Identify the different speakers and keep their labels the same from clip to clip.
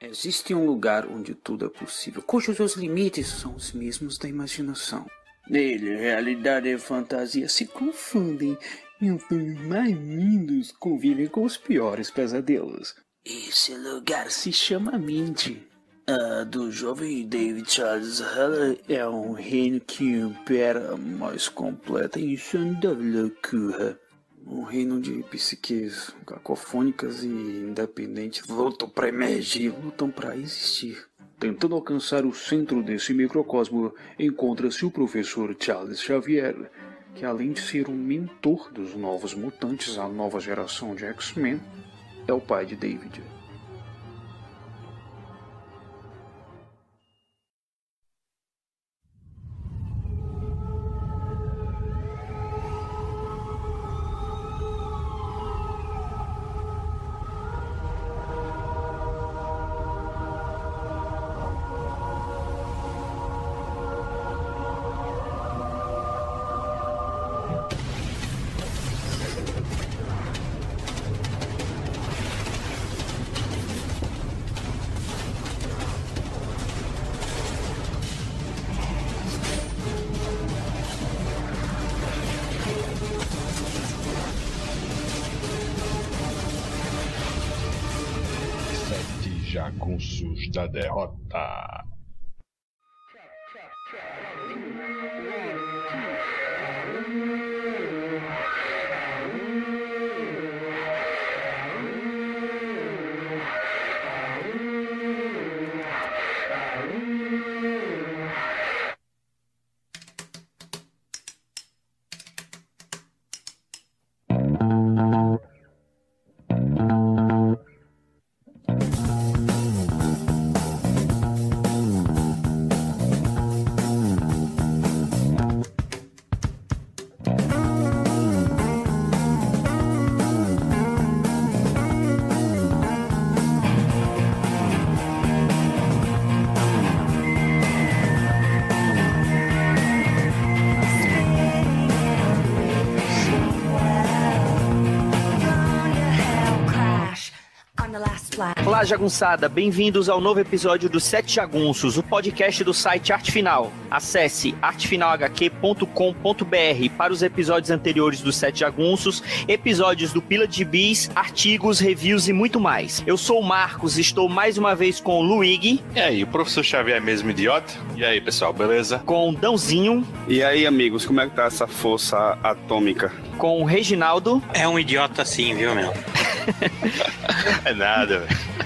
Speaker 1: Existe um lugar onde tudo é possível, cujos os limites são os mesmos da imaginação. Nele, realidade e fantasia se confundem e os mais lindos convivem com os piores pesadelos. Esse lugar se chama mente. A do jovem David Charles Heller é um reino que impera a mais completa e insondável loucura. Um reino de psiques cacofônicas e independentes lutam para emergir, lutam para existir. Tentando alcançar o centro desse microcosmo, encontra-se o professor Charles Xavier, que além de ser um mentor dos novos mutantes, a nova geração de X-Men, é o pai de David.
Speaker 2: Da derrota.
Speaker 3: Jagunçada, bem-vindos ao novo episódio do Sete Jagunços, o podcast do site Arte Final. Acesse artefinalhq.com.br para os episódios anteriores do Sete Jagunços, episódios do Pila de Bis, artigos, reviews e muito mais. Eu sou o Marcos, estou mais uma vez com o Luigi.
Speaker 4: E aí, o professor Xavier é mesmo idiota? E aí, pessoal, beleza?
Speaker 3: Com o Dãozinho.
Speaker 5: E aí, amigos, como é que tá essa força atômica?
Speaker 3: Com o Reginaldo.
Speaker 6: É um idiota sim, viu, meu?
Speaker 4: é nada, velho.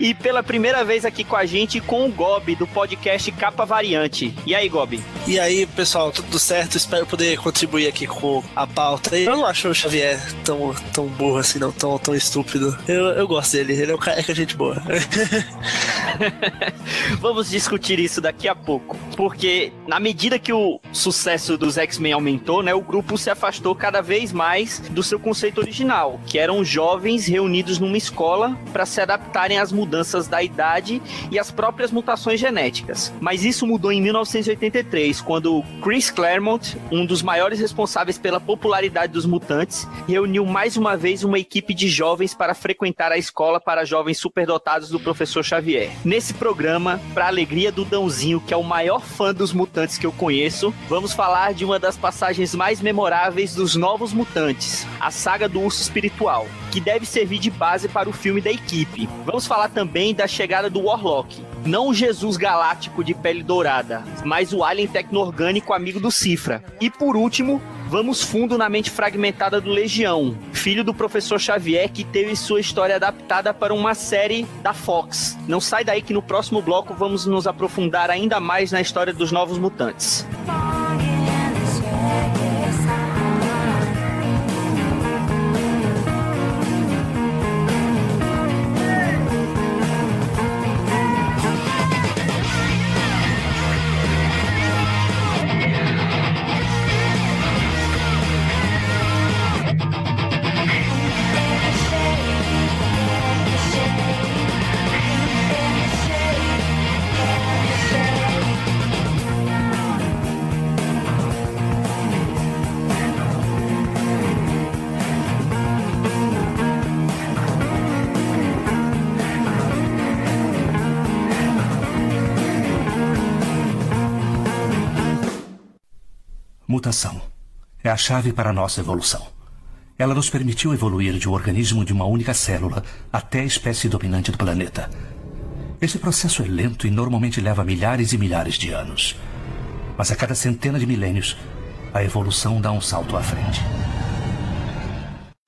Speaker 3: e pela primeira vez aqui com a gente com o Gob do podcast Capa Variante. E aí, Gob?
Speaker 7: E aí, pessoal, tudo certo? Espero poder contribuir aqui com a pauta. Eu não acho o Xavier tão, tão burro assim, não, tão, tão estúpido. Eu, eu gosto dele, ele é um cara que é gente boa.
Speaker 3: Vamos discutir isso daqui a pouco, porque na medida que o sucesso dos X-Men aumentou, né, o grupo se afastou cada vez mais do seu conceito original, que eram jovens reunidos numa escola para se adaptarem às mudanças da idade e às próprias mutações genéticas. Mas isso mudou em 1983, quando Chris Claremont, um dos maiores responsáveis pela popularidade dos mutantes, reuniu mais uma vez uma equipe de jovens para frequentar a escola para jovens superdotados do professor Xavier. Nesse programa, para alegria do Dãozinho, que é o maior fã dos mutantes que eu conheço, vamos falar de uma das passagens mais memoráveis dos Novos Mutantes, a saga do urso espiritual, que deve servir de base para o filme da equipe. Vamos falar também da chegada do Warlock. Não o Jesus galáctico de pele dourada, mas o alien tecno-orgânico amigo do Cifra. E por último, vamos fundo na mente fragmentada do Legião, filho do professor Xavier que teve sua história adaptada para uma série da Fox. Não sai daí que no próximo bloco vamos nos aprofundar ainda mais na história dos Novos Mutantes.
Speaker 8: Mutação é a chave para a nossa evolução. Ela nos permitiu evoluir de um organismo de uma única célula até a espécie dominante do planeta. Esse processo é lento e normalmente leva milhares e milhares de anos. Mas a cada centena de milênios, a evolução dá um salto à frente.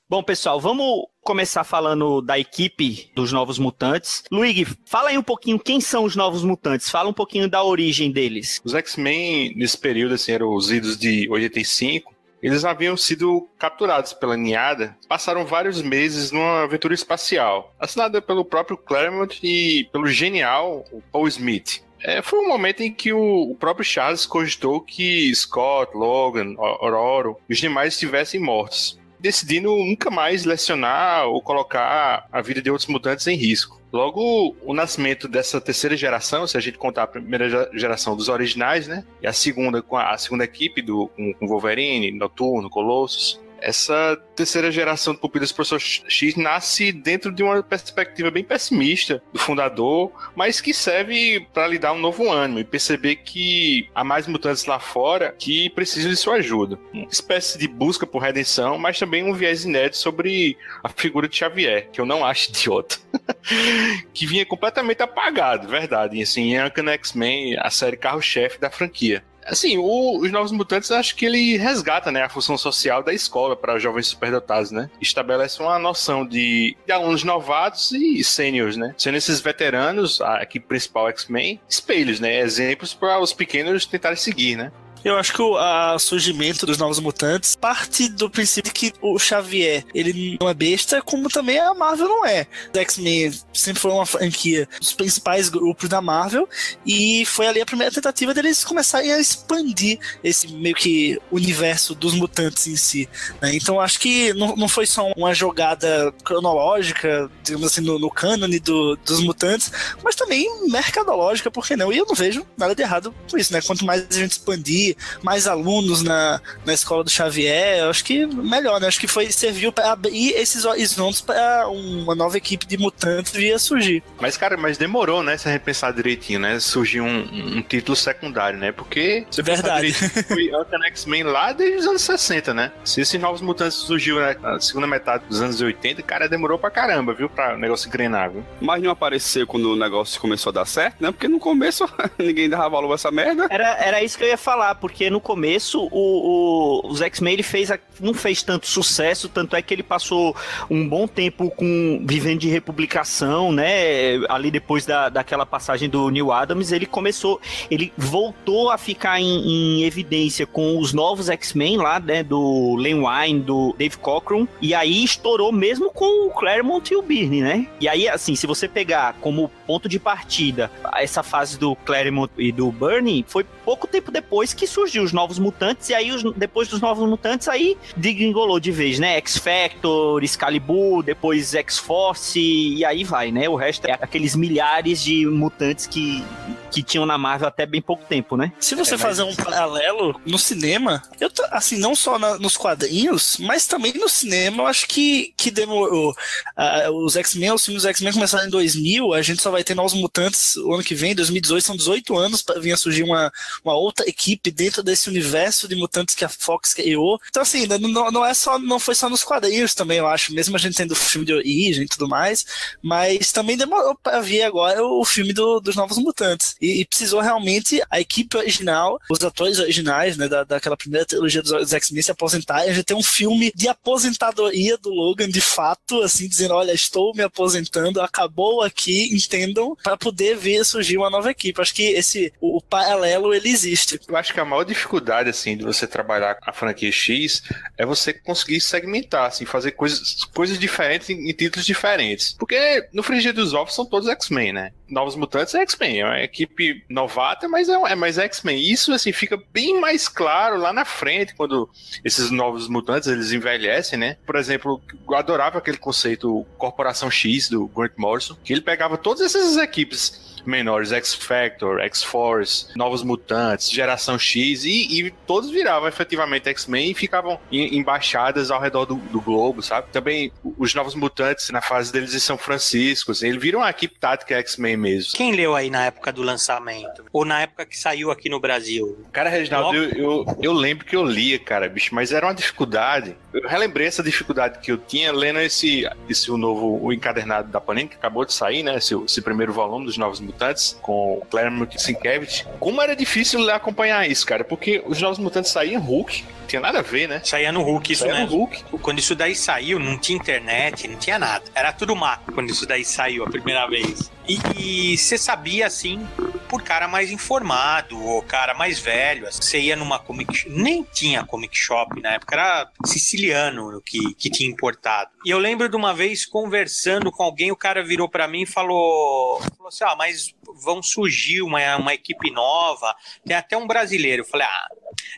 Speaker 3: Bom, pessoal, vamos começar falando da equipe dos Novos Mutantes. Luigi, fala aí um pouquinho quem são os Novos Mutantes, fala um pouquinho da origem deles.
Speaker 4: Os X-Men, nesse período, assim, eram os idos de 85, eles haviam sido capturados pela Niada, passaram vários meses numa aventura espacial, assinada pelo próprio Claremont e pelo genial Paul Smith. É, foi um momento em que o, o, próprio Charles cogitou que Scott, Logan, Aurora e os demais estivessem mortos decidindo nunca mais lecionar ou colocar a vida de outros mutantes em risco. Logo, o nascimento dessa terceira geração, se a gente contar a primeira geração dos originais, né? E a segunda com a, segunda equipe do com, com Wolverine, Noturno, Colossus, essa terceira geração de pupilas do professor X nasce dentro de uma perspectiva bem pessimista do fundador, mas que serve para lhe dar um novo ânimo e perceber que há mais mutantes lá fora que precisam de sua ajuda. Uma espécie de busca por redenção, mas também um viés inédito sobre a figura de Xavier, que eu não acho idiota. que vinha completamente apagado, verdade. E assim, Uncanny X-Men, a série carro-chefe da franquia. Assim, o, os Novos Mutantes, acho que ele resgata, né, a função social da escola para jovens superdotados, né? Estabelece uma noção de, de alunos novatos e sêniores, né? Sendo esses veteranos, a equipe principal X-Men, espelhos, né? Exemplos para os pequenos tentarem seguir, né?
Speaker 7: Eu acho que o surgimento dos Novos Mutantes parte do princípio que o Xavier, ele não é besta, como também a Marvel não é. O X-Men sempre foi uma franquia dos principais grupos da Marvel e foi ali a primeira tentativa deles começarem a expandir esse meio que universo dos mutantes em si. Né? Então acho que não, não foi só uma jogada cronológica, digamos assim, no, no cânone do, dos mutantes, mas também mercadológica, por que não? E eu não vejo nada de errado com isso, né? Quanto mais a gente expandir mais alunos na, na escola do Xavier, eu acho que melhor, né? Acho que foi serviu para abrir esses horizontes para uma nova equipe de mutantes vir surgir.
Speaker 4: Mas, cara, mas demorou, né? Se a gente pensar direitinho, né? Surgir um, um título secundário, né? Porque
Speaker 7: você Verdade.
Speaker 4: foi Ultimate X-Men lá desde os anos 60, né? Se esses novos mutantes surgiu né, na segunda metade dos anos 80, cara, demorou pra caramba, viu? Pra o negócio engrenar, viu?
Speaker 5: Mas não apareceu quando o negócio começou a dar certo, né? Porque no começo ninguém dava valor a essa merda.
Speaker 3: Era, era isso que eu ia falar, porque no começo o, o, os X-Men ele fez não fez tanto sucesso, tanto é que ele passou um bom tempo com vivendo de republicação, né? Ali depois da, daquela passagem do Neil Adams, ele começou, ele voltou a ficar em, em evidência com os novos X-Men lá, né? Do Len Wein, do Dave Cockrum, e aí estourou mesmo com o Claremont e o Byrne, né? E aí, assim, se você pegar como ponto de partida essa fase do Claremont e do Byrne, foi pouco tempo depois que surgiu os Novos Mutantes, e aí os, depois dos Novos Mutantes, aí degringolou de vez, né? X-Factor, Excalibur, depois X-Force, e aí vai, né? O resto é aqueles milhares de mutantes que, que tinham na Marvel até bem pouco tempo, né?
Speaker 7: Se você é, fazer um paralelo no cinema, eu assim, não só na, nos quadrinhos, mas também no cinema, eu acho que, que demorou. Uh, os X-Men, os filmes dos X-Men começaram em 2000, a gente só vai ter Novos Mutantes o ano que vem, 2018, são 18 anos para vir a surgir uma, uma outra equipe dentro desse universo de mutantes que a Fox criou. Então, assim, não, não é só, não foi só nos quadrinhos também, eu acho, mesmo a gente tendo o filme de origem e tudo mais, mas também demorou para vir agora o filme do, dos Novos Mutantes. E, e, precisou realmente a equipe original, os atores originais, né, da, daquela primeira trilogia dos X-Men se aposentarem. A gente tem um filme de aposentadoria do Logan, de fato, assim, dizendo: olha, estou me aposentando, acabou aqui, entendam, para poder ver surgir uma nova equipe. Acho que esse, o, o paralelo, ele existe.
Speaker 4: Eu acho que a maior dificuldade, assim, de você trabalhar a franquia X é você conseguir segmentar, assim, fazer coisas, coisas diferentes em, em títulos diferentes. Porque no Frigir dos Ovos são todos X-Men, né? Novos Mutantes é X-Men, é uma equipe novata, mas é, é mais X-Men. Isso, assim, fica bem mais claro lá na frente, quando esses novos mutantes, eles envelhecem, né? Por exemplo, eu adorava aquele conceito Corporação X, do Grant Morrison, que ele pegava todas essas equipes menores, X-Factor, X-Force, Novos Mutantes, Geração X, e, e todos viravam efetivamente X-Men e ficavam em embaixadas ao redor do, do, globo, sabe? Também os Novos Mutantes, na fase deles em São Francisco, assim, eles viram a equipe tática X-Men mesmo.
Speaker 6: Quem leu aí na época do lançamento? Ou na época que saiu aqui no Brasil?
Speaker 4: Cara, Reginaldo, eu, eu, eu lembro que eu lia, cara, bicho, mas era uma dificuldade. Eu relembrei essa dificuldade que eu tinha lendo esse, esse o novo o encadernado da Panini, que acabou de sair, né? Esse, esse primeiro volume dos Novos Mutantes, com o Claremont Sienkiewicz. Como era difícil acompanhar isso, cara, porque os Novos Mutantes saíam Hulk, tinha nada a ver, né?
Speaker 6: Saía no Hulk, isso
Speaker 4: Saía
Speaker 6: mesmo.
Speaker 4: Hulk.
Speaker 6: Quando isso daí saiu, não tinha internet, não tinha nada. Era tudo mato quando isso daí saiu a primeira vez. E você sabia, assim, por cara mais informado, ou cara mais velho. assim, Você ia numa comic nem tinha comic shop na época, era siciliano que, que tinha importado. E eu lembro de uma vez conversando com alguém, o cara virou para mim e falou, falou assim: ah, mas vão surgir uma, uma equipe nova, tem até um brasileiro. Eu falei, ah,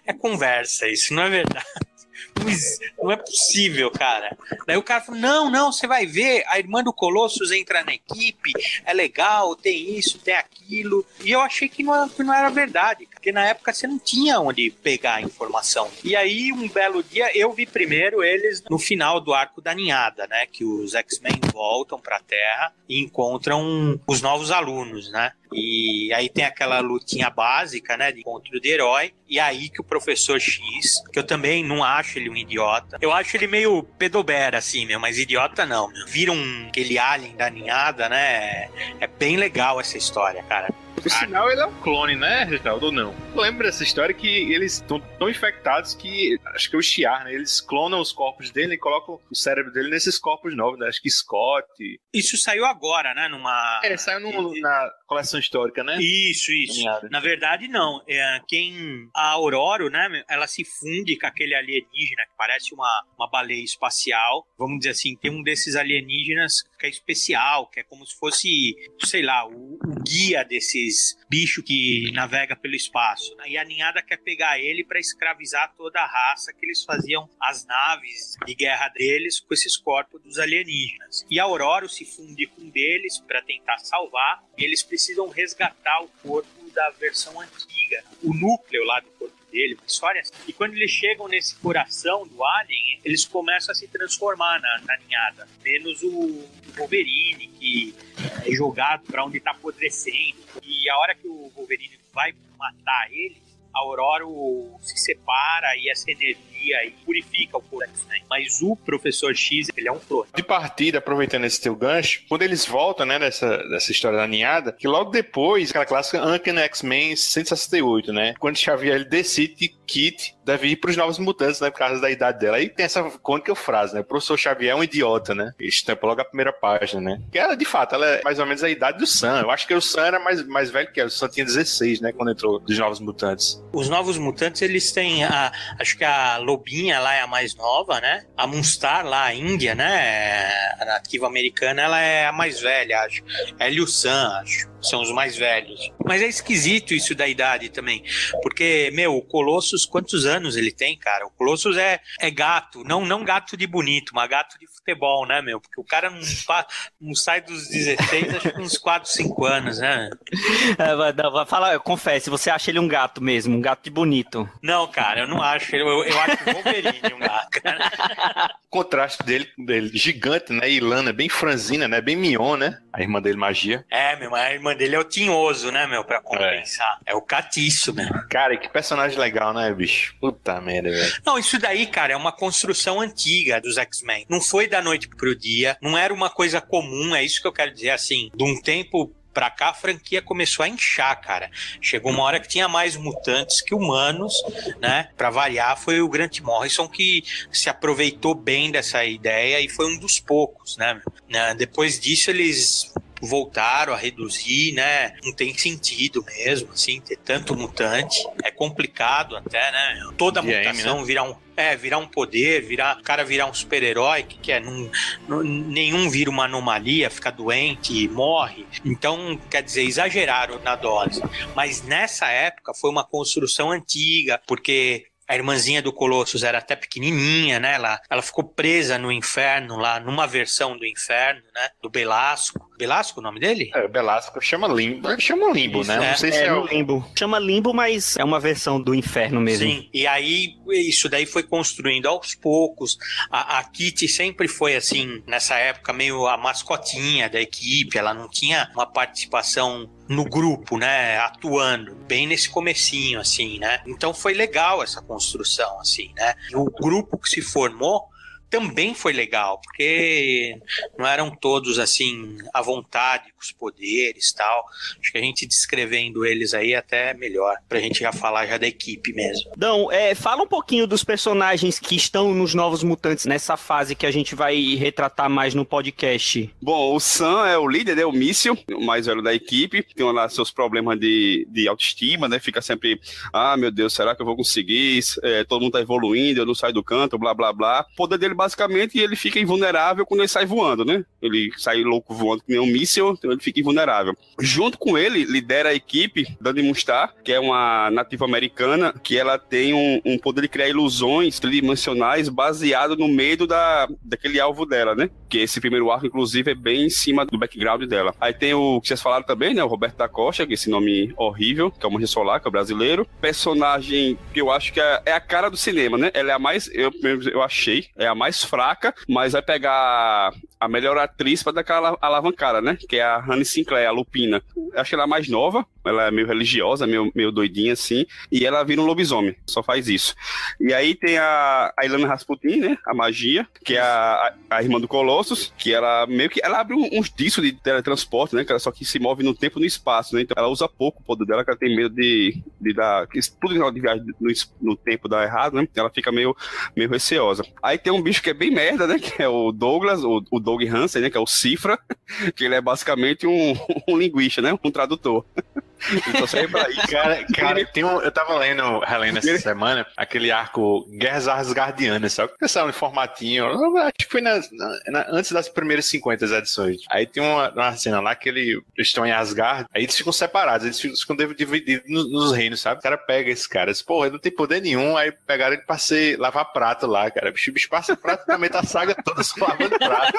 Speaker 6: é conversa isso, não é verdade. Não é possível, cara. Daí o cara falou: não, não, você vai ver, a irmã do Colossus entra na equipe, é legal, tem isso, tem aquilo. E eu achei que não, que não era verdade, porque na época você não tinha onde pegar a informação. E aí, um belo dia, eu vi primeiro eles no final do arco da ninhada, né? Que os X-Men voltam pra Terra e encontram os novos alunos, né? E aí tem aquela lutinha básica, né, de encontro de herói, e aí que o professor X, que eu também não acho ele um idiota, eu acho ele meio pedobera, assim, meu, mas idiota não, meu. Vira um, aquele alien da ninhada, né, é bem legal essa história, cara.
Speaker 4: Por sinal, ele é um clone, né, Reginaldo? Ou não? Lembra dessa história que eles estão tão infectados que, acho que é o Shiar, né? Eles clonam os corpos dele e colocam o cérebro dele nesses corpos novos, né? Acho que Scott.
Speaker 6: Isso saiu agora, né, numa...
Speaker 4: É, saiu no- na coleção histórica, né?
Speaker 6: Isso, isso.
Speaker 4: Caminhada.
Speaker 6: Na verdade, não. É, quem. A Aurora, né? Ela se funde com aquele alienígena que parece uma, uma baleia espacial. Vamos dizer assim, tem um desses alienígenas que é especial, que é como se fosse, sei lá, o, o guia desses bichos que navega pelo espaço. E a ninhada quer pegar ele para escravizar toda a raça que eles faziam as naves de guerra deles com esses corpos dos alienígenas. E a Aurora se funde com um deles para tentar salvar, e eles precisam resgatar o corpo da versão antiga, o núcleo lá do corpo dele, uma história assim. E quando eles chegam nesse coração do alien, eles começam a se transformar na, na ninhada. Menos o, o Wolverine, que é jogado para onde tá apodrecendo. E a hora que o Wolverine vai matar ele, a Aurora se separa e essa energia purifica o corpo, né? Mas o Professor X, ele é um clone.
Speaker 4: De partida, aproveitando esse teu gancho, quando eles voltam, né, nessa, nessa história da ninhada, que logo depois, aquela clássica Uncanny X-Men 168, né? Quando Xavier ele decide que Kit deve ir pros Novos Mutantes, né, por causa da idade dela. Aí tem essa cônica frase, né? O professor Xavier é um idiota, né? Estampa logo a primeira página, né? Que ela, de fato, ela é mais ou menos a idade do Sam. Eu acho que o Sam era mais, mais velho que ela. O Sam tinha 16, né, quando entrou dos Novos Mutantes.
Speaker 6: Os novos mutantes, eles têm a. Acho que a Lobinha lá é a mais nova, né? A Munstar lá, a Índia, né? A nativa americana, ela é a mais velha, acho. E o Sam, acho. São os mais velhos. Mas é esquisito isso da idade também. Porque, meu, o Colossus, quantos anos ele tem, cara? O Colossus é, é gato. Não, não gato de bonito, mas gato de futebol, né, meu? Porque o cara não, não sai dos 16, acho que uns 4, 5 anos, né?
Speaker 3: É, fala, confesse, você acha ele um gato mesmo, um gato de bonito.
Speaker 6: Não, cara, eu não acho. Eu, eu acho o Wolverine um gato, cara.
Speaker 4: O contraste dele, dele gigante, né? E Lana bem franzina, né? Bem mignon, né? A irmã dele, Magia.
Speaker 6: É, meu, mas a irmã dele é o tinhoso, né, meu, pra compensar. É, o catiço, meu.
Speaker 4: Cara, e que personagem legal, né, bicho? Puta merda, velho.
Speaker 6: Não, isso daí, cara, é uma construção antiga dos X-Men. Não foi da noite pro dia, não era uma coisa comum, é isso que eu quero dizer, assim, de um tempo pra cá a franquia começou a inchar, cara. Chegou uma hora que tinha mais mutantes que humanos, né? Pra variar, foi o Grant Morrison que se aproveitou bem dessa ideia e foi um dos poucos, né? Né, Depois disso eles voltaram a reduzir, né? Não tem sentido mesmo, assim, ter tanto mutante. É complicado até, né? Toda mutação virar um é, virar um poder, virar, o cara virar um super-herói, que, que é, nenhum vira uma anomalia, fica doente e morre. Então, quer dizer, exageraram na dose. Mas nessa época foi uma construção antiga, porque a irmãzinha do Colossus era até pequenininha, né? Ela, ela ficou presa no inferno lá, numa versão do inferno, né? Do Belasco. Belasco o nome dele?
Speaker 4: É, Belasco chama Limbo. Chama Limbo,
Speaker 6: Isso,
Speaker 4: né?
Speaker 6: é.
Speaker 4: Não sei se
Speaker 3: É,
Speaker 4: é o.
Speaker 3: limbo. Chama limbo, mas é uma versão do inferno mesmo.
Speaker 6: Sim, e aí isso daí foi construindo aos poucos. A, a Kitty sempre foi assim, nessa época, meio a mascotinha da equipe, ela não tinha uma participação no grupo, né, atuando, bem nesse comecinho, assim, né. Então foi legal essa construção, assim, né. E o grupo que se formou também foi legal, porque não eram todos assim à vontade os poderes tal. Acho que a gente descrevendo eles aí é até melhor, pra gente já falar já da equipe mesmo.
Speaker 3: Então, é, fala um pouquinho dos personagens que estão nos Novos Mutantes nessa fase que a gente vai retratar mais no podcast.
Speaker 5: Bom, o Sam é o líder, né? O míssil, o mais velho da equipe. Tem lá seus problemas de, de autoestima, né? Fica sempre, ah, meu Deus, será que eu vou conseguir? É, todo mundo tá evoluindo, eu não saio do canto, blá, blá, blá. O poder dele, basicamente, ele fica invulnerável quando ele sai voando, né? Ele sai louco voando que nem um míssil, então ele fica invulnerável. Junto com ele, lidera a equipe Dani Mustar, que é uma nativa americana, que ela tem um, um poder de criar ilusões tridimensionais baseado no medo da, daquele alvo dela, né? Que esse primeiro arco, inclusive, é bem em cima do background dela. Aí tem o que vocês falaram também, né? O Roberto da Costa, que é esse nome horrível, que é o Monge Solar, que é brasileiro. Personagem que eu acho que é, é a cara do cinema, né? Ela é a mais, eu, eu achei, é a mais fraca, mas vai pegar a melhor atriz pra dar aquela alavancada, né? Que é a Honey Sinclair, a Lupina. Acho que ela mais nova, ela é meio religiosa, meio, meio doidinha assim, e ela vira um lobisomem, só faz isso. E aí tem a, a Ilana Rasputin, né? A magia, que é a, a, irmã do Colossus, que ela meio que. Ela abre uns discos de teletransporte, né? Que ela só que se move no tempo e no espaço, né? Então ela usa pouco o poder dela, que ela tem medo de, de dar. Tudo que ela de viagem no, no tempo dá errado, né? Ela fica meio, meio receosa. Aí tem um bicho que é bem merda, né? Que é o Douglas, o, o Doug Hansen, né? Que é o Cifra, que ele é basicamente um, um linguista, né? Um tradutor. Ele só serve pra isso.
Speaker 4: Cara, cara tem um, eu tava lendo, relendo essa semana, aquele arco Guerras Asgardianas, sabe? Essa em formatinho, eu acho que foi na- na- antes das primeiras 50 edições. Aí tem uma, uma cena lá que ele, eles estão em Asgard, aí eles ficam separados, eles ficam, ficam divididos nos, nos reinos, sabe? O cara pega esse cara, diz, porra, ele não tem poder nenhum, aí pegaram ele pra ser, lavar prato lá, cara. O bicho, bicho passa prato também tá a saga toda só lavando prato.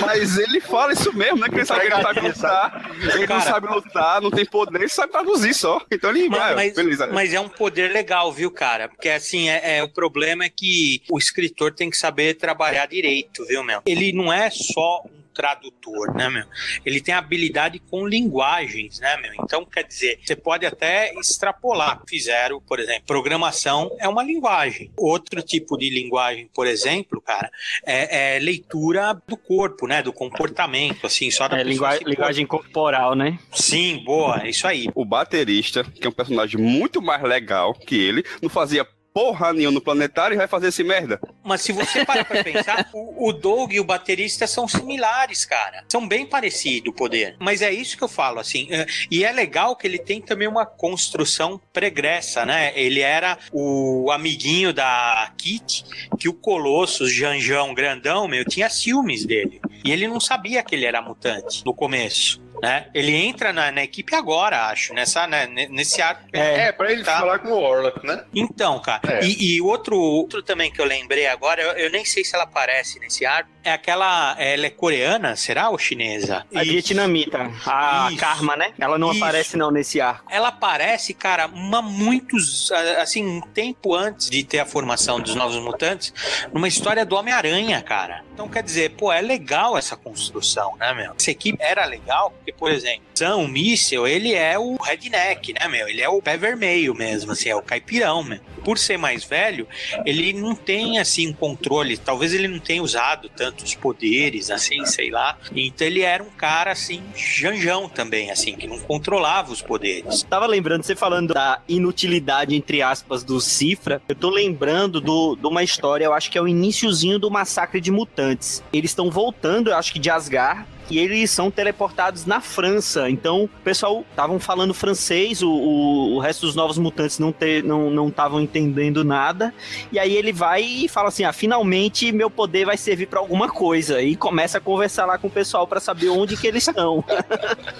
Speaker 5: Mas ele fala isso mesmo, né? Que ele sabe que ele não sabe lutar, ele não
Speaker 6: Cara.
Speaker 5: Sabe lutar, não tem poder, ele sabe traduzir só. Então ele
Speaker 6: Mas,
Speaker 5: vai,
Speaker 6: mas-
Speaker 5: beleza.
Speaker 6: mas é um poder legal, viu, cara? Porque assim, é, é- o problema é que o escritor tem que saber trabalhar direito, viu, meu? Ele não é só um tradutor, né, meu? Ele tem habilidade com linguagens, né, meu? Então, quer dizer, você pode até extrapolar. Fizeram, por exemplo, programação é uma linguagem. Outro tipo de linguagem, por exemplo, cara, é, é leitura do corpo, né? Do comportamento, assim, só da
Speaker 3: É,
Speaker 6: pessoa
Speaker 3: lingua-
Speaker 6: se pôr-
Speaker 3: linguagem corporal, né?
Speaker 6: Sim, boa, é isso aí.
Speaker 5: O baterista, que é um personagem muito mais legal que ele, não fazia porra nenhuma no planetário e vai fazer esse merda.
Speaker 6: Mas se você parar pra pensar, o, o Doug e o baterista são similares, cara. São bem parecidos o poder. Mas é isso que eu falo, assim. é, E é legal que ele tem também uma construção pregressa, né? Ele era o amiguinho da Kit, que o Colossus, Janjão Grandão, meu, tinha ciúmes dele. E ele não sabia que ele era mutante no começo. Né? Ele entra na, na equipe agora, acho, nessa, né, ne- nesse arco.
Speaker 4: É, pra ele
Speaker 6: Tá.
Speaker 4: falar com o Orlock, né?
Speaker 6: Então, cara,
Speaker 4: É.
Speaker 6: e, e outro, outro também que eu lembrei agora, eu, eu nem sei se ela aparece nesse arco, é aquela. Ela é coreana, será ou chinesa?
Speaker 3: A vietnamita, a
Speaker 6: Isso.
Speaker 3: Karma, né? Ela não
Speaker 6: Isso.
Speaker 3: aparece não nesse arco.
Speaker 6: Ela aparece, cara, uma muitos, assim, um tempo antes de ter a formação dos Novos Mutantes, numa história do Homem-Aranha, cara. Então, quer dizer, pô, é legal essa construção, né, meu? Essa equipe era legal, porque, por exemplo, Sam, o Míssel, ele é o redneck, né, meu? Ele é o pé vermelho mesmo, assim, é o caipirão, meu. Por ser mais velho, ele não tem, assim, um controle. Talvez ele não tenha usado tantos poderes, assim, sei lá. Então, ele era um cara, assim, janjão também, assim, que não controlava os poderes.
Speaker 3: Tava lembrando, você falando da inutilidade, entre aspas, do Cifra, eu tô lembrando do- de uma história, eu acho que é o iniciozinho do massacre de mutantes. Eles estão voltando, eu acho que de Asgard, e eles são teleportados na França. Então, o pessoal estavam falando francês, o, o, o resto dos novos mutantes não estavam não, não entendendo nada. E aí ele vai e fala assim: ah, finalmente meu poder vai servir pra alguma coisa. E começa a conversar lá com o pessoal pra saber onde que eles estão.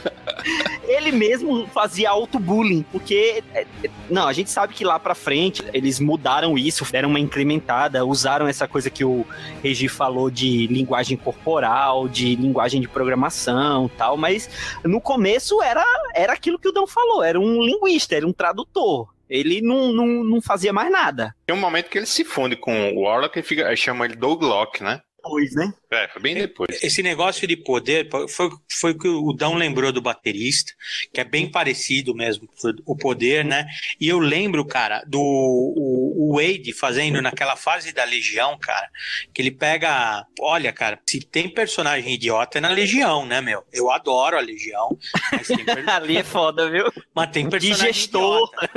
Speaker 3: ele mesmo fazia auto-bullying, porque. é, é, Não, a gente sabe que lá pra frente eles mudaram isso, deram uma incrementada, usaram essa coisa que o Regi falou de linguagem corporal, de linguagem de programação tal, mas no começo era, era aquilo que o Dão falou, era um linguista, era um tradutor. Ele não, não, não fazia mais nada.
Speaker 4: Tem um momento que ele se funde com o Warlock e fica, chama ele Doug Locke, né?
Speaker 3: Pois, né?
Speaker 4: É, foi bem depois.
Speaker 6: Esse negócio de poder foi, foi o que o Dão lembrou do baterista, que é bem parecido mesmo, o poder, né? E eu lembro, cara, do o, o Wade fazendo naquela fase da Legião, cara, que ele pega. Olha, cara, se tem personagem idiota é na Legião, né, meu? Eu adoro a Legião. Per-
Speaker 3: Ali é foda, viu?
Speaker 6: mas tem personagem
Speaker 3: Digestor.
Speaker 6: idiota,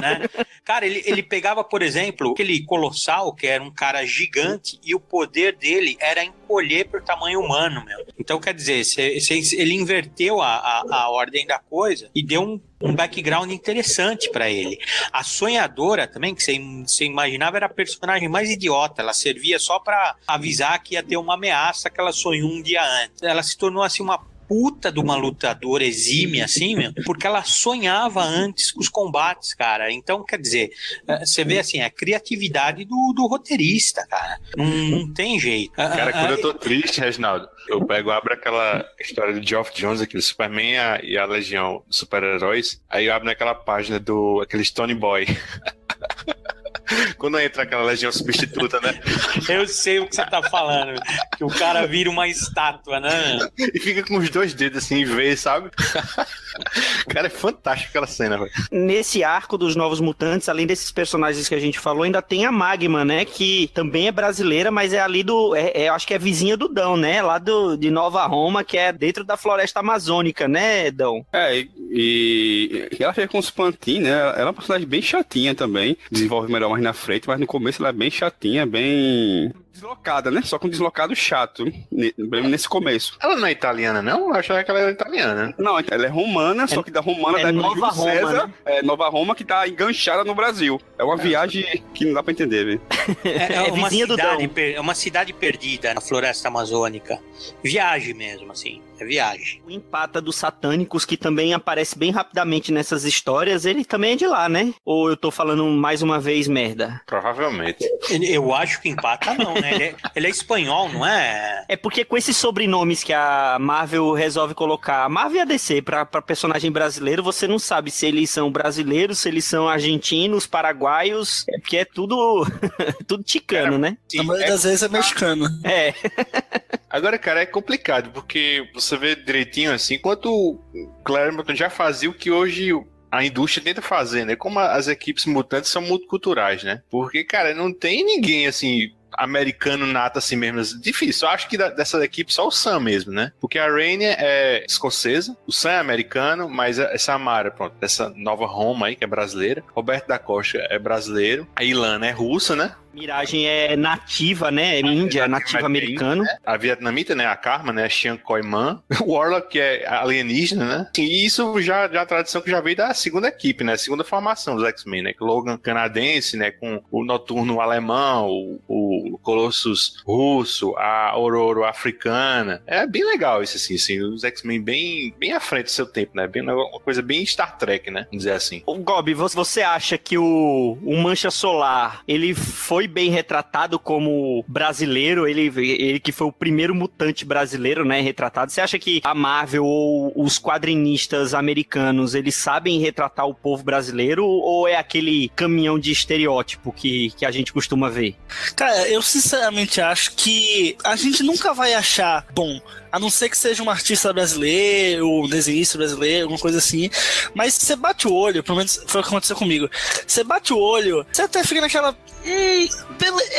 Speaker 6: né? Cara, ele, ele pegava, por exemplo, aquele Colossal, que era um cara gigante, e o poder dele era encolher pro tamanho humano, meu. Então, quer dizer, cê- cê- ele inverteu a, a, a ordem da coisa e deu um, um background interessante pra ele. A sonhadora também, que você imaginava, era a personagem mais idiota. Ela servia só pra avisar que ia ter uma ameaça que ela sonhou um dia antes. Ela se tornou assim uma puta de uma lutadora exímia, assim, meu, porque ela sonhava antes com os combates, cara. Então, quer dizer, eh, você vê assim, a criatividade do, do roteirista, cara. Não, não tem jeito. Ah,
Speaker 4: Cara,
Speaker 6: ah,
Speaker 4: quando eu tô triste, Reginaldo, eu pego, abro aquela história do Geoff Jones, aquele Superman e a, e a Legião dos Super-Heróis, aí eu abro naquela página do aquele Stone Boy. quando entra aquela Legião substituta, né?
Speaker 6: Eu sei o que você tá falando. Que o cara vira uma estátua, né?
Speaker 4: E fica com os dois dedos assim e vê, sabe? Cara, é fantástico aquela cena, velho.
Speaker 3: Nesse arco dos Novos Mutantes, além desses personagens que a gente falou, ainda tem a Magma, né? Que também é brasileira, mas é ali do. É, é- eu acho que é vizinha do Dão, né? Lá do, de Nova Roma, que é dentro da floresta amazônica, né, Dão?
Speaker 5: É, e, e ela fica com os pantinhos, né? Ela é uma personagem bem chatinha também. Desenvolve melhor mais na frente, mas no começo ela é bem chatinha, bem deslocada, né? Só com deslocado chato, ne- nesse começo.
Speaker 4: Ela não é italiana, não? Eu achava que ela era italiana.
Speaker 5: Não, ela é romana, só que da romana
Speaker 3: é
Speaker 5: da
Speaker 3: Nova
Speaker 5: Júlio
Speaker 3: Roma,
Speaker 5: César,
Speaker 3: né?
Speaker 5: é Nova Roma que tá enganchada no Brasil. É uma viagem que não dá pra entender, velho.
Speaker 6: É,
Speaker 3: É
Speaker 6: uma
Speaker 3: vizinha do
Speaker 6: cidade, é uma cidade perdida na floresta amazônica. Viagem mesmo, assim. É viagem.
Speaker 3: O empata dos satânicos, que também aparece bem rapidamente nessas histórias, ele também é de lá, né? Ou eu tô falando mais uma vez merda?
Speaker 4: Provavelmente.
Speaker 6: Eu acho que empata não, né? Ele é, ele é espanhol, não é?
Speaker 3: É porque com esses sobrenomes que a Marvel resolve colocar, a Marvel e a DC, pra, pra personagem brasileiro, você não sabe se eles são brasileiros, se eles são argentinos, paraguaios, é porque é tudo, tudo ticano, né?
Speaker 7: A maioria das vezes é mexicano.
Speaker 3: É.
Speaker 4: Agora, cara, é complicado, porque você vê direitinho assim, enquanto o Claremont já fazia o que hoje a indústria tenta fazer, né? Como as equipes mutantes são multiculturais, né? Porque, cara, não tem ninguém assim. Americano nato assim mesmo, difícil. Eu acho que da- dessa equipe só o Sam mesmo, né? Porque a Rainey é escocesa, o Sam é americano, mas a- essa Amara, pronto, dessa nova Roma aí, que é brasileira. Roberto da Costa é brasileiro. A Ilana é russa, né?
Speaker 3: Miragem é nativa, né? É índia, nativa americano.
Speaker 4: A vietnamita, né? A Karma, né? A Chiang Koi-man. O Warlock, que é alienígena, né? E isso já, já é a tradição que já veio da segunda equipe, né? Segunda formação dos X-Men, né? Logan canadense, né? Com o Noturno alemão, o, o Colossus russo, a Aurora africana. É bem legal isso, assim, assim. Os X-Men bem, bem à frente do seu tempo, né? Bem, uma coisa bem Star Trek, né? Vamos dizer assim.
Speaker 3: Ô, você- você acha que o, o Mancha Solar, ele foi bem retratado como brasileiro? Ele, ele que foi o primeiro mutante brasileiro, né, retratado. Você acha que a Marvel ou os quadrinistas americanos, eles sabem retratar o povo brasileiro ou é aquele caminhão de estereótipo que, que a gente costuma ver?
Speaker 7: Cara, eu sinceramente acho que a gente nunca vai achar bom. A não ser que seja um artista brasileiro, um desenhista brasileiro, alguma coisa assim. Mas você bate o olho, pelo menos foi o que aconteceu comigo. Você bate o olho, você até fica naquela. Hum,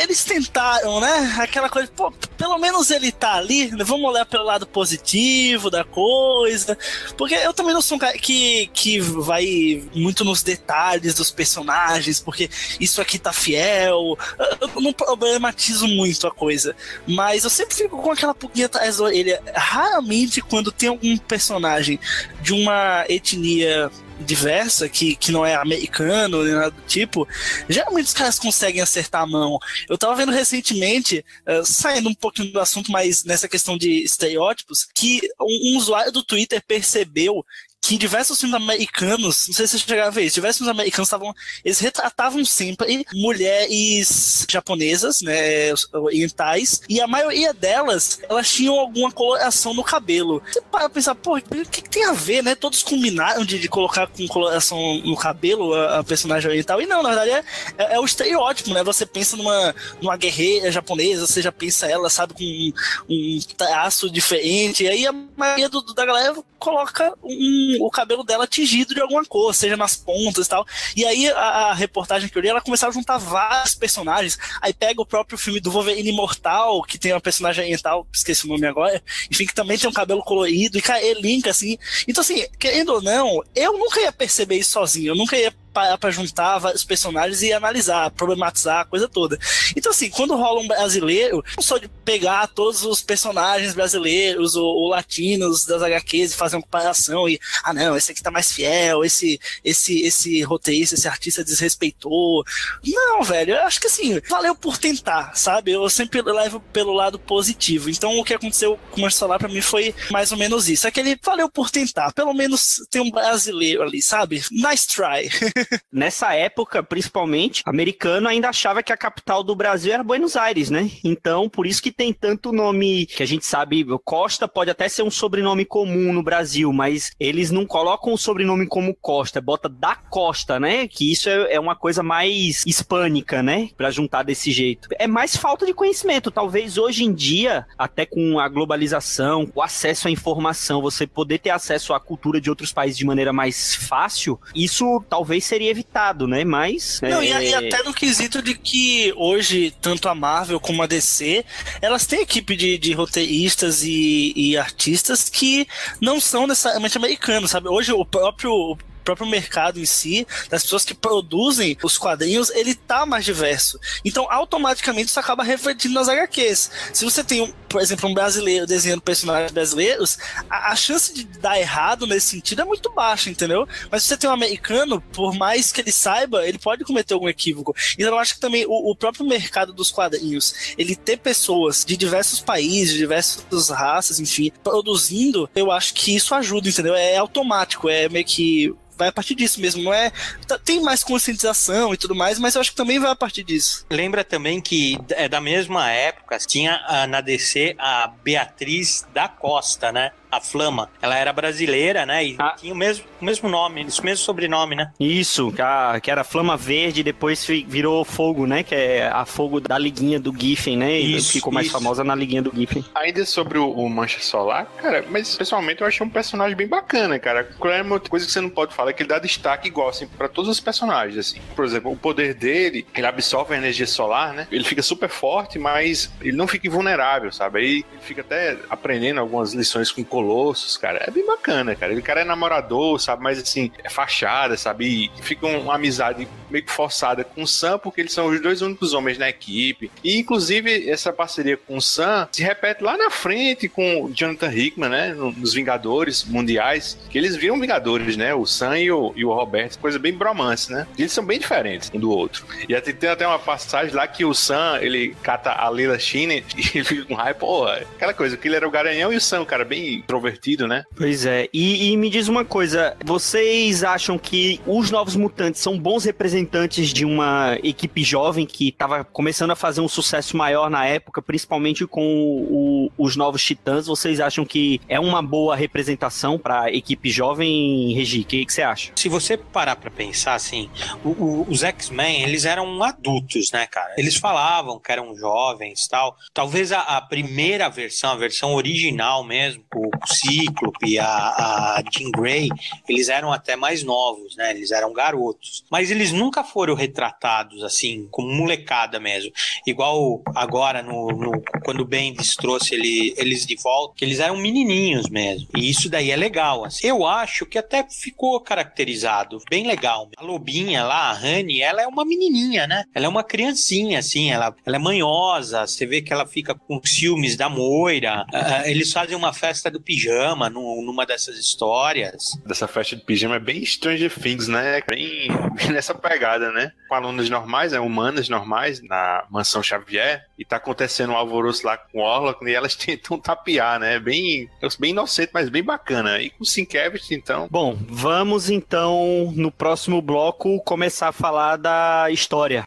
Speaker 7: eles tentaram, né? Aquela coisa, pô, pelo menos ele tá ali, vamos olhar pelo lado positivo da coisa. Porque eu também não sou um cara que, que vai muito nos detalhes dos personagens, porque isso aqui tá fiel. Eu não problematizo muito a coisa. Mas eu sempre fico com aquela pulguinha atrás da orelha. Raramente, quando tem algum personagem de uma etnia diversa, que, que não é americano nem nada do tipo, geralmente os caras conseguem acertar a mão. Eu tava vendo recentemente, eh, saindo um pouquinho do assunto, mas nessa questão de estereótipos, que um, um usuário do Twitter percebeu que diversos filmes americanos, não sei se você chegaram a ver isso, diversos filmes americanos estavam, eles retratavam sempre mulheres japonesas, né, orientais, e a maioria delas, elas tinham alguma coloração no cabelo. Você para pensar, pô, o que, que, tem a ver, né? Todos combinaram de, de colocar com coloração no cabelo a, a, personagem oriental, e não, na verdade é, é, é, o estereótipo, né? Você pensa numa, numa guerreira japonesa, você já pensa ela, sabe, com um, um traço diferente, e aí a maioria do, da galera coloca um, o cabelo dela tingido de alguma cor, seja nas pontas e tal. E aí a, a, reportagem que eu li, ela começava a juntar vários personagens. Aí pega o próprio filme do Wolverine Imortal, que tem uma personagem oriental, esqueci o nome agora, enfim, que também tem um cabelo colorido, e cara, ele linka assim. Então, assim, querendo ou não, eu nunca ia perceber isso sozinho, eu nunca ia parar pra juntar vários personagens e analisar, problematizar a coisa toda. Então, assim, quando rola um brasileiro, não só de pegar todos os personagens brasileiros ou, ou, latinos das HQs e fazer uma comparação e, ah, não, esse aqui tá mais fiel, esse, esse, esse roteirista, esse artista desrespeitou. Não, velho, eu acho que assim, valeu por tentar, sabe? Eu sempre levo pelo lado positivo. Então, o que aconteceu com o Marcelo pra mim foi mais ou menos isso. É que ele valeu por tentar. Pelo menos tem um brasileiro ali, sabe? Nice try.
Speaker 3: Nessa época, principalmente, americano ainda achava que a capital do Brasil era Buenos Aires, né? Então, por isso que tem tanto nome que a gente sabe, Costa pode até ser um sobrenome comum no Brasil, mas eles não colocam o sobrenome como Costa, bota da Costa, né? Que isso é, é uma coisa mais hispânica, né? Pra juntar desse jeito. É mais falta de conhecimento. Talvez hoje em dia, até com a globalização, o acesso à informação, você poder ter acesso à cultura de outros países de maneira mais fácil, isso talvez seria evitado, né? Mas.
Speaker 7: Não, é... e, até no quesito de que hoje, tanto a Marvel como a DC, elas têm equipe de, de roteiristas e, e artistas que não são necessariamente americanos, sabe? Hoje o próprio próprio mercado em si, das pessoas que produzem os quadrinhos, ele tá mais diverso. Então, automaticamente, isso acaba refletindo nas HQs. Se você tem, por exemplo, um brasileiro desenhando personagens brasileiros, a, a chance de dar errado nesse sentido é muito baixa, entendeu? Mas se você tem um americano, por mais que ele saiba, ele pode cometer algum equívoco. Então, eu acho que também o, o próprio mercado dos quadrinhos, ele ter pessoas de diversos países, de diversas raças, enfim, produzindo, eu acho que isso ajuda, entendeu? É automático, é meio que vai a partir disso mesmo, não é? Tá, tem mais conscientização e tudo mais, mas eu acho que também vai a partir disso.
Speaker 6: Lembra também que é da mesma época, tinha na DC a Beatriz da Costa, né? A Flama. Ela era brasileira, né? E ah. tinha o mesmo, o mesmo nome, o mesmo sobrenome, né?
Speaker 3: Isso, que, a, que era Flama Verde, depois virou Fogo, né? Que é a Fogo da liguinha do Giffen, né? E isso, ficou mais isso. famosa na liguinha do Giffen.
Speaker 4: Ainda sobre o, o, Mancha Solar, cara, mas pessoalmente eu achei um personagem bem bacana, cara. Claremont, coisa que você não pode falar é que ele dá destaque igual, assim, pra todos os personagens, assim. Por exemplo, o poder dele, ele absorve a energia solar, né? Ele fica super forte, mas ele não fica invulnerável, sabe? Aí ele fica até aprendendo algumas lições com color Colossus, cara, é bem bacana, cara. Ele cara é namorador, sabe? Mas assim, é fachada, sabe? E fica uma amizade meio que forçada com o Sam, porque eles são os dois únicos homens na equipe. E inclusive essa parceria com o Sam se repete lá na frente com o Jonathan Hickman, né? Nos Vingadores Mundiais, que eles viram Vingadores, né? O Sam e o, e o Roberto, coisa bem bromance, né? Eles são bem diferentes um do outro. E até, tem até uma passagem lá que o Sam, ele cata a Lila Shine e ele fica com raiva, pô, aquela coisa, que ele era o garanhão e o Sam, cara, bem introvertido, né?
Speaker 3: Pois é. E, e, me diz uma coisa: vocês acham que os Novos Mutantes são bons representantes de uma equipe jovem que estava começando a fazer um sucesso maior na época, principalmente com o, os Novos Titãs? Vocês acham que é uma boa representação para a equipe jovem, Regi? O que, que, você acha?
Speaker 6: Se você parar para pensar assim, o, o, os X-Men, eles eram adultos, né, cara? Eles falavam que eram jovens tal. Talvez a, a primeira versão, a versão original mesmo, o Cíclope, a, a Jean Grey, eles eram até mais novos, né? Eles eram garotos. Mas eles nunca foram retratados assim, como molecada mesmo. Igual agora, no, no quando o Bendis trouxe ele, eles de volta, que eles eram menininhos mesmo. E isso daí é legal. Assim. Eu acho que até ficou caracterizado bem legal. A Lobinha lá, a Honey, ela é uma menininha, né? Ela é uma criancinha, assim, ela, ela é manhosa. Você vê que ela fica com ciúmes da Moira. Uh, eles fazem uma festa do pijama numa dessas histórias.
Speaker 4: Dessa festa de pijama é bem Stranger Things, né? Bem, bem nessa pegada, né? Com alunos normais, né? humanas normais, na mansão Xavier, e tá acontecendo um alvoroço lá com o Orlok, e elas tentam tapear, né? Bem, bem inocente, mas bem bacana. E com o Sienkiewicz, então...
Speaker 3: Bom, vamos então, no próximo bloco, começar a falar da história.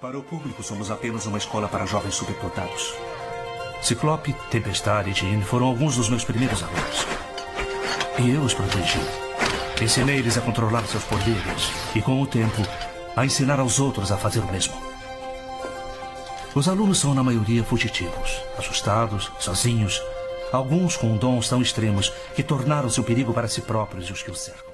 Speaker 8: Para o público, somos apenas uma escola para jovens superdotados. Ciclope, Tempestade e Jean foram alguns dos meus primeiros alunos. E eu os protegi. Ensinei-lhes a controlar seus poderes e, com o tempo, a ensinar aos outros a fazer o mesmo. Os alunos são, na maioria, fugitivos, assustados, sozinhos, alguns com dons tão extremos que tornaram-se um perigo para si próprios e os que os cercam.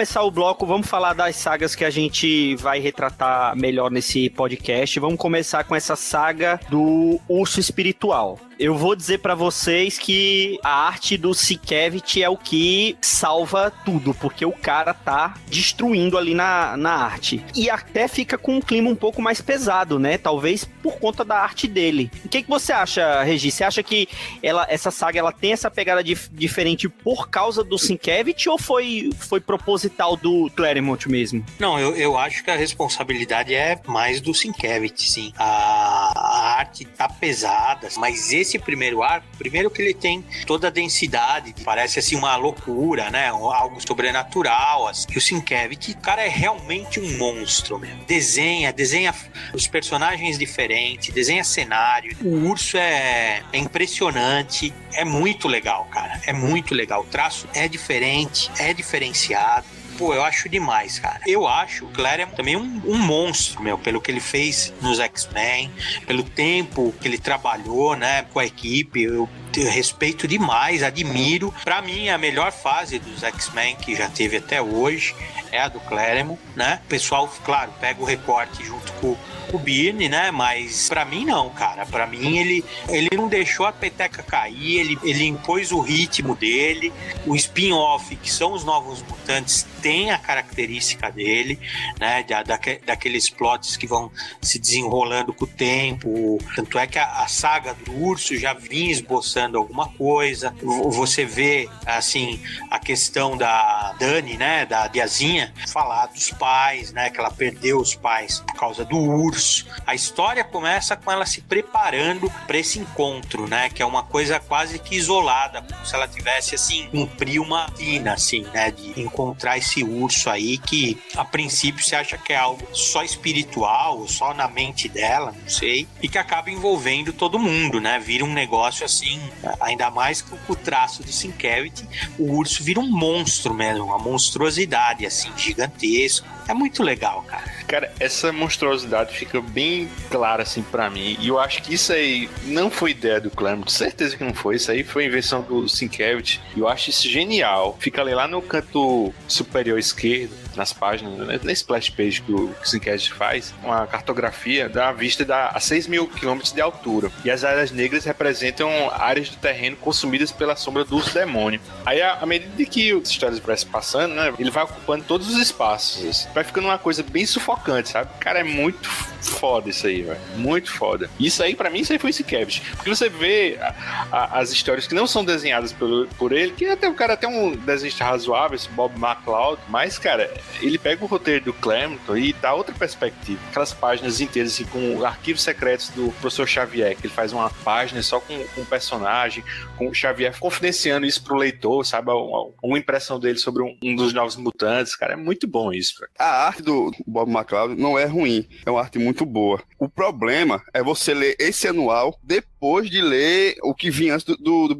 Speaker 3: Começar o bloco, vamos falar das sagas que a gente vai retratar melhor nesse podcast. Vamos começar com essa saga do urso espiritual eu vou dizer para vocês que a arte do Sienkiewicz é o que salva tudo, porque o cara tá destruindo ali na, na arte. E até fica com um clima um pouco mais pesado, né? Talvez por conta da arte dele. O que, que você acha, Regi? Você acha que ela, essa saga ela tem essa pegada dif diferente por causa do Sienkiewicz ou foi, foi proposital do Claremont mesmo?
Speaker 6: Não, eu, eu acho que a responsabilidade é mais do Sienkiewicz, sim. A, a arte tá pesada, mas esse esse primeiro arco, primeiro que ele tem toda a densidade, parece assim uma loucura, né? Algo sobrenatural. Assim. E o Sienkiewicz, cara é realmente um monstro mesmo. Desenha, desenha os personagens diferentes, desenha cenário. O urso é, é impressionante, é muito legal, cara. É muito legal. O traço é diferente, é diferenciado pô, eu acho demais, cara. Eu acho o Claremont também um, um monstro, meu, pelo que ele fez nos X-Men, pelo tempo que ele trabalhou, né, com a equipe. Eu respeito demais, admiro. Para mim, a melhor fase dos X-Men que já teve até hoje é a do Claremont, né? O pessoal, claro, pega o recorte junto com o Birne, né? Mas para mim não, cara. Para mim ele, ele não deixou a peteca cair, ele, ele impôs o ritmo dele. O spin-off, que são os novos mutantes, tem a característica dele, né? Da, da, daqueles plots que vão se desenrolando com o tempo. Tanto é que a, a saga do urso já vinha esboçando alguma coisa. Você vê, assim, a questão da Dani, né? Da Diazinha, falar dos pais, né? Que ela perdeu os pais por causa do urso a história começa com ela se preparando para esse encontro, né? Que é uma coisa quase que isolada, como se ela tivesse assim cumprir uma tina, assim, né? De encontrar esse urso aí que a princípio se acha que é algo só espiritual, só na mente dela, não sei, e que acaba envolvendo todo mundo, né? Vira um negócio assim, ainda mais com o traço do Sienkiewicz, o urso vira um monstro mesmo, uma monstruosidade assim gigantesco. É muito legal, cara.
Speaker 4: Cara, essa monstruosidade fica bem clara assim para mim. E eu acho que isso aí não foi ideia do Claremont, certeza que não foi. Isso aí foi invenção do Sienkiewicz. E eu acho isso genial. Fica ali lá no canto superior esquerdo nas páginas, né, na splash page que o Sincast faz, uma cartografia da vista da, a 6 mil quilômetros de altura. E as áreas negras representam áreas do terreno consumidas pela sombra do demônio. Aí, à medida que as histórias vai se passando, né, ele vai ocupando todos os espaços. Vai ficando uma coisa bem sufocante, sabe? Cara, é muito foda isso aí, velho. Muito foda. Isso aí, para mim, isso aí foi Sienkiewicz. Porque você vê a, a, as histórias que não são desenhadas por, por ele, que até o cara tem um desenho razoável, esse Bob McLeod, mas, cara, ele pega o roteiro do Claremont e dá outra perspectiva. Aquelas páginas inteiras, assim, com arquivos secretos do professor Xavier, que ele faz uma página só com, com um personagem, com o Xavier confidenciando isso pro leitor, sabe? Uma, uma impressão dele sobre um, um, dos novos mutantes, cara. É muito bom isso. Cara.
Speaker 5: A arte do Bob McLeod não é ruim. É uma arte muito boa. O problema é você ler esse anual depois de ler o que vinha antes do, do, do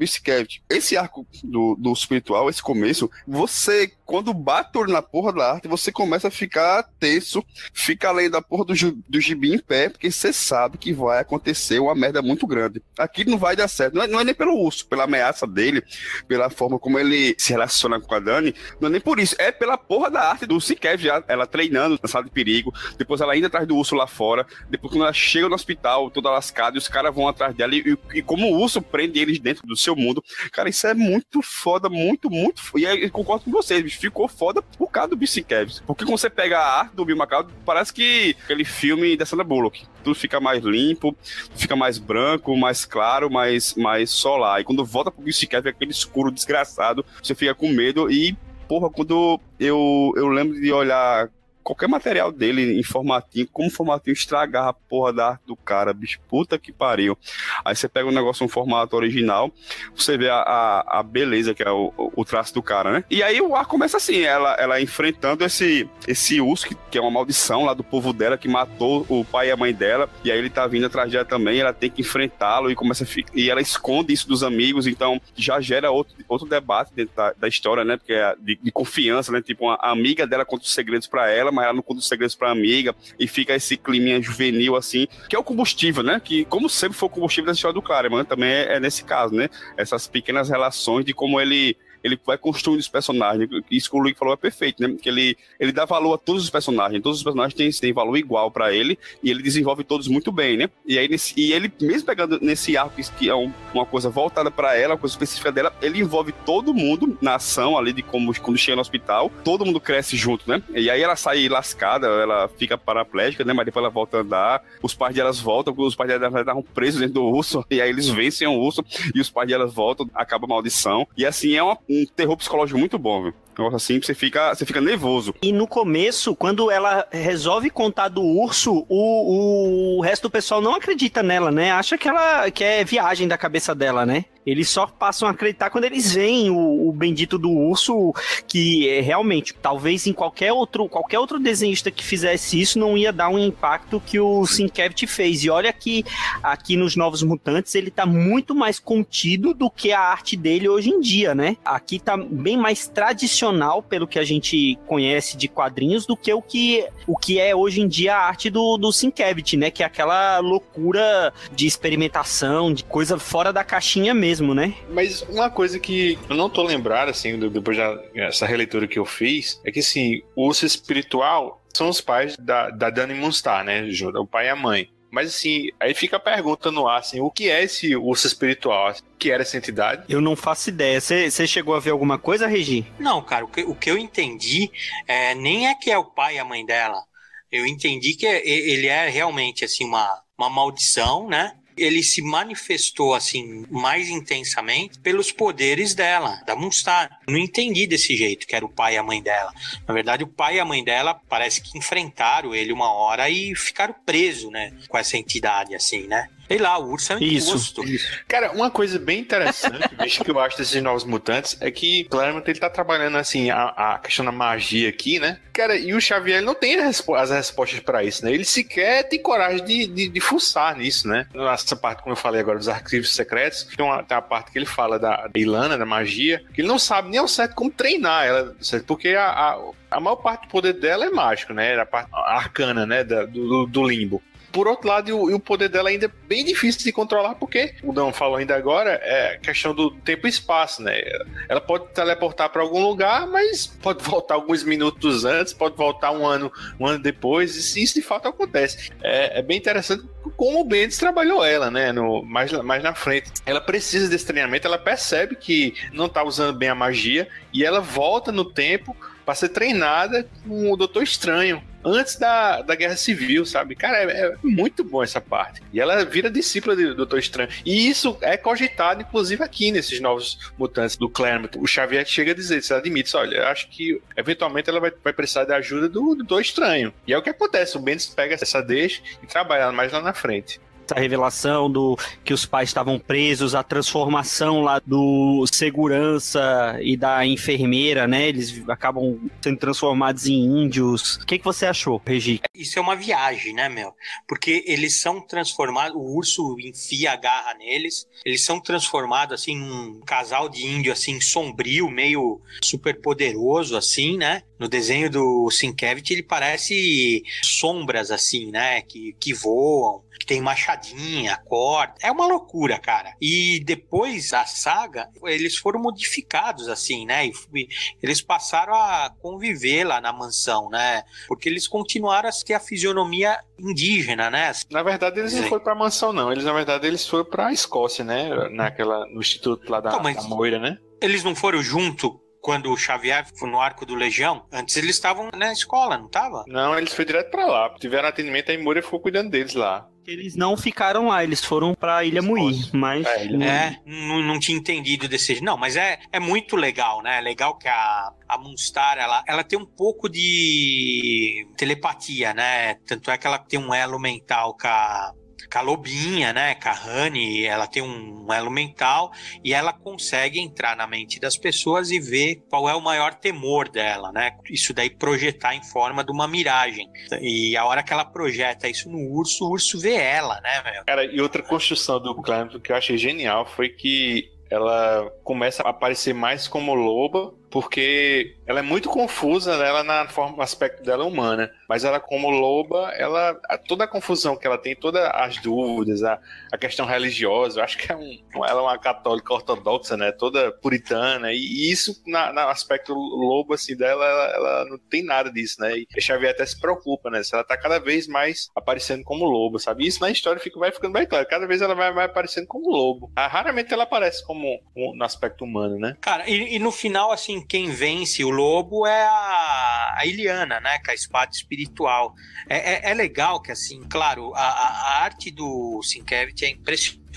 Speaker 5: Esse arco do, do espiritual, esse começo, você, quando bate na porra da arte, você começa a ficar tenso, fica além da porra do, do gibi em pé, porque você sabe que vai acontecer uma merda muito grande. Aqui não vai dar certo. Não é, não é nem pelo urso, pela ameaça dele, pela forma como ele se relaciona com a Dani, não é nem por isso. É pela porra da arte do Sikev ela treinando na sala de perigo, depois ela indo atrás do urso lá fora, depois quando ela chega no hospital, toda lascada, e os caras vão atrás dela, e, e, como o urso prende eles dentro do seu mundo. Cara, isso é muito foda, muito, muito foda. E aí, eu concordo com vocês, bicho, ficou foda por causa do BC Kevs. Porque quando você pega a arte do Bill McCall, parece que aquele filme da Sandra Bullock. Tudo fica mais limpo, fica mais branco, mais claro, mais, mais solar. E quando volta pro BC Kevs, é aquele escuro desgraçado, você fica com medo e porra, quando eu, eu lembro de olhar qualquer material dele em formatinho, como formatinho estragar a porra da arte do cara, bicho, puta que pariu. Aí você pega um negócio, um formato original, você vê a, a, a beleza que é o, o, traço do cara, né? E aí o ar começa assim, ela, ela enfrentando esse, esse urso, que, que é uma maldição lá do povo dela, que matou o pai e a mãe dela, e aí ele tá vindo atrás dela também, ela tem que enfrentá-lo e começa ficar, e ela esconde isso dos amigos, então já gera outro, outro debate dentro da, da história, né? Porque é de, de confiança, né? Tipo, uma amiga dela conta os segredos para ela, mas ela não conta os segredos pra amiga, e fica esse clima juvenil assim, que é o combustível, né? Que, como sempre foi o combustível da história do Claremont, também é, é nesse caso, né? Essas pequenas relações de como ele ele vai construindo os personagens. Isso que o Luke falou é perfeito, né? Que ele, ele dá valor a todos os personagens. Todos os personagens têm, têm valor igual para ele e ele desenvolve todos muito bem, né? E aí nesse, e ele mesmo pegando nesse arco que é um, uma coisa voltada para ela, uma coisa específica dela, ele envolve todo mundo na ação ali de como quando chega no hospital, todo mundo cresce junto, né? E aí ela sai lascada, ela fica paraplégica, né? Mas depois ela volta a andar, os pais delas voltam, os pais delas estavam presos dentro do urso, e aí eles vencem o urso e os pais delas voltam, acaba a maldição. E assim é uma, um terror psicológico muito bom, viu? Negócio assim, você fica, você fica nervoso.
Speaker 3: E no começo, quando ela resolve contar do urso, o, o resto do pessoal não acredita nela, né? Acha que ela que é viagem da cabeça dela, né? Eles só passam a acreditar quando eles veem o, o bendito do urso, que é, realmente, talvez em qualquer outro, qualquer outro desenhista que fizesse isso não ia dar um impacto que o Sinkevich fez. E olha que aqui nos Novos Mutantes ele tá muito mais contido do que a arte dele hoje em dia, né? Aqui tá bem mais tradicional tradicional, pelo que a gente conhece de quadrinhos, do que o que, o que é hoje em dia a arte do, do Sienkiewicz, né? Que é aquela loucura de experimentação, de coisa fora da caixinha mesmo, né?
Speaker 4: Mas uma coisa que eu não tô lembrado, assim, depois dessa releitura que eu fiz, é que, assim, o urso espiritual são os pais da, da Dani Munstar, né? O pai e a mãe. Mas assim, aí fica a pergunta no ar, assim, o que é esse urso espiritual? O que era essa entidade?
Speaker 3: Eu não faço ideia. Você chegou a ver alguma coisa, Regi?
Speaker 6: Não, cara, o que, o que eu entendi é, nem é que é o pai e a mãe dela. Eu entendi que é, ele é realmente, assim, uma, uma maldição, né? Ele se manifestou assim mais intensamente pelos poderes dela, da Munstar. Não entendi desse jeito que era o pai e a mãe dela. Na verdade, o pai e a mãe dela parece que enfrentaram ele uma hora e ficaram presos, né, com essa entidade assim, né? Sei lá, o urso é um
Speaker 4: isso, isso. Cara, uma coisa bem interessante, bicho, que eu acho desses novos mutantes é que claramente ele tá trabalhando assim a, a questão da magia aqui, né? Cara, e o Xavier não tem as, as respostas para isso, né? Ele sequer tem coragem de, de, de fuçar nisso, né? Nessa parte, como eu falei agora, dos arquivos secretos, tem uma, tem uma parte que ele fala da, da Ilana, da magia, que ele não sabe nem ao certo como treinar ela, certo? porque a, a a maior parte do poder dela é mágico, né? A parte arcana, né? Da, do, do, limbo. Por outro lado, o, o, poder dela ainda é bem difícil de controlar, porque o Dão falou ainda agora, é questão do tempo e espaço, né? Ela pode teleportar para algum lugar, mas pode voltar alguns minutos antes, pode voltar um ano, um ano depois, e isso de fato acontece. É, é bem interessante como o Bendis trabalhou ela, né? No, mais, mais na frente. Ela precisa desse treinamento, ela percebe que não tá usando bem a magia, e ela volta no tempo para ser treinada com o Doutor Estranho antes da, da Guerra Civil, sabe? Cara, é, é, muito bom essa parte. E ela vira discípula do Doutor Estranho. E isso é cogitado, inclusive, aqui nesses novos mutantes do Claremont. O Xavier chega a dizer, você admite, olha, acho que eventualmente ela vai, vai precisar da ajuda do, do Doutor Estranho. E é o que acontece, o Bendis pega essa deixa e trabalha mais lá na frente.
Speaker 3: Essa revelação do que os pais estavam presos, a transformação lá do segurança e da enfermeira, né? Eles acabam sendo transformados em índios. O que, que você achou, Regi?
Speaker 6: Isso é uma viagem, né, meu? Porque eles são transformados, o urso enfia a garra neles, eles são transformados assim num casal de índio assim sombrio, meio super poderoso assim, né? No desenho do Sienkiewicz ele parece sombras assim, né, que, que voam, que tem machadinha, corda. É uma loucura, cara. E depois da saga, eles foram modificados assim, né? E, e eles passaram a conviver lá na mansão, né? Porque eles continuaram a ter a fisionomia indígena, né?
Speaker 4: Na verdade, eles não
Speaker 6: Sim.
Speaker 4: foram pra mansão, não. Eles, na verdade, eles foram pra Escócia, né? Naquela, no instituto lá da,
Speaker 6: Não,
Speaker 4: da Moira, né?
Speaker 6: Eles não foram junto quando o Xavier foi no arco do Legião? Antes eles estavam na escola, não tava?
Speaker 4: Não, eles foram direto pra lá. Tiveram atendimento, a Moira ficou cuidando deles lá.
Speaker 3: Eles não ficaram lá, eles foram pra Ilha Muir, mas...
Speaker 4: É, Ilha
Speaker 6: É, não, não tinha entendido desse. Não, mas é, é muito legal, né? É legal que a, a Moonstar ela, ela tem um pouco de telepatia, né? Tanto é que ela tem um elo mental com a, com a Lobinha, né? Honey, ela tem um elo mental e ela consegue entrar na mente das pessoas e ver qual é o maior temor dela, né? Isso daí projetar em forma de uma miragem. E a hora que ela projeta isso no urso, o urso vê ela, né, meu?
Speaker 4: Cara, e outra construção do Claremont que eu achei genial foi que ela começa a aparecer mais como loba, porque ela é muito confusa, né? ela na forma, aspecto dela humana, mas ela como loba, ela toda a confusão que ela tem, todas as dúvidas, a, a questão religiosa, eu acho que é um, ela é uma católica ortodoxa, né? Toda puritana, e isso na, no aspecto lobo assim dela, ela, ela não tem nada disso, né? E Xavier até se preocupa, né? Se ela tá cada vez mais aparecendo como lobo, sabe? Isso na história fica, vai ficando bem claro. Cada vez ela vai, vai aparecendo como lobo. Ah, raramente ela aparece como um- no aspecto humano, né?
Speaker 6: Cara, e, e no final, assim, quem vence o lobo é a, a Iliana, né? Com a espada espiritual. É, é, é legal que, assim, claro, a, a- arte do Sienkiewicz é impressionante,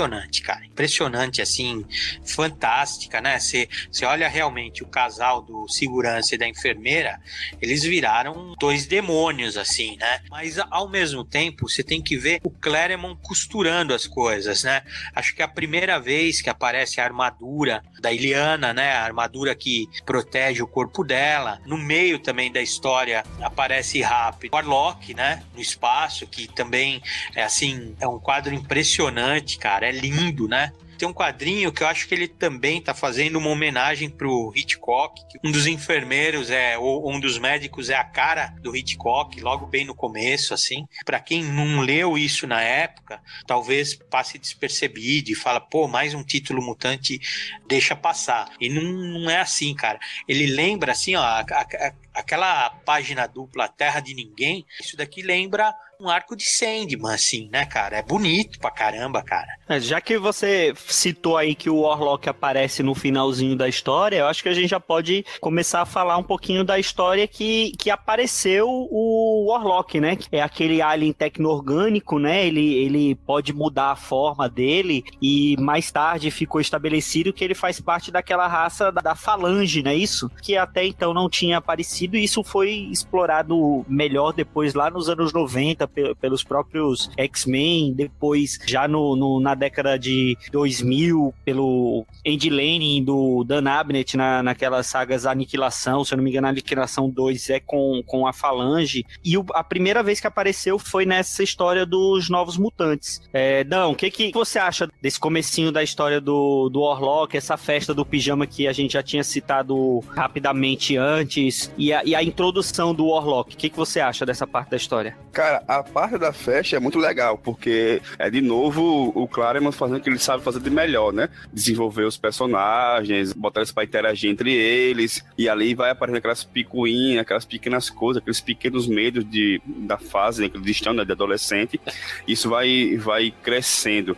Speaker 6: cara. Impressionante, assim, fantástica, né? Você olha realmente o casal do segurança e da enfermeira, eles viraram dois demônios, assim, né? Mas, ao mesmo tempo, você tem que ver o Claremont costurando as coisas, né? Acho que é a primeira vez que aparece a armadura da Iliana, né? A armadura que protege o corpo dela. No meio também da história aparece rápido Warlock, né? No espaço, que também é assim, é um quadro impressionante, cara. É lindo, né? Tem um quadrinho que eu acho que ele também tá fazendo uma homenagem pro Hitchcock. Um dos enfermeiros é, ou um dos médicos é a cara do Hitchcock, logo bem no começo, assim. Pra quem não leu isso na época, talvez passe despercebido e fala, pô, mais um título mutante, deixa passar. E não, não é assim, cara. Ele lembra, assim, ó, a- a- aquela página dupla Terra de Ninguém, isso daqui lembra um arco de Sandman, assim, né, cara? É bonito pra caramba, cara.
Speaker 3: É, Já que você citou aí que o Warlock aparece no finalzinho da história, eu acho que a gente já pode começar a falar um pouquinho da história que, que apareceu o Warlock, né? É aquele alien tecno-orgânico, né? Ele, ele pode mudar a forma dele e mais tarde ficou estabelecido que ele faz parte daquela raça da, da falange, não é isso? Que até então não tinha aparecido e isso foi explorado melhor depois lá nos anos 90 pe- pelos próprios X-Men, depois já no, no- na década de 2000 pelo Andy Lanning do Dan Abnett na, naquelas sagas Aniquilação, se eu não me engano, Aniquilação 2 é com, com a Falange. E o- a primeira vez que apareceu foi nessa história dos Novos Mutantes. É, Dão, o que, que você acha desse comecinho da história do, do Orlok, essa festa do pijama que a gente já tinha citado rapidamente antes, e a, e a introdução do Orlok? O que, que você acha dessa parte da história?
Speaker 5: Cara, a parte da festa é muito legal, porque é de novo o Claremont fazendo o que ele sabe fazer de melhor, né? Desenvolver os personagens, botar eles pra interagir entre eles, e ali vai aparecendo aquelas picuinhas, aquelas pequenas coisas, aqueles pequenos medos de, da fase né, que eles estão, né, de adolescente. Isso vai, vai crescendo.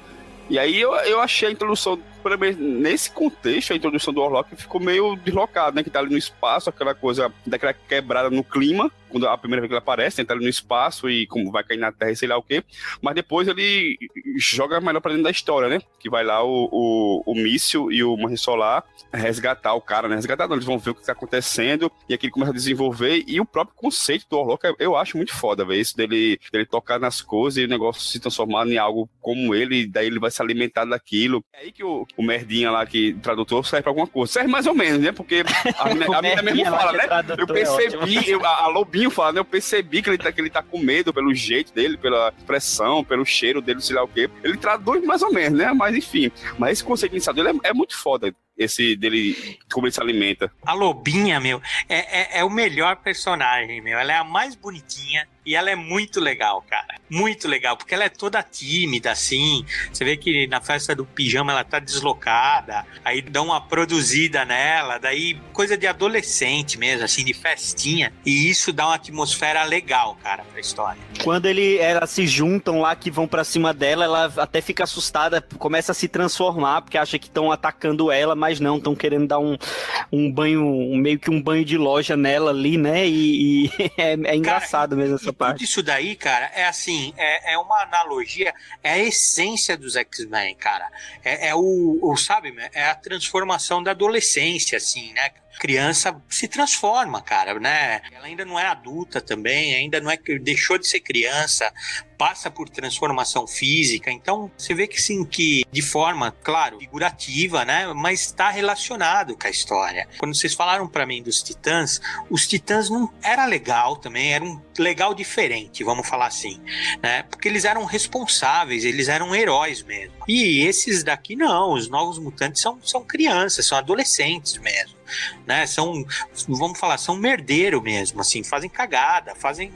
Speaker 5: E aí eu, eu achei a introdução pelo menos nesse contexto, a introdução do Orlok ficou meio deslocado, né? Que tá ali no espaço, aquela coisa daquela quebrada no clima, quando a primeira vez que ele aparece, né, tá ali no espaço e como vai cair na Terra e sei lá o quê. Mas depois ele joga melhor pra dentro da história, né? Que vai lá o, o, o míssil e o Morre Solar resgatar o cara, né? Resgatar não, eles vão ver o que tá acontecendo e aqui ele começa a desenvolver e o próprio conceito do Orlok eu acho muito foda, ver isso dele, dele tocar nas coisas e o negócio se transformar em algo como ele, daí ele vai se alimentar daquilo. É aí que o, o merdinha lá que tradutor serve pra alguma coisa. Serve mais ou menos, né? Porque a mina, a mina mesmo fala, né? Eu é percebi, eu, a, Lobinho fala, né? Eu percebi que ele, tá, que ele tá com medo pelo jeito dele, pela expressão, pelo cheiro dele, sei lá o quê. Ele traduz mais ou menos, né? Mas enfim. Mas esse conceito inicial dele é, é muito foda esse dele, como ele se alimenta.
Speaker 6: A Lobinha, meu, é, é, é, o melhor personagem, meu. Ela é a mais bonitinha e ela é muito legal, cara. Muito legal, porque ela é toda tímida, assim. Você vê que na festa do pijama ela tá deslocada, aí dá uma produzida nela, daí coisa de adolescente mesmo, assim, de festinha. E isso dá uma atmosfera legal, cara, pra história.
Speaker 3: Quando ele, elas se juntam lá, que vão para cima dela, ela até fica assustada, começa a se transformar, porque acha que estão atacando ela, mas não, estão querendo dar um, um banho, um, meio que um banho de loja nela ali, né? E, e é, é, engraçado cara, mesmo essa parte.
Speaker 6: Isso daí, cara, é assim, é, é uma analogia, é a essência dos X-Men, cara. É, é o, o, sabe, é a transformação da adolescência, assim, né? Criança se transforma, cara, né? Ela ainda não é adulta também, ainda não é deixou de ser criança, passa por transformação física. Então, você vê que sim, que de forma, claro, figurativa, né, mas está relacionado com a história. Quando vocês falaram para mim dos Titãs, os Titãs não era legal também, era um legal diferente, vamos falar assim, né? Porque eles eram responsáveis, eles eram heróis mesmo. E esses daqui não, os novos mutantes são, são crianças, são adolescentes mesmo né? São, vamos falar, são merdeiro mesmo, assim, fazem cagada, fazem,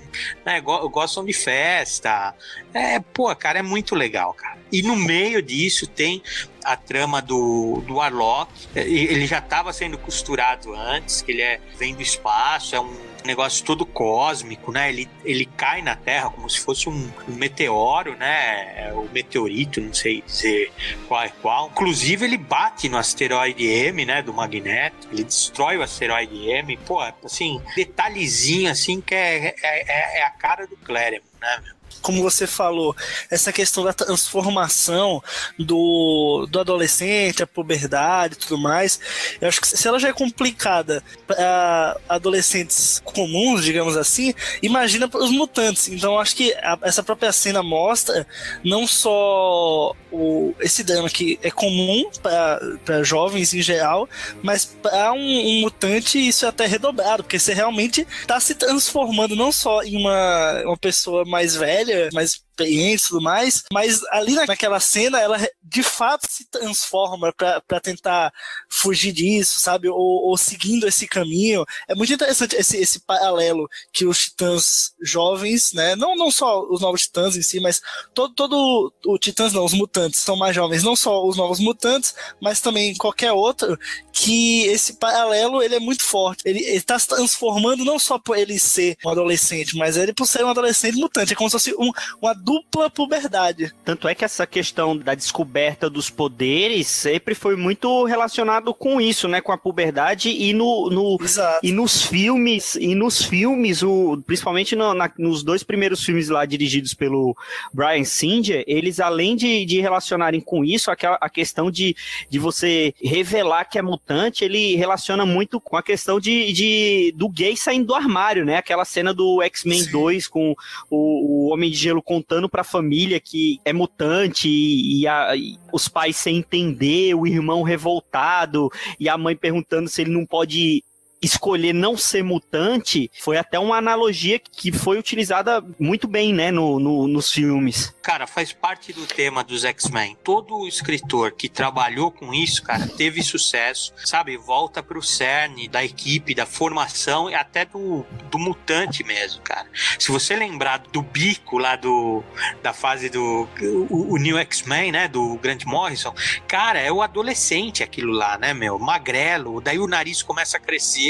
Speaker 6: né, gostam de festa. É, pô, cara, é muito legal, cara. E no meio disso tem a trama do, do Warlock. Ele já estava sendo costurado antes, que ele é, vem do espaço, é um negócio todo cósmico, né? Ele, ele cai na Terra como se fosse um, um meteoro, né? É o meteorito, não sei dizer qual é qual. Inclusive, ele bate no asteroide M, né? Do Magneto. Ele destrói o asteroide M. Pô, assim, detalhezinho assim que é, é, é, é a cara do Claremont, né, meu?
Speaker 7: Como você falou, essa questão da transformação do, do adolescente, a puberdade e tudo mais, eu acho que se ela já é complicada para adolescentes comuns, digamos assim, imagina para os mutantes. Então acho que a, essa própria cena mostra não só o, esse drama que é comum para jovens em geral, mas para um, um, mutante isso é até redobrado, porque você realmente está se transformando não só em uma, uma pessoa mais velha, mais experientes e tudo mais, mas ali naquela cena ela de fato se transforma para tentar fugir disso, sabe? Ou, ou, seguindo esse caminho. É muito interessante esse, esse paralelo que os titãs jovens, né? Não, não só os novos titãs em si, mas todo, todo o titãs não, os mutantes são mais jovens, não só os novos mutantes, mas também qualquer outro, que esse paralelo ele é muito forte. Ele está se transformando não só por ele ser um adolescente, mas ele por ser um adolescente mutante. É como se fosse um, uma dupla puberdade.
Speaker 3: Tanto é que essa questão da descoberta dos poderes sempre foi muito relacionado com isso, né? Com a puberdade e no, no e nos filmes e nos filmes, o, principalmente no, na, nos dois primeiros filmes lá dirigidos pelo Brian Singer, eles além de, de relacionarem com isso, aquela, a questão de, de você revelar que é mutante, ele relaciona muito com a questão de, de do gay saindo do armário, né? Aquela cena do X-Men 2 com o, o Homem de Gelo contando contando pra família que é mutante e, a, e os pais sem entender, o irmão revoltado e a mãe perguntando se ele não pode escolher não ser mutante foi até uma analogia que foi utilizada muito bem, né, no, no, nos filmes.
Speaker 6: Cara, faz parte do tema dos X-Men. Todo escritor que trabalhou com isso, cara, teve sucesso, sabe? Volta pro cerne da equipe, da formação e até do, do mutante mesmo, cara. Se você lembrar do bico lá do da fase do o, o New X-Men, né, do Grant Morrison, cara, é o adolescente aquilo lá, né, meu? Magrelo, daí o nariz começa a crescer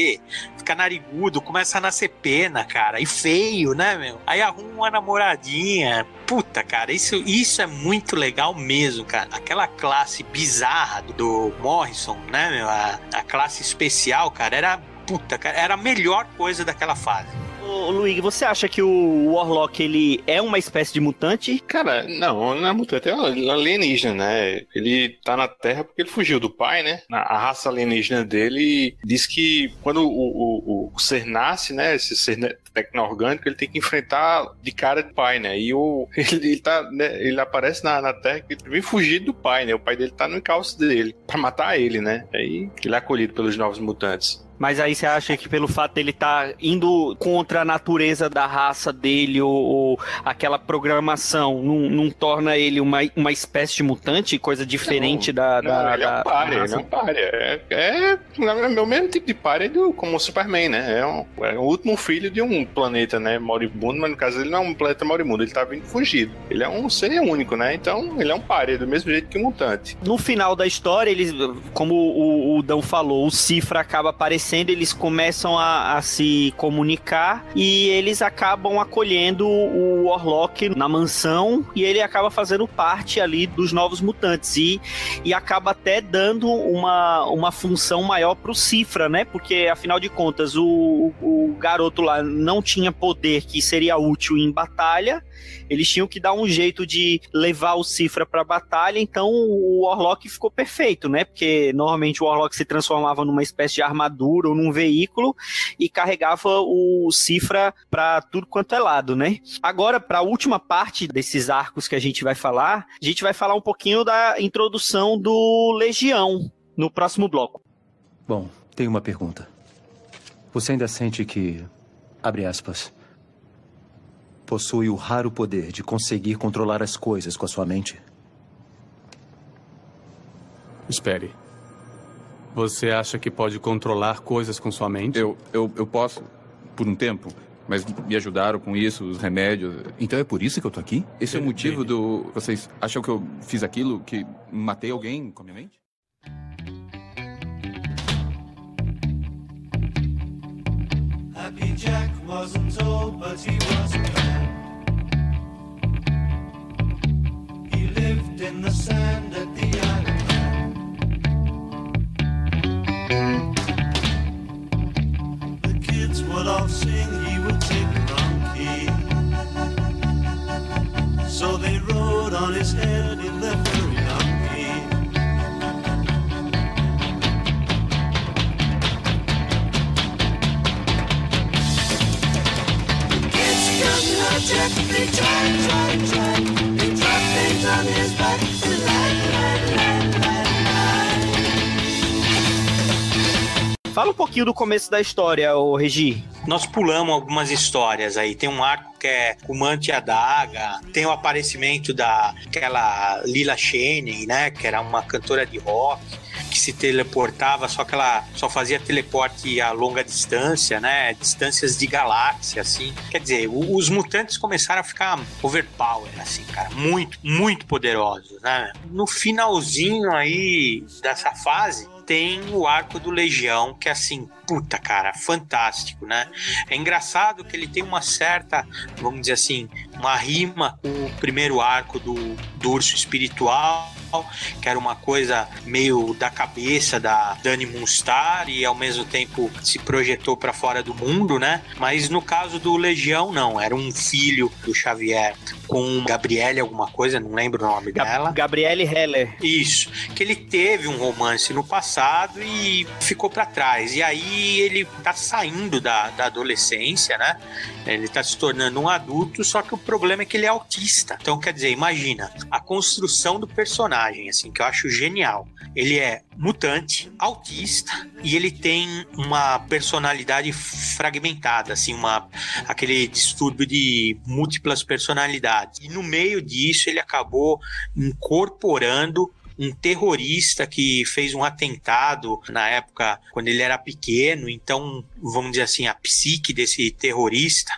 Speaker 6: fica narigudo, começa a nascer pena, cara, e feio, né, meu? Aí arruma uma namoradinha. Puta, cara, isso, isso é muito legal mesmo, cara. Aquela classe bizarra do, do Morrison, né, meu? A, a classe especial, cara, era puta, cara, era a melhor coisa daquela fase.
Speaker 3: Ô, Luigi, você acha que o Warlock ele é uma espécie de mutante?
Speaker 4: Cara, não, não é mutante, é alienígena, né? Ele tá na Terra porque ele fugiu do pai, né? A raça alienígena dele diz que quando o, o, o ser nasce, né? Esse ser tecno-orgânico, ele tem que enfrentar de cara de pai, né? E o, ele, ele, tá, né? ele aparece na, na Terra que ele vem fugir do pai, né? O pai dele tá no encalço dele pra matar ele, né? Aí ele é acolhido pelos novos mutantes.
Speaker 3: Mas aí você acha que pelo fato dele estar tá indo contra a natureza da raça dele ou, ou aquela programação não, não, torna ele uma, uma espécie de mutante, coisa diferente
Speaker 4: não,
Speaker 3: da,
Speaker 4: não,
Speaker 3: da,
Speaker 4: ele é um párea, ele é um párea. É, é, é o mesmo tipo de párea do, como o Superman, né? É, um, é o último filho de um planeta, né? Moribundo, mas no caso ele não é um planeta moribundo, ele tá vindo fugido. Ele é um ser único, né? Então ele é um párea, do mesmo jeito que um mutante.
Speaker 3: No final da história, eles, como o, o Dão falou, o Cifra acaba aparecendo eles começam a, a, se comunicar e eles acabam acolhendo o Warlock na mansão e ele acaba fazendo parte ali dos novos mutantes e, e acaba até dando uma, uma função maior pro Cifra, né? Porque afinal de contas o, o garoto lá não tinha poder que seria útil em batalha eles tinham que dar um jeito de levar o Cifra pra batalha, então o Warlock ficou perfeito, né? Porque normalmente o Warlock se transformava numa espécie de armadura ou num veículo e carregava o Cifra pra tudo quanto é lado, né? Agora, pra última parte desses arcos que a gente vai falar, a gente vai falar um pouquinho da introdução do Legião no próximo bloco.
Speaker 9: Bom, tenho uma pergunta. Você ainda sente que, abre aspas, possui o raro poder de conseguir controlar as coisas com a sua mente?
Speaker 10: Espere. Você acha que pode controlar coisas com sua mente?
Speaker 11: Eu, eu, eu posso, por um tempo. Mas me ajudaram com isso, os remédios.
Speaker 9: Então é por isso que eu tô aqui?
Speaker 11: Esse é o motivo do. Vocês acham que eu fiz aquilo? Que matei alguém com a minha mente? Happy Jack wasn't told, but he was a man. He lived in the sand at the island. love sing, he would take a monkey. So they rode on his head in and he left very lucky. Jack, they try, try, try. They drop things on his
Speaker 3: Fala um pouquinho do começo da história, o Regi.
Speaker 6: Nós pulamos algumas histórias aí. Tem um arco que é o Mante Adaga, tem o aparecimento daquela Lila Cheney, né? Que era uma cantora de rock que se teleportava, só que ela só fazia teleporte a longa distância, né? Distâncias de galáxia, assim. Quer dizer, os mutantes começaram a ficar overpower, assim, cara. Muito, muito poderosos, né? No finalzinho aí dessa fase, tem o arco do Legião, que é assim, puta, cara, fantástico, né? É engraçado que ele tem uma certa, vamos dizer assim, uma rima com o primeiro arco do, do Urso Espiritual, que era uma coisa meio da cabeça da Dani Munstar e ao mesmo tempo se projetou para fora do mundo, né? Mas no caso do Legião, não, era um filho do Xavier com Gabriele alguma coisa, não lembro o nome dela.
Speaker 3: Gabriele Heller.
Speaker 6: Isso, que ele teve um romance no passado e ficou para trás. E aí ele tá saindo da, da adolescência, né? Ele tá se tornando um adulto, só que o problema é que ele é autista. Então, quer dizer, imagina a construção do personagem, assim, que eu acho genial. Ele é mutante, autista e ele tem uma personalidade fragmentada, assim, uma aquele distúrbio de múltiplas personalidades. E no meio disso ele acabou incorporando um terrorista que fez um atentado na época quando ele era pequeno. Então, vamos dizer assim, a psique desse terrorista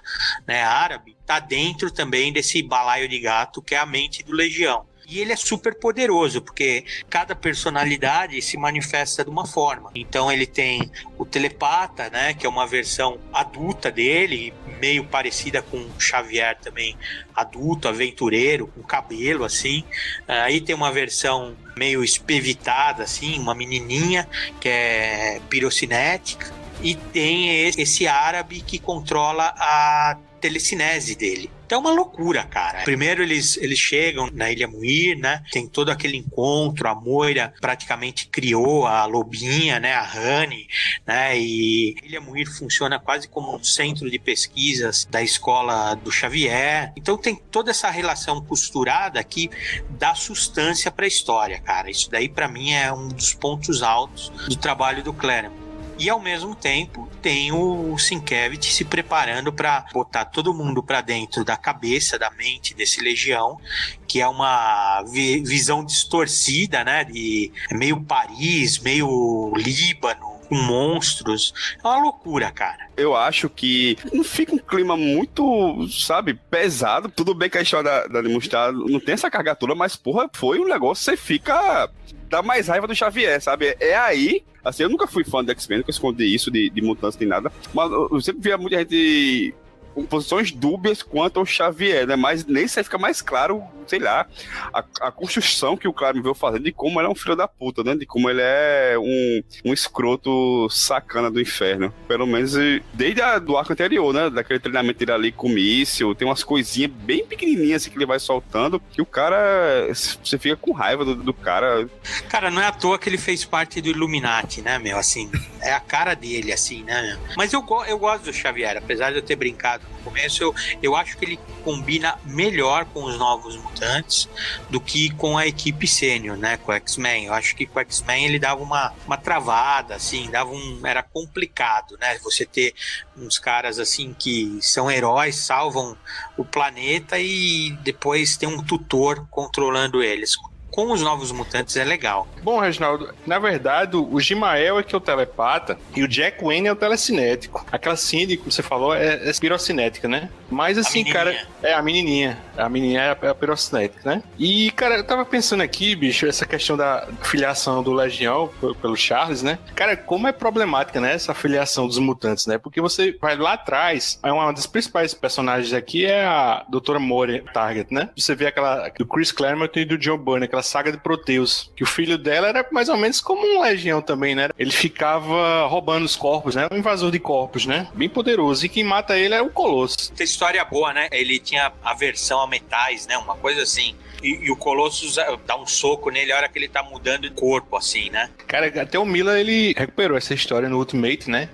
Speaker 6: né, árabe está dentro também desse balaio de gato que é a mente do Legião. E ele é super poderoso, porque cada personalidade se manifesta de uma forma. Então ele tem o telepata, né, que é uma versão adulta dele, meio parecida com o Xavier também, adulto, aventureiro, com cabelo assim. Aí tem uma versão meio espevitada assim, uma menininha que é pirocinética e tem esse- árabe que controla a telecinese dele. Então é uma loucura, cara. Primeiro eles, eles chegam na Ilha Muir, né? Tem todo aquele encontro, a Moira praticamente criou a lobinha, né? A Honey, né? E a Ilha Muir funciona quase como um centro de pesquisas da escola do Xavier. Então tem toda essa relação costurada que dá sustância para a história, cara. Isso daí para mim é um dos pontos altos do trabalho do Claremont. E ao mesmo tempo tem o Sienkiewicz se preparando para botar todo mundo para dentro da cabeça, da mente desse Legião, que é uma vi- visão distorcida, né? De é meio Paris, meio Líbano, com monstros. É uma loucura, cara.
Speaker 5: Eu acho que não fica um clima muito, sabe, pesado. Tudo bem que a história da, da não tem essa carga toda, mas, porra, foi um negócio que você fica. dá mais raiva do Xavier, sabe? É aí. Assim, eu nunca fui fã do X-Men, nunca escondi isso de, de mutantes nem nada. Mas eu sempre via muita gente com posições dúbias quanto ao Xavier, né? Mas nesse aí fica mais claro, sei lá, a, a construção que o Claremont veio fazendo de como ele é um filho da puta, né? De como ele é um, um escroto sacana do inferno. Pelo menos desde a, do arco anterior, né? Daquele treinamento dele ali com o míssil, tem umas coisinhas bem pequenininhas assim, que ele vai soltando, que o cara, você fica com raiva do, do cara.
Speaker 6: Cara, não é à toa que ele fez parte do Illuminati, né, meu? Assim, é a cara dele, assim, né, meu? Mas eu, eu gosto do Xavier, apesar de eu ter brincado no começo, eu, eu acho que ele combina melhor com os novos mutantes do que com a equipe sênior, né, com o X-Men. Eu acho que com o X-Men ele dava uma, uma travada, assim, dava um. Era complicado, né? Você ter uns caras assim que são heróis, salvam o planeta e depois tem um tutor controlando eles. Com os novos mutantes é legal.
Speaker 4: Bom, Reginaldo, na verdade, o Gimael é que é o telepata e o Jack Wayne é o telecinético. Aquela Cindy, como você falou, é, é pirocinética, né? Mas assim, cara, é a menininha. A menininha é a, é a pirocinética, né? E, cara, eu tava pensando aqui, bicho, essa questão da filiação do Legião pelo Charles, né? Cara, como é problemática, né? Essa filiação dos mutantes, né? Porque você vai lá atrás, é uma das principais personagens aqui é a Doutora Moore Target, né? Você vê aquela do Chris Claremont e do John Byrne, aquela saga de Proteus, que o filho dela era mais ou menos como um Legião também, né? Ele ficava roubando os corpos, né? Um invasor de corpos, né? Bem poderoso. E quem mata ele é o Colosso.
Speaker 6: Tem história boa, né? Ele tinha aversão a metais, né? Uma coisa assim. E, e o Colossus eh, dá um soco nele a hora que ele tá mudando de corpo, assim, né?
Speaker 4: Cara, até o Miller ele recuperou essa história no Ultimate, né?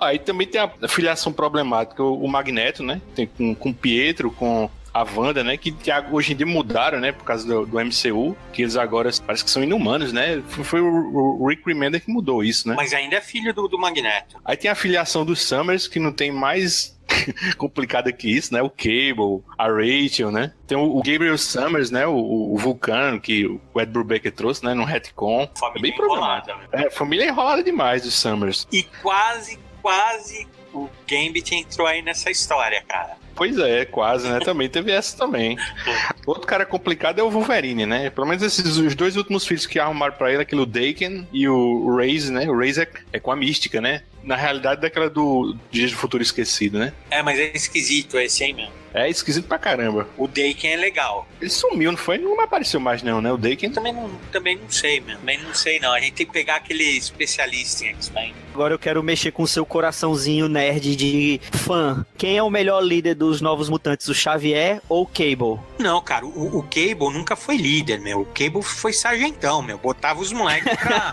Speaker 4: Aí também tem a filiação problemática, o Magneto, né? Tem com, com Pietro, com a Wanda, né? Que, hoje em dia mudaram, né? Por causa do, do MCU, que eles agora parece que são inumanos, né? Foi, foi o, o Rick Remender que mudou isso, né?
Speaker 6: Mas ainda é filho do, do Magneto.
Speaker 4: Aí tem a filiação dos Summers, que não tem mais complicada que isso, né? O Cable, a Rachel, né? Tem o, Gabriel Summers, né? O, o Vulcano, que o Ed Brubaker trouxe, né? No retcon. é bem problemático.
Speaker 6: enrolada, né?
Speaker 4: É, família enrolada demais dos Summers.
Speaker 6: E quase, quase o Gambit entrou aí nessa história, cara.
Speaker 4: Pois é, quase, né? Também teve essa também. Outro cara complicado é o Wolverine, né? Pelo menos esses os dois últimos filhos que arrumaram pra ele, aquele o Daken e o Raze, né? O Raze é, é com a mística, né? Na realidade, daquela do Dias do Futuro Esquecido, né?
Speaker 6: É, mas é esquisito esse aí mesmo.
Speaker 4: É esquisito pra caramba.
Speaker 6: O Daken é legal.
Speaker 4: Ele sumiu, não foi? Não apareceu mais, não, né? O Daken.
Speaker 6: Também não, também não sei, mesmo. Também não sei, não. A gente tem que pegar aquele especialista em X-Men.
Speaker 3: Agora eu quero mexer com o seu coraçãozinho nerd de fã. Quem é o melhor líder dos Novos Mutantes, o Xavier ou o Cable?
Speaker 6: Não, cara, o, o Cable nunca foi líder, meu. O Cable foi sargentão, meu. Botava os moleques pra.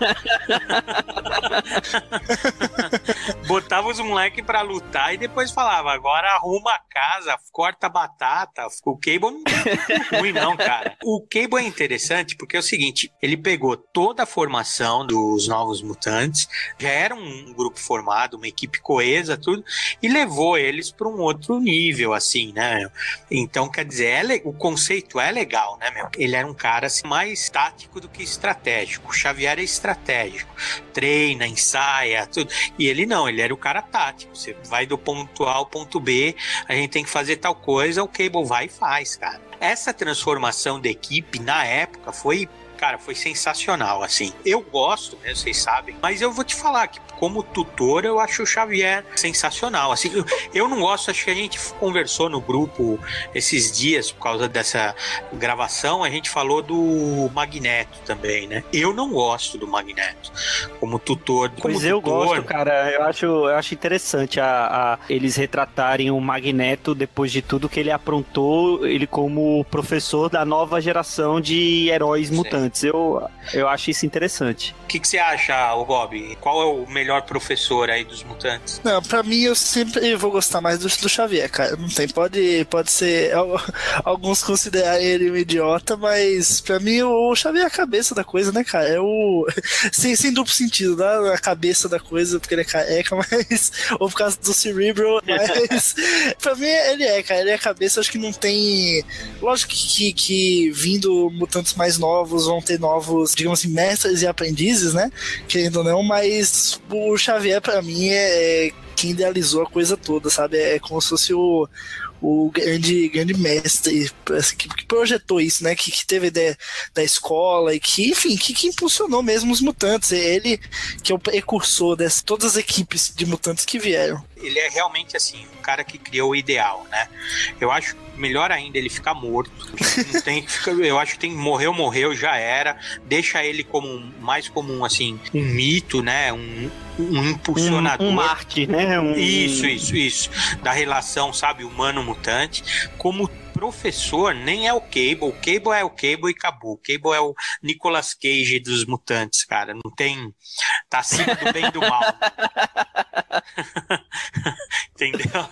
Speaker 6: Botava os moleques pra lutar e depois falava: agora arruma a casa, corta a batata. O Cable não é ruim, não, cara. O Cable é interessante porque é o seguinte: ele pegou toda a formação dos Novos Mutantes, já era um grupo formado, uma equipe coesa, tudo, e levou eles pra um outro nível, assim, né? Então, quer dizer, é o conceito é legal, né, meu? Ele era um cara assim, mais tático do que estratégico. O Xavier é estratégico, treina, ensaia, tudo. E ele não, ele era o cara tático. Você vai do ponto A ao ponto B, a gente tem que fazer tal coisa, o Cable vai e faz, cara. Essa transformação da equipe na época foi cara, foi sensacional, assim. Eu gosto, né, vocês sabem, mas eu vou te falar que como tutor eu acho o Xavier sensacional, assim. Eu, eu não gosto, acho que a gente conversou no grupo esses dias por causa dessa gravação, a gente falou do Magneto também, né? Eu não gosto do Magneto como tutor. Como
Speaker 3: Pois eu
Speaker 6: tutor,
Speaker 3: gosto, cara. Eu acho, eu acho interessante a, a- eles retratarem o Magneto depois de tudo que ele aprontou, ele como professor da nova geração de heróis mutantes. Eu, eu acho isso interessante.
Speaker 6: O que, que você acha, o Bob? Qual é o melhor professor aí dos mutantes?
Speaker 7: Não, pra mim eu sempre vou gostar mais do, do Xavier, cara. Não tem, pode, pode ser. al- Alguns considerarem ele um idiota, mas pra mim o Xavier é a cabeça da coisa, né, cara? É o. Sem, sem duplo sentido, né? A cabeça da coisa, porque ele é careca, mas. Ou por causa do Cerebro, mas. pra mim ele é, cara. Ele é a cabeça, acho que não tem. Lógico que, que, que vindo mutantes mais novos vão ter novos, digamos assim, mestres e aprendizes, né? Querendo ou não, mas o Xavier, pra mim, é quem idealizou a coisa toda, sabe? É como se fosse o, o grande, grande mestre assim, que, que projetou isso, né? Que, que teve ideia da escola e que, enfim, que, que impulsionou mesmo os mutantes. É ele que é o precursor de todas as equipes de mutantes que vieram.
Speaker 6: Ele é realmente assim, o cara que criou o ideal, né? Eu acho melhor ainda ele ficar morto. Tem eu acho que tem morreu, morreu, já era. Deixa ele como mais como um assim, um mito, né? Um, um impulsionador.
Speaker 3: Um, um Marte, né? Um-
Speaker 6: Isso, isso, isso. Da relação, sabe, humano-mutante. Como professor, nem é o Cable. O Cable é o Cable e acabou. O Cable é o Nicolas Cage dos mutantes, cara. Não tem. Tá acima do bem e do mal. Entendeu?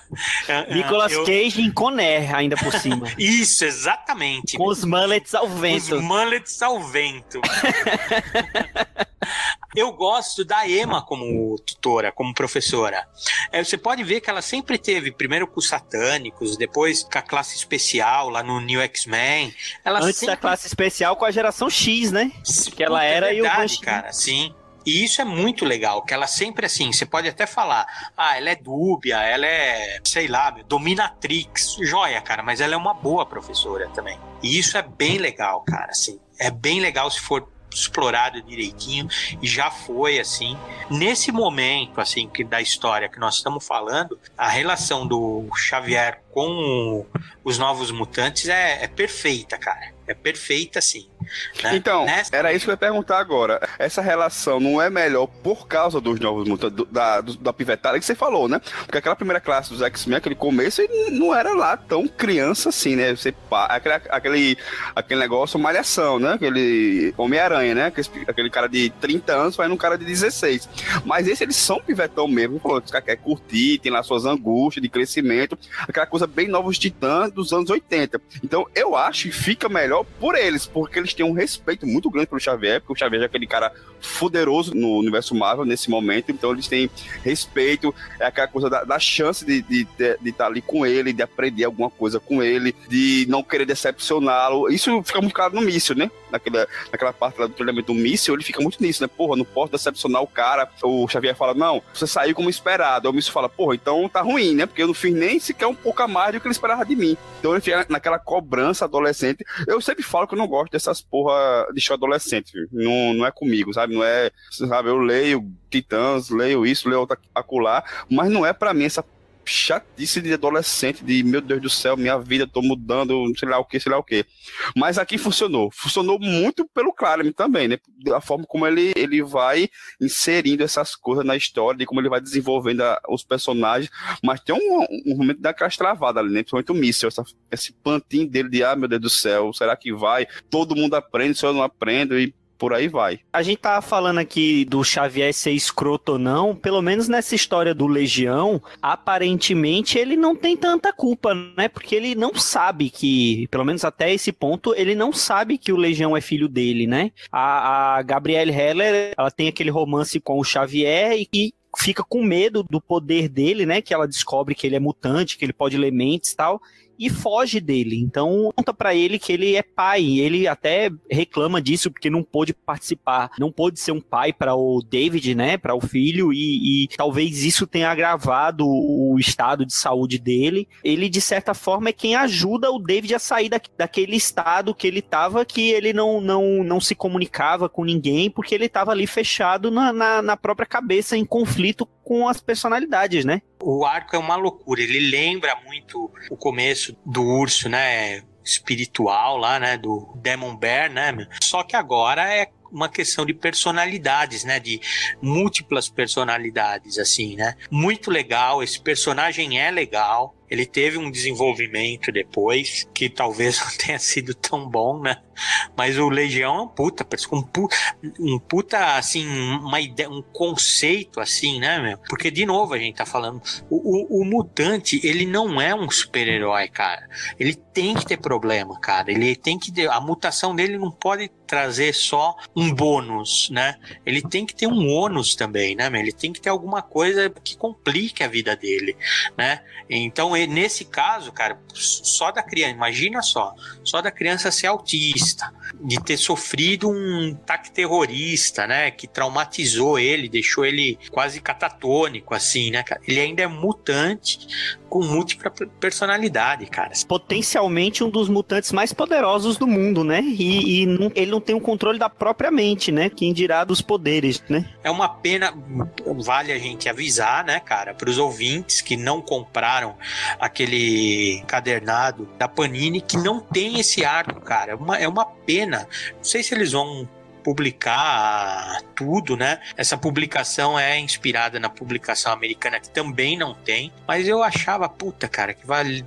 Speaker 6: É, é,
Speaker 3: Nicolas
Speaker 6: eu-
Speaker 3: Cage em Conner, ainda por cima.
Speaker 6: Isso, exatamente.
Speaker 3: Com os mullets ao vento.
Speaker 6: Os mullets ao vento. Eu gosto da Emma como tutora, como professora. É, você pode ver que ela sempre teve, primeiro com os satânicos, depois com a classe especial lá no New X-Men. Ela
Speaker 3: Antes
Speaker 6: sempre
Speaker 3: da classe especial com a geração X, né? Que ela
Speaker 6: Puta, é
Speaker 3: era e o
Speaker 6: verdade,
Speaker 3: Banshee.
Speaker 6: cara, sim. E isso é muito legal, que ela sempre assim, você pode até falar, ah, ela é dúbia, ela é, sei lá, dominatrix, joia, cara, mas ela é uma boa professora também. E isso é bem legal, cara, assim, é bem legal se for explorado direitinho e já foi assim. Nesse momento assim que da história que nós estamos falando a relação do Xavier com os novos mutantes é, é perfeita cara. É perfeita assim né?
Speaker 5: Então,
Speaker 6: Nessa-
Speaker 5: era isso que eu ia perguntar agora. Essa relação não é melhor por causa dos novos mutantes, do- da, do- da pivetada que você falou, né? Porque aquela primeira classe dos X-Men, aquele começo, ele não era lá tão criança assim, né? Você, aquele, aquele, aquele negócio, malhação, né? Aquele Homem-Aranha, né? Aquele, aquele cara de 30 anos vai num cara de 16. Mas esse, eles são pivetão mesmo. Falou, os caras querem curtir, tem lá suas angústias de crescimento, aquela coisa bem novos titãs dos anos 80. Então, eu acho que fica melhor por eles, porque eles têm um respeito muito grande pelo Xavier, porque o Xavier é aquele cara fuderoso no universo Marvel nesse momento, então eles têm respeito, é aquela coisa da, da chance de estar de, de, de tá ali com ele, de aprender alguma coisa com ele, de não querer decepcioná-lo. Isso fica muito claro no míssil, né? Naquela, naquela parte lá do treinamento do míssil, ele fica muito nisso, né? Porra, não posso decepcionar o cara. O Xavier fala, não, você saiu como esperado. Aí o míssil fala, porra, então tá ruim, né? Porque eu não fiz nem sequer um pouco a mais do que ele esperava de mim. Então ele fica naquela cobrança adolescente. Eu sempre falo que eu não gosto dessas porra de adolescente, viu? Não, não é comigo, sabe? Não é, sabe? Eu leio Titãs, leio isso, leio acolá, mas não é pra mim essa chatice de adolescente, de meu Deus do céu, minha vida, tô mudando, sei lá o que, sei lá o que. Mas aqui funcionou. Funcionou muito pelo Claremont também, né? Da forma como ele, ele vai inserindo essas coisas na história, de como ele vai desenvolvendo a- os personagens. Mas tem um, um momento daquelas travadas ali, né? Principalmente o míssil, essa, esse plantinho dele de, ah, meu Deus do céu, será que vai? Todo mundo aprende, se eu não aprendo, e por aí vai.
Speaker 3: A gente tava falando aqui do Xavier ser escroto ou não, pelo menos nessa história do Legião, aparentemente ele não tem tanta culpa, né? Porque ele não sabe que, pelo menos até esse ponto, ele não sabe que o Legião é filho dele, né? A, a Gabrielle Heller, ela tem aquele romance com o Xavier e, e fica com medo do poder dele, né? Que ela descobre que ele é mutante, que ele pode ler mentes e tal. E foge dele. Então, conta pra ele que ele é pai. Ele até reclama disso porque não pôde participar, não pôde ser um pai para o David, né, para o filho e, e talvez isso tenha agravado o estado de saúde dele. Ele de certa forma é quem ajuda o David a sair da, daquele estado que ele estava, que ele não, não, não se comunicava com ninguém porque ele estava ali fechado na, na, na própria cabeça em conflito com as personalidades, né?
Speaker 6: O arco é uma loucura. Ele lembra muito o começo do urso, né? Espiritual lá, né? Do Demon Bear, né? Só que agora é uma questão de personalidades, né? De múltiplas personalidades, assim, né? Muito legal. Esse personagem é legal. Ele teve um desenvolvimento depois, que talvez não tenha sido tão bom, né? Mas o Legião é um puta, um puta, um puta assim, uma ideia, um conceito assim, né, meu? Porque, de novo, a gente tá falando, o, o, o mutante, ele não é um super-herói, cara. Ele tem que ter problema, cara. Ele tem que ter, a mutação dele não pode trazer só um bônus, né? Ele tem que ter um ônus também, né, meu? Ele tem que ter alguma coisa que complique a vida dele, né? Então, nesse caso, cara, só da criança, imagina só, só da criança ser autista, de ter sofrido um ataque terrorista, né, que traumatizou ele, deixou ele quase catatônico, assim, né? Ele ainda é mutante com múltipla pe- personalidade, cara.
Speaker 3: Potencialmente um dos mutantes mais poderosos do mundo, né? E, e não- ele não tem o controle da própria mente, né? Quem dirá dos poderes, né?
Speaker 6: É uma pena, vale a gente avisar, né, cara, para os ouvintes que não compraram aquele cadernado da Panini, que não tem esse arco, cara. É uma, é uma pena. Não sei se eles vão publicar tudo, né? Essa publicação é inspirada na publicação americana que também não tem, mas eu achava, puta, cara, que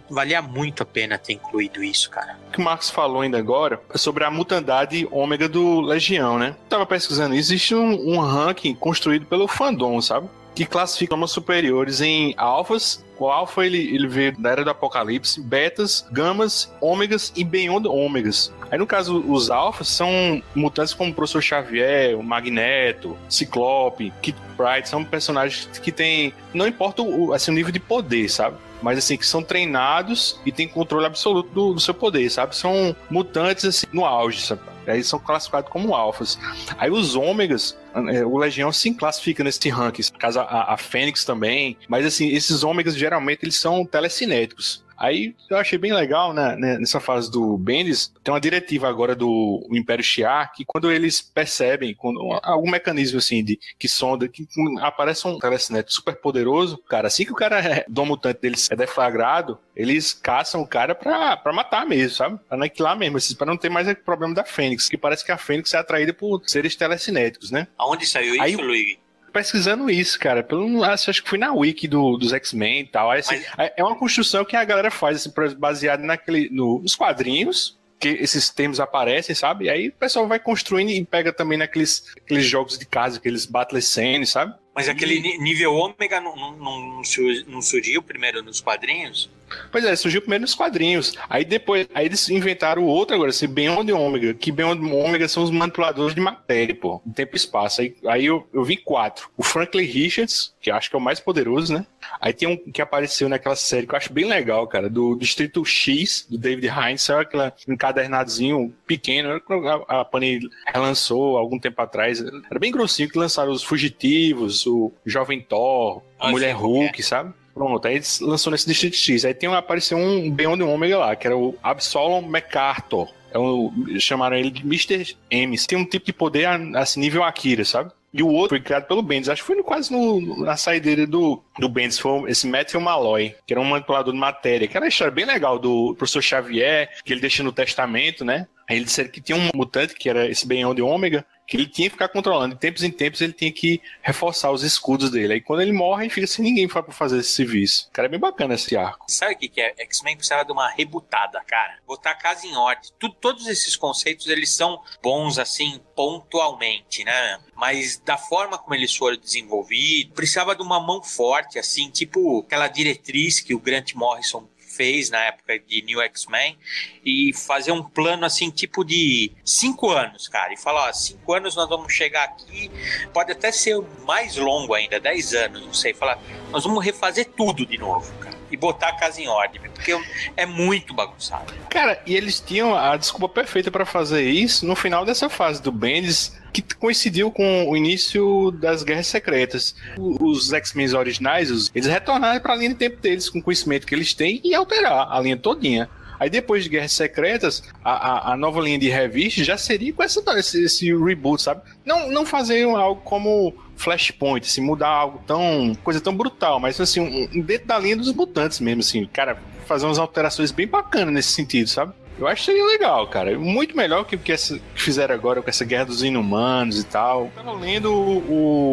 Speaker 6: valia muito a pena ter incluído isso, cara.
Speaker 4: O que o Marcos falou ainda agora é sobre a mutandade ômega do Legião, né? Tava pesquisando, existe um, um ranking construído pelo fandom, sabe? Que classifica os superiores em alfas. O alfa ele, ele veio da era do apocalipse, betas, gamas, ômegas e beyond ômegas. Aí no caso, os alfas são mutantes como o Professor Xavier, o Magneto, Ciclope, Kid Pride, são personagens que têm. Não importa o, assim, o nível de poder, sabe? Mas assim, que são treinados e têm controle absoluto do, do seu poder, sabe? São mutantes assim, no auge, sabe? Aí são classificados como alfas. Aí os ômegas, é, o Legião sim classifica nesse ranking. Caso a, a Fênix também. Mas assim, esses ômegas geralmente eles são telecinéticos. Aí eu achei bem legal, né, né, nessa fase do Bendis, tem uma diretiva agora do Império Shi'ar que quando eles percebem quando, algum mecanismo assim de que sonda, que aparece um telecinético super poderoso, cara, assim que o cara é, do mutante deles é deflagrado, eles caçam o cara pra, pra matar mesmo, sabe? Pra aniquilar mesmo, assim, pra não ter mais o problema da Fênix, que parece que a Fênix é atraída por seres telecinéticos, né?
Speaker 6: Aonde saiu
Speaker 4: Aí-
Speaker 6: isso, Luigi?
Speaker 4: Pesquisando isso, cara. Pelo, acho, acho que foi na wiki do, dos X-Men e tal. Aí, assim, é- É uma construção que a galera faz, assim, baseado naquele, no- nos quadrinhos, que esses termos aparecem, sabe? E aí o pessoal vai construindo e pega também naqueles aqueles jogos de casa, aqueles Battle Scene, sabe?
Speaker 6: Mas aquele nível ômega não, não, não, não sur- não surgiu primeiro nos quadrinhos?
Speaker 4: Pois é, surgiu primeiro nos quadrinhos. Aí depois, aí eles inventaram o outro agora, esse Beyond Ômega, que Beyond Ômega são os manipuladores de matéria, pô, em tempo e espaço. Aí, aí eu, eu vi quatro. O Franklin Richards, que acho que é o mais poderoso, né? Aí tem um que apareceu naquela série que eu acho bem legal, cara, do Distrito X, do David Hines, sabe aquele encadernadozinho pequeno, a, a Panini relançou algum tempo atrás. Era bem grossinho que lançaram os Fugitivos, o Jovem Thor, a
Speaker 6: Ah,
Speaker 4: Mulher
Speaker 6: que é.
Speaker 4: Hulk, sabe? Pronto, aí eles lançou nesse Distrito X. Aí tem um, apareceu um Beyond Omega lá, que era o Absolom MacArthur. É o, chamaram ele de Mr. M. Tem um tipo de poder assim, nível Akira, sabe? E o outro foi criado pelo Bendis. Acho que foi no- quase no- na saideira do, do Bendis. Foi esse Matthew Malloy, que era um manipulador de matéria. Que era uma história bem legal do professor Xavier, que ele deixa no testamento, né? Aí ele disseram que tinha um mutante, que era esse Beyond Ômega, que ele tinha que ficar controlando. De tempos em tempos ele tinha que reforçar os escudos dele. Aí quando ele morre, fica sem ninguém pra fazer esse serviço. Cara, é bem bacana esse arco.
Speaker 6: Sabe o que, que é? X-Men precisava de uma rebutada, cara. Botar a casa em ordem. Tu- todos esses conceitos, eles são bons, assim, pontualmente, né? Mas da forma como eles foram desenvolvidos, precisava de uma mão forte, assim, tipo aquela diretriz que o Grant Morrison fez na época de New X-Men e fazer um plano assim, tipo de cinco anos, cara, e falar, ó, cinco anos nós vamos chegar aqui, pode até ser mais longo ainda, dez anos, não sei, falar, nós vamos refazer tudo de novo, cara. E botar a casa em ordem, porque é muito bagunçado.
Speaker 4: Cara, e eles tinham a desculpa perfeita pra fazer isso no final dessa fase do Bendis, que coincidiu com o início das Guerras Secretas. Os X-Men originais, eles retornaram pra linha de tempo deles, com o conhecimento que eles têm, e alterar a linha todinha. Aí depois de Guerras Secretas, a, a, a nova linha de revista já seria com essa, esse, esse reboot, sabe? Não, não fazer algo como Flashpoint, assim, mudar algo tão. coisa tão brutal, mas assim, um, dentro da linha dos mutantes mesmo, assim, cara, fazer umas alterações bem bacanas nesse sentido, sabe? Eu acho que seria legal, cara. Muito melhor que o que, que fizeram agora com essa guerra dos inumanos e tal. Tava lendo o,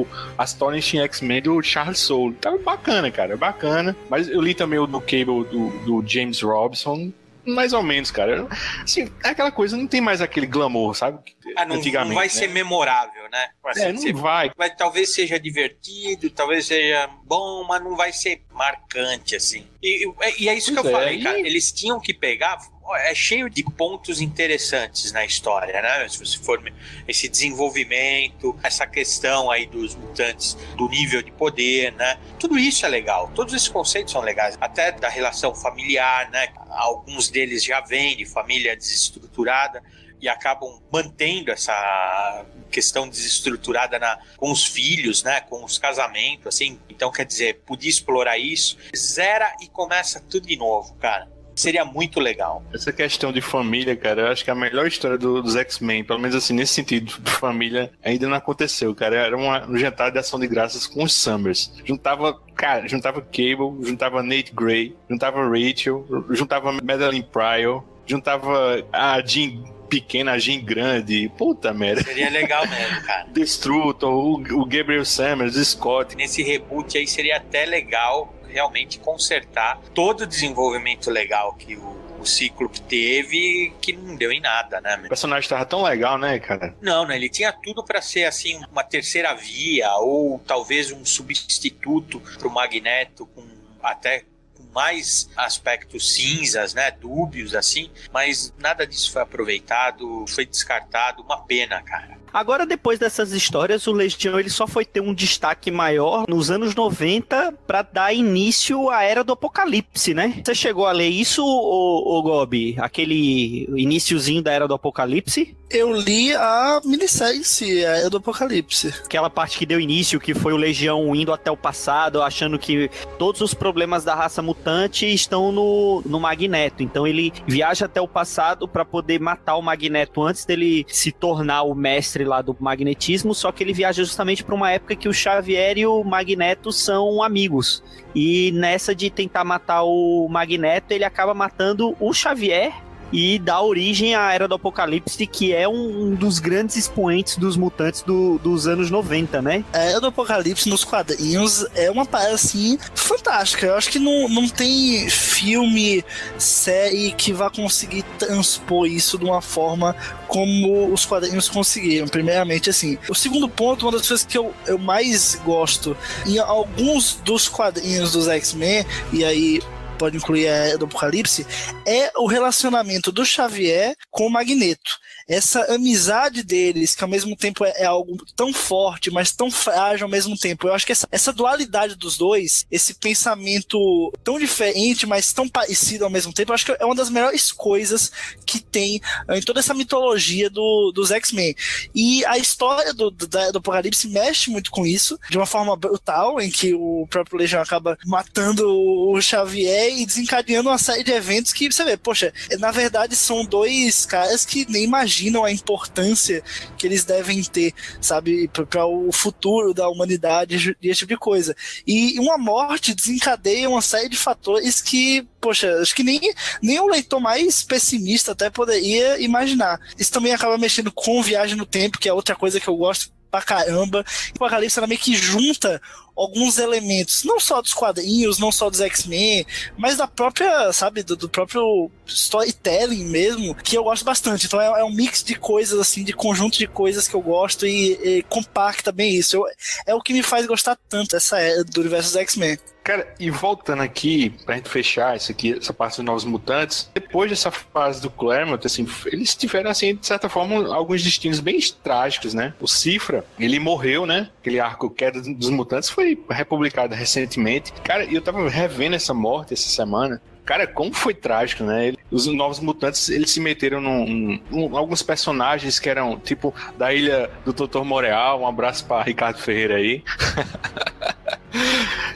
Speaker 4: o Astonishing X-Men do Charles Soule. Tava bacana, cara. Bacana. Mas eu li também o do Cable do, do James Robson. Mais ou menos, cara. Assim, é aquela coisa, não tem mais aquele glamour, sabe?
Speaker 6: Ah, não,
Speaker 4: Antigamente.
Speaker 6: não vai
Speaker 4: né?
Speaker 6: ser memorável, né? Assim,
Speaker 4: É, não
Speaker 6: você-
Speaker 4: vai.
Speaker 6: vai- Talvez seja divertido, talvez seja bom, mas não vai ser marcante, assim. E, e- e é isso
Speaker 4: Pois
Speaker 6: que eu
Speaker 4: é,
Speaker 6: falei,
Speaker 4: e-
Speaker 6: cara. Eles tinham que pegar. É cheio de pontos interessantes na história, né? Se você for esse desenvolvimento, essa questão aí dos mutantes, do nível de poder, né? Tudo isso é legal. Todos esses conceitos são legais. Até da relação familiar, né? Alguns deles já vêm de família desestruturada e acabam mantendo essa questão desestruturada na, com os filhos, né, com os casamentos, assim. Então, quer dizer, podia explorar isso, zera e começa tudo de novo, cara. Seria muito legal.
Speaker 4: Essa questão de família, cara, eu acho que a melhor história do- dos X-Men, pelo menos assim, nesse sentido, de família, ainda não aconteceu, cara. Era uma- um jantar de ação de graças com os Summers. Juntava, cara, juntava Cable, juntava Nate Gray, juntava Rachel, juntava Madeline Pryor, juntava a Jean pequena, a Jean grande. Puta merda.
Speaker 6: Seria legal mesmo, cara.
Speaker 4: Destrutor, o, o Gabriel Summers, o Scott.
Speaker 6: Nesse reboot aí seria até legal realmente consertar todo o desenvolvimento legal que o, o ciclo que teve, que não deu em nada, né?
Speaker 4: O personagem tava tão legal, né, cara?
Speaker 6: Não, né? Ele tinha tudo para ser assim uma terceira via ou talvez um substituto para o Magneto com até mais aspectos cinzas, né? Dúbios assim, mas nada disso foi aproveitado, foi descartado, uma pena, cara.
Speaker 3: Agora, depois dessas histórias, o Legião ele só foi ter um destaque maior nos anos 90 para dar início à Era do Apocalipse, né? Você chegou a ler isso, ô, ô Gobi? Aquele iniciozinho da Era do Apocalipse?
Speaker 7: Eu li a minissérie si, a Era do Apocalipse.
Speaker 3: Aquela parte que deu início, que foi o Legião indo até o passado, achando que todos os problemas da raça mutante estão no, no Magneto. Então ele viaja até o passado para poder matar o Magneto antes dele se tornar o mestre lá do magnetismo, só que ele viaja justamente para uma época que o Xavier e o Magneto são amigos. E nessa de tentar matar o Magneto, ele acaba matando o Xavier e dá origem à Era do Apocalipse, que é um, um dos grandes expoentes dos mutantes do- dos anos 90, né?
Speaker 7: A Era do Apocalipse nos quadrinhos é uma parada assim fantástica. Eu acho que não, não tem filme, série que vá conseguir transpor isso de uma forma como os quadrinhos conseguiram. Primeiramente, assim. O segundo ponto, uma das coisas que eu, eu mais gosto em alguns dos quadrinhos dos X-Men, e aí pode incluir a do Apocalipse, é o relacionamento do Xavier com o Magneto. Essa amizade deles, que ao mesmo tempo é, é algo tão forte, mas tão frágil ao mesmo tempo. Eu acho que essa, essa dualidade dos dois, esse pensamento tão diferente, mas tão parecido ao mesmo tempo, eu acho que é uma das melhores coisas que tem eh, em toda essa mitologia do, dos X-Men. E a história do, do, do Apocalipse mexe muito com isso, de uma forma brutal, em que o próprio Legião acaba matando o Xavier e desencadeando uma série de eventos que você vê, poxa, na verdade são dois caras que nem imaginam a importância que eles devem ter, sabe, para o futuro da humanidade e esse tipo de coisa. E uma morte desencadeia uma série de fatores que, poxa, acho que nem, nem o leitor mais pessimista até poderia imaginar. Isso também acaba mexendo com viagem no tempo, que é outra coisa que eu gosto pra caramba. E o Apocalipse ela meio que junta alguns elementos, não só dos quadrinhos, não só dos X-Men, mas da própria, sabe, do, do próprio storytelling mesmo, que eu gosto bastante. Então é, é um mix de coisas, assim, de conjunto de coisas que eu gosto e, e compacta bem isso. Eu- é o que me faz gostar tanto dessa era do universo dos X-Men.
Speaker 4: Cara, e voltando aqui, pra gente fechar isso aqui, essa parte dos Novos Mutantes, depois dessa fase do Claremont, assim, eles tiveram, assim, de certa forma, alguns destinos bem trágicos, né? O Cifra, ele morreu, né? Aquele arco queda dos mutantes foi foi republicada recentemente. Cara, eu tava revendo essa morte essa semana. Cara, como foi trágico, né? Os novos mutantes, eles se meteram num, num- alguns personagens que eram, tipo, da ilha do Dr. Moreal. Um abraço pra Ricardo Ferreira aí.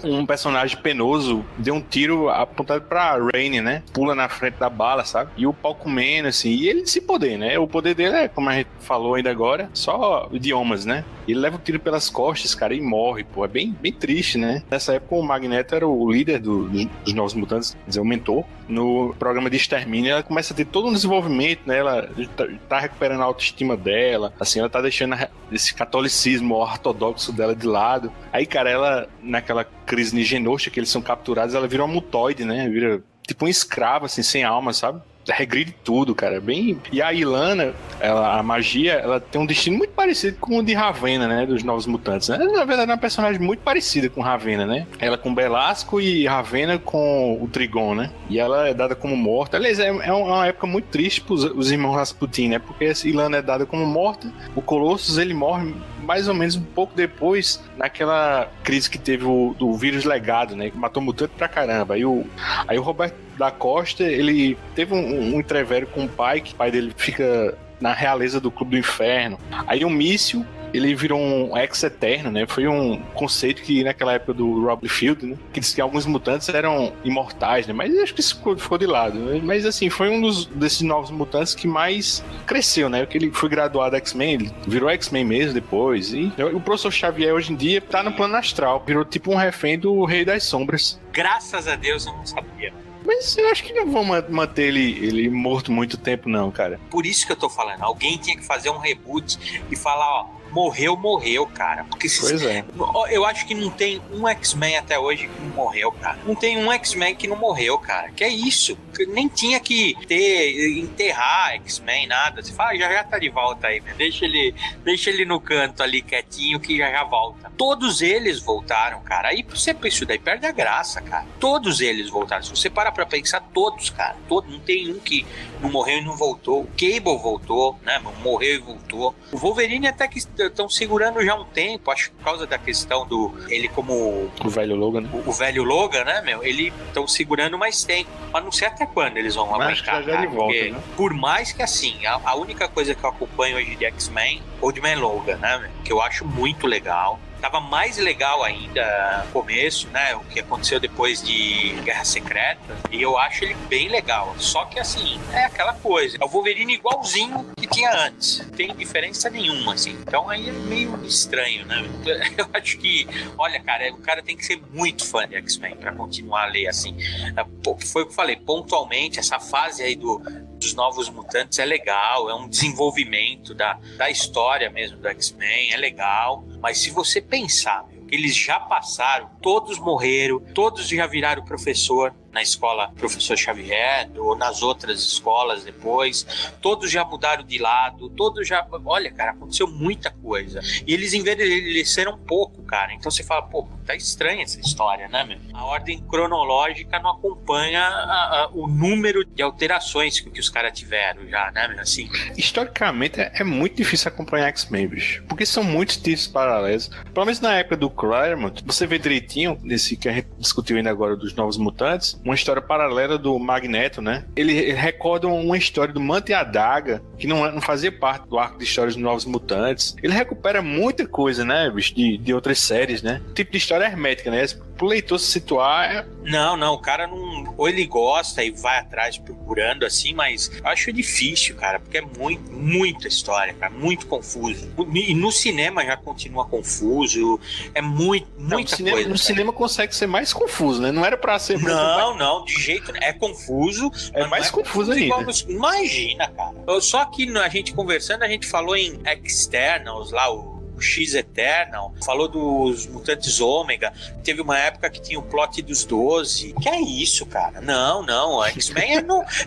Speaker 4: um personagem penoso deu um tiro apontado pra Rainy, né? Pula na frente da bala, sabe? E o pau comendo, assim. E ele se poder, né? O poder dele é, como a gente falou ainda agora, só idiomas, né? Ele leva o tiro pelas costas, cara, e morre, pô. É bem, bem triste, né? Nessa época o Magneto era o líder do- dos, dos novos mutantes, quer dizer, o mentor. No programa de extermínio, ela começa a ter todo um desenvolvimento, né? Ela tá, tá recuperando a autoestima dela, assim, ela tá deixando a- esse catolicismo ortodoxo dela de lado. Aí, cara, ela, naquela crise Genosha, que eles são capturados, ela vira uma mutoide, né? Vira tipo um escravo, assim, sem alma, sabe? Regride tudo, cara. Bem. E a Ilana, ela, a magia, ela tem um destino muito parecido com o de Ravena, né? Dos Novos Mutantes. Né? Na verdade, é uma personagem muito parecida com Ravena, né? Ela com Belasco e Ravena com o Trigon, né? E ela é dada como morta. Aliás, é, é uma época muito triste pros os irmãos Rasputin, né? Porque Ilana é dada como morta. O Colossus, ele morre mais ou menos um pouco depois, naquela crise que teve o, do vírus legado, né? Que matou mutante pra caramba. Aí o, aí o Roberto da Costa, ele teve um, um entrevério com o pai, que o pai dele fica na realeza do Clube do Inferno. Aí o míssil, ele virou um ex-eterno, né? Foi um conceito que naquela época do Rob Field, né? Que disse que alguns mutantes eram imortais, né? Mas acho que isso ficou de lado. né? Mas assim, foi um dos, desses novos mutantes que mais cresceu, né? Porque ele foi graduado X-Men, ele virou X-Men mesmo depois. E o professor Xavier hoje em dia tá no plano astral, virou tipo um refém do Rei das Sombras.
Speaker 6: Graças a Deus eu não sabia.
Speaker 4: Mas eu acho que não vão ma- manter ele, ele morto muito tempo, não, cara.
Speaker 6: Por isso que eu tô falando. Alguém tinha que fazer um reboot e falar, ó, morreu, morreu, cara. Porque se-
Speaker 4: Pois é.
Speaker 6: Eu acho que não tem um X-Men até hoje que não morreu, cara. Não tem um X-Men que não morreu, cara. Que é isso. Nem tinha que ter, enterrar X-Men, nada. Você fala, "Ah, já já tá de volta aí, meu. Deixa ele, deixa ele no canto ali quietinho que já já volta. Todos eles voltaram, cara. Aí você isso daí perde a graça, cara. Todos eles voltaram. Se você parar pra pensar, todos, cara. Todos, não tem um que não morreu e não voltou. O Cable voltou, né? Morreu e voltou. O Wolverine até que estão segurando já um tempo, acho que por causa da questão do. Ele como
Speaker 4: O velho Logan, né?
Speaker 6: o, o velho Logan, né, meu? Ele estão segurando mais tempo. Mas não sei até quando eles vão
Speaker 4: Mas acho que
Speaker 6: aguentar.
Speaker 4: já já ele volta, né?
Speaker 6: Por mais que assim, a, a única coisa que eu acompanho hoje de X-Men, Old Man Logan, né, meu? Que eu acho muito legal. Tava mais legal ainda no começo, né? O que aconteceu depois de Guerra Secreta. E eu acho ele bem legal. Só que assim, é aquela coisa. É o Wolverine igualzinho que tinha antes. Não tem diferença nenhuma, assim. Então aí é meio estranho, né? Eu acho que, olha, cara, o cara tem que ser muito fã de X-Men pra continuar a ler assim. É, Foi o que eu falei, pontualmente, essa fase aí do, dos novos mutantes é legal, é um desenvolvimento da, da história mesmo do X-Men, é legal. Mas se você pensar, meu, que eles já passaram, todos morreram, todos já viraram professor na escola Professor Xavier, ou nas outras escolas depois, todos já mudaram de lado, todos já. Olha, cara, aconteceu muita coisa. E eles envelheceram pouco, cara. Então você fala, pô, tá estranha essa história, né, meu? A ordem cronológica não acompanha a- a- o número de alterações que, que os caras tiveram já, né, meu? Assim,
Speaker 4: Historicamente é, é muito difícil acompanhar X-Men. Porque são muitos títulos paralelos. Pelo menos na época do Claremont, você vê direitinho, nesse que a gente discutiu ainda agora dos Novos Mutantes, uma história paralela do Magneto, né? Ele, recorda uma história do Manta e a Daga, que não, não fazia parte do arco de histórias dos Novos Mutantes. Ele recupera muita coisa, né, bicho, de, de outras séries, né? Tipo de história hermética, né? Pro leitor se situar, é-
Speaker 6: Não, não, o cara não. Ou ele gosta e vai atrás procurando assim, mas eu acho difícil, cara, porque é muito, muita história, cara, muito confuso. E no cinema já continua confuso, é muito,
Speaker 4: Não,
Speaker 6: muita
Speaker 4: no cinema,
Speaker 6: coisa.
Speaker 4: no
Speaker 6: cara.
Speaker 4: cinema consegue ser mais confuso, né? Não era pra ser muito
Speaker 6: Não, não, de jeito nenhum. É confuso.
Speaker 4: É mais
Speaker 6: não
Speaker 4: confuso
Speaker 6: igual
Speaker 4: ainda.
Speaker 6: Imagina, cara. Só que a gente conversando, a gente falou em Externals lá, o. o X Eternal, falou dos mutantes ômega. Teve uma época que tinha o plot dos 12. Que é isso, cara? Não, não. X-Men é,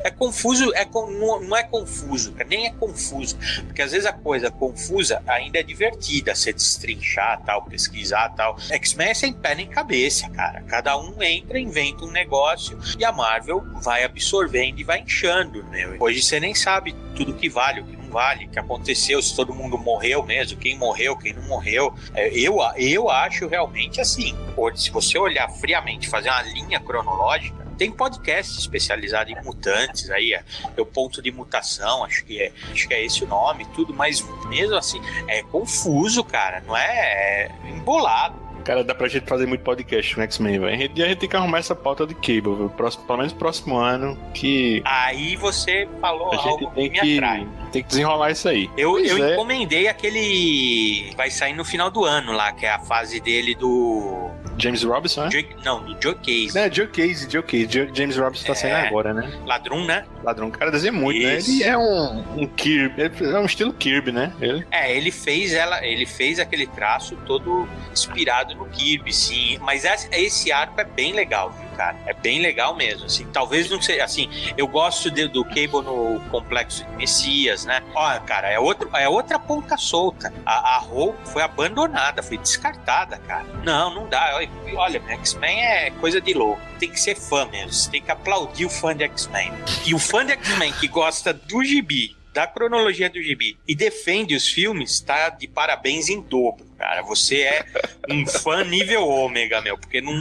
Speaker 6: é confuso, é, con- não, não é confuso, nem é confuso. Porque às vezes a coisa confusa ainda é divertida, você destrinchar, tal, pesquisar tal. X-Men é sem pé nem cabeça, cara. Cada um entra, inventa um negócio e a Marvel vai absorvendo e vai inchando, meu. Hoje você nem sabe tudo que vale, o que vale, o que aconteceu, se todo mundo morreu mesmo, quem morreu, quem não morreu. É, eu, eu acho realmente assim. Se você olhar friamente, fazer uma linha cronológica, tem podcast especializado em mutantes aí, é, é o ponto de mutação, acho que é, acho que é esse o nome, tudo, mas mesmo assim, é confuso, cara, não é, é embolado.
Speaker 4: Cara, dá pra gente fazer muito podcast no X-Men, velho. A gente, a gente tem que arrumar essa pauta de Cable, viu? Próximo, pelo menos próximo ano, que
Speaker 6: Aí você falou
Speaker 4: a gente
Speaker 6: algo que
Speaker 4: tem
Speaker 6: me
Speaker 4: que,
Speaker 6: atrai.
Speaker 4: Tem que desenrolar isso aí.
Speaker 6: Eu,
Speaker 4: Pois
Speaker 6: eu
Speaker 4: é.
Speaker 6: encomendei aquele. Vai sair no final do ano lá, que é a fase dele do.
Speaker 4: James Robinson, né?
Speaker 6: Joe- não, do Joe Case.
Speaker 4: É, Joe Case, Joe Case. Joe- James Robinson tá saindo
Speaker 6: É.
Speaker 4: agora, né?
Speaker 6: Ladrão, né?
Speaker 4: Ladrão, o cara desenha muito, né?
Speaker 6: Isso.
Speaker 4: Ele é um, um Kirby, é um estilo Kirby, né? Ele...
Speaker 6: É, ele fez ela, ele fez aquele traço todo inspirado no Kirby, sim. Mas esse, esse arco é bem legal, viu, cara? É bem legal mesmo, assim. Talvez não seja, assim, eu gosto de- do Cable no Complexo de Messias, né? Olha, cara, é, outro, é outra ponta solta. A, a Hope foi abandonada, foi descartada, cara. Não, não dá. Olha, X-Men é coisa de louco. Tem que ser fã mesmo. Tem que aplaudir o fã de X-Men. E o fã de X-Men que gosta do gibi, da cronologia do gibi e defende os filmes, tá de parabéns em dobro, cara. Você é um fã nível ômega, meu, porque não,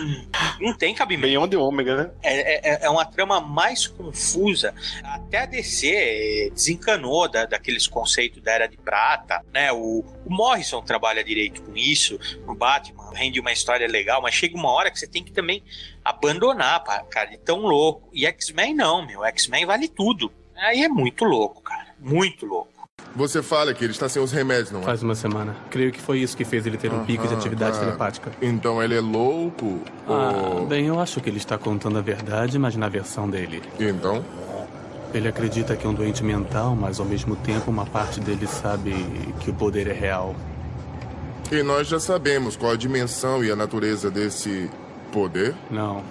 Speaker 6: não tem cabimento.
Speaker 4: Beyond the Omega, né?
Speaker 6: É, é, é uma trama mais confusa. Até a DC eh, desencanou da, daqueles conceitos da Era de Prata, né? O, o Morrison trabalha direito com isso, no Batman, rende uma história legal, mas chega uma hora que você tem que também abandonar, cara, de tão louco. E X-Men não, meu. X-Men vale tudo. Aí é muito louco, cara. Muito louco.
Speaker 12: Você fala que ele está sem os remédios, não é?
Speaker 10: Faz uma semana. Creio que foi isso que fez ele ter um pico de atividade
Speaker 12: tá.
Speaker 10: telepática.
Speaker 12: Então ele é louco?
Speaker 10: Ah,
Speaker 12: ou...
Speaker 10: bem, eu acho que ele está contando a verdade, mas na versão dele.
Speaker 12: Então?
Speaker 10: Ele acredita que é um doente mental, mas ao mesmo tempo uma parte dele sabe que o poder é real.
Speaker 12: E nós já sabemos qual a dimensão e a natureza desse poder?
Speaker 10: Não.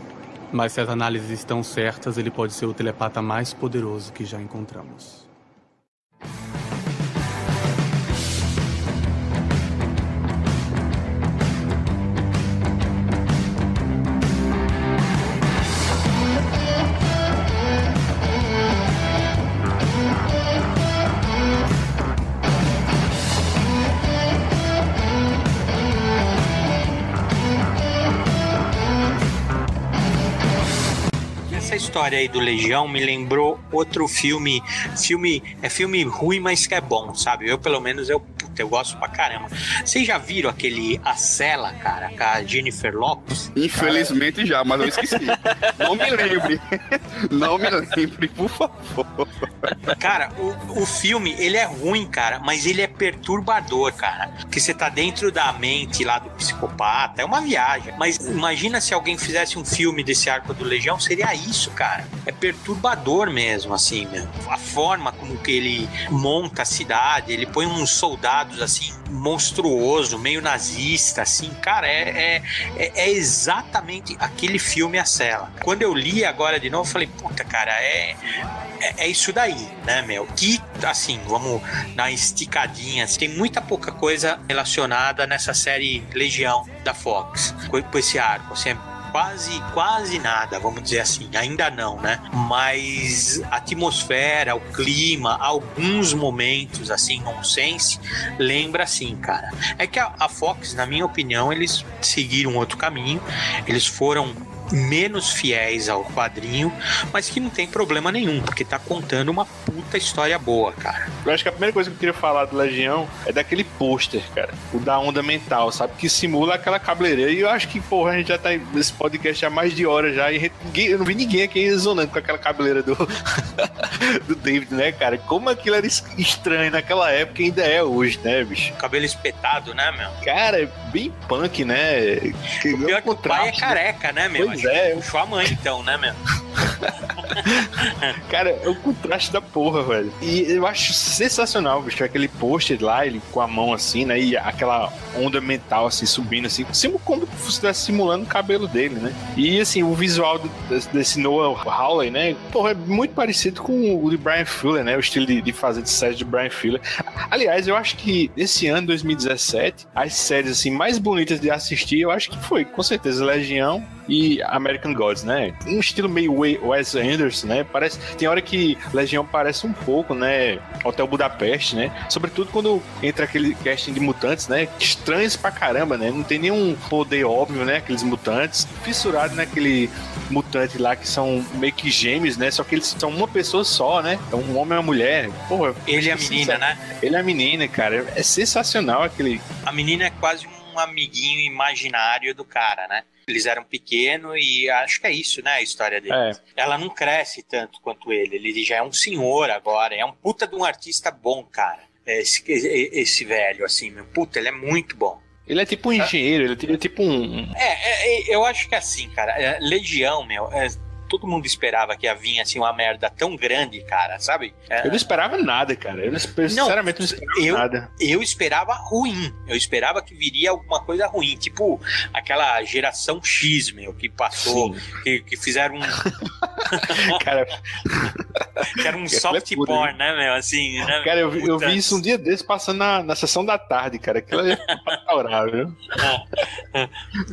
Speaker 10: Mas se as análises estão certas, ele pode ser o telepata mais poderoso que já encontramos.
Speaker 6: História aí do Legião me lembrou outro filme. Filme é filme ruim, mas que é bom, sabe? Eu, pelo menos, eu, eu gosto pra caramba. Vocês já viram aquele A Cela, cara, com a Jennifer Lopes?
Speaker 5: Infelizmente já, mas eu esqueci. Não me lembre. Não me lembre, por favor.
Speaker 6: Cara, o, o filme, ele é ruim, cara, mas ele é perturbador, cara. Porque você tá dentro da mente lá do psicopata, é uma viagem. Mas imagina se alguém fizesse um filme desse arco do Legião, seria isso, cara. É perturbador mesmo, assim, meu. A forma como que ele monta a cidade, ele põe uns assim, monstruoso, meio nazista, assim, cara, é, é, é- é exatamente aquele filme A Cela. Quando eu li agora de novo, eu falei, puta, cara, é, é, é isso daí, né, meu? Que, assim, vamos dar esticadinha. Tem muita pouca coisa relacionada nessa série Legião da Fox, com, com esse arco, assim, é quase, quase nada, vamos dizer assim. Ainda não, né? Mas a atmosfera, o clima, alguns momentos, assim, nonsense, lembra assim, cara. É que a, a Fox, na minha opinião, eles seguiram outro caminho, eles foram menos fiéis ao quadrinho, mas que não tem problema nenhum, porque tá contando uma puta história boa, cara.
Speaker 4: Eu acho que a primeira coisa que eu queria falar do Legião é daquele pôster, cara. O da onda mental, sabe? Que simula aquela cabeleireira. E eu acho que, porra, a gente já tá nesse podcast há mais de hora já. E ninguém- eu não vi ninguém aqui resonando com aquela cabeleira do, do David, né, cara? Como aquilo era es- estranho naquela época e ainda é hoje, né, bicho?
Speaker 6: Cabelo espetado, né, meu?
Speaker 4: Cara, é bem punk, né? Que,
Speaker 6: O pior é que o pai é
Speaker 4: né?
Speaker 6: careca, né, meu?
Speaker 4: É.
Speaker 6: que Puxou a mãe, então, né, meu?
Speaker 4: Cara, é o contraste da porra, velho. E eu acho sensacional, bicho, aquele pôster lá, ele com a mão assim, né? E aquela onda mental assim, subindo assim, como se estivesse simulando o cabelo dele, né? E assim, o visual desse Noah Hawley, né? Porra, é muito parecido com o de Brian Fuller, né? O estilo de, de fazer de série de Brian Fuller. Aliás, eu acho que esse ano, 2017, as séries assim mais bonitas de assistir, eu acho que foi, com certeza, Legião e American Gods, né? Um estilo meio We- Wes Anderson, né? Parece, tem hora que Legião parece um pouco, né? Hotel Budapeste, né? Sobretudo quando entra aquele casting de mutantes, né? Estranhos pra caramba, né? Não tem nenhum poder óbvio, né? Aqueles mutantes. Fissurado naquele mutante lá que são meio que gêmeos, né? Só que eles são uma pessoa só, né? É um homem e uma mulher. Porra,
Speaker 6: Ele e a menina, né?
Speaker 4: Ele é a menina, cara. É sensacional aquele.
Speaker 6: A menina é quase um amiguinho imaginário do cara, né? Eles eram pequenos e acho que é isso, né? A história deles. Ela não cresce tanto quanto ele. Ele já é um senhor agora. É um puta de um artista bom, cara. Esse, esse velho, assim, meu. Puta, ele é muito bom.
Speaker 4: Ele é tipo um engenheiro, ele é tipo um.
Speaker 6: É, é, é, eu acho que assim, cara, é, Legião, meu, é, todo mundo esperava que ia vir assim uma merda tão grande, cara, sabe? É,
Speaker 4: Eu não esperava nada, cara. Eu não, sinceramente não esperava
Speaker 6: eu,
Speaker 4: nada.
Speaker 6: eu esperava ruim. Eu esperava que viria alguma coisa ruim. Tipo aquela geração X, meu, que passou, que, que fizeram um.
Speaker 4: cara,
Speaker 6: que era um
Speaker 4: é
Speaker 6: soft
Speaker 4: puro,
Speaker 6: porn, né, meu? Assim, né?
Speaker 4: Cara, eu, vi- eu vi isso um dia desse passando na, na sessão da tarde, cara. Aquilo é?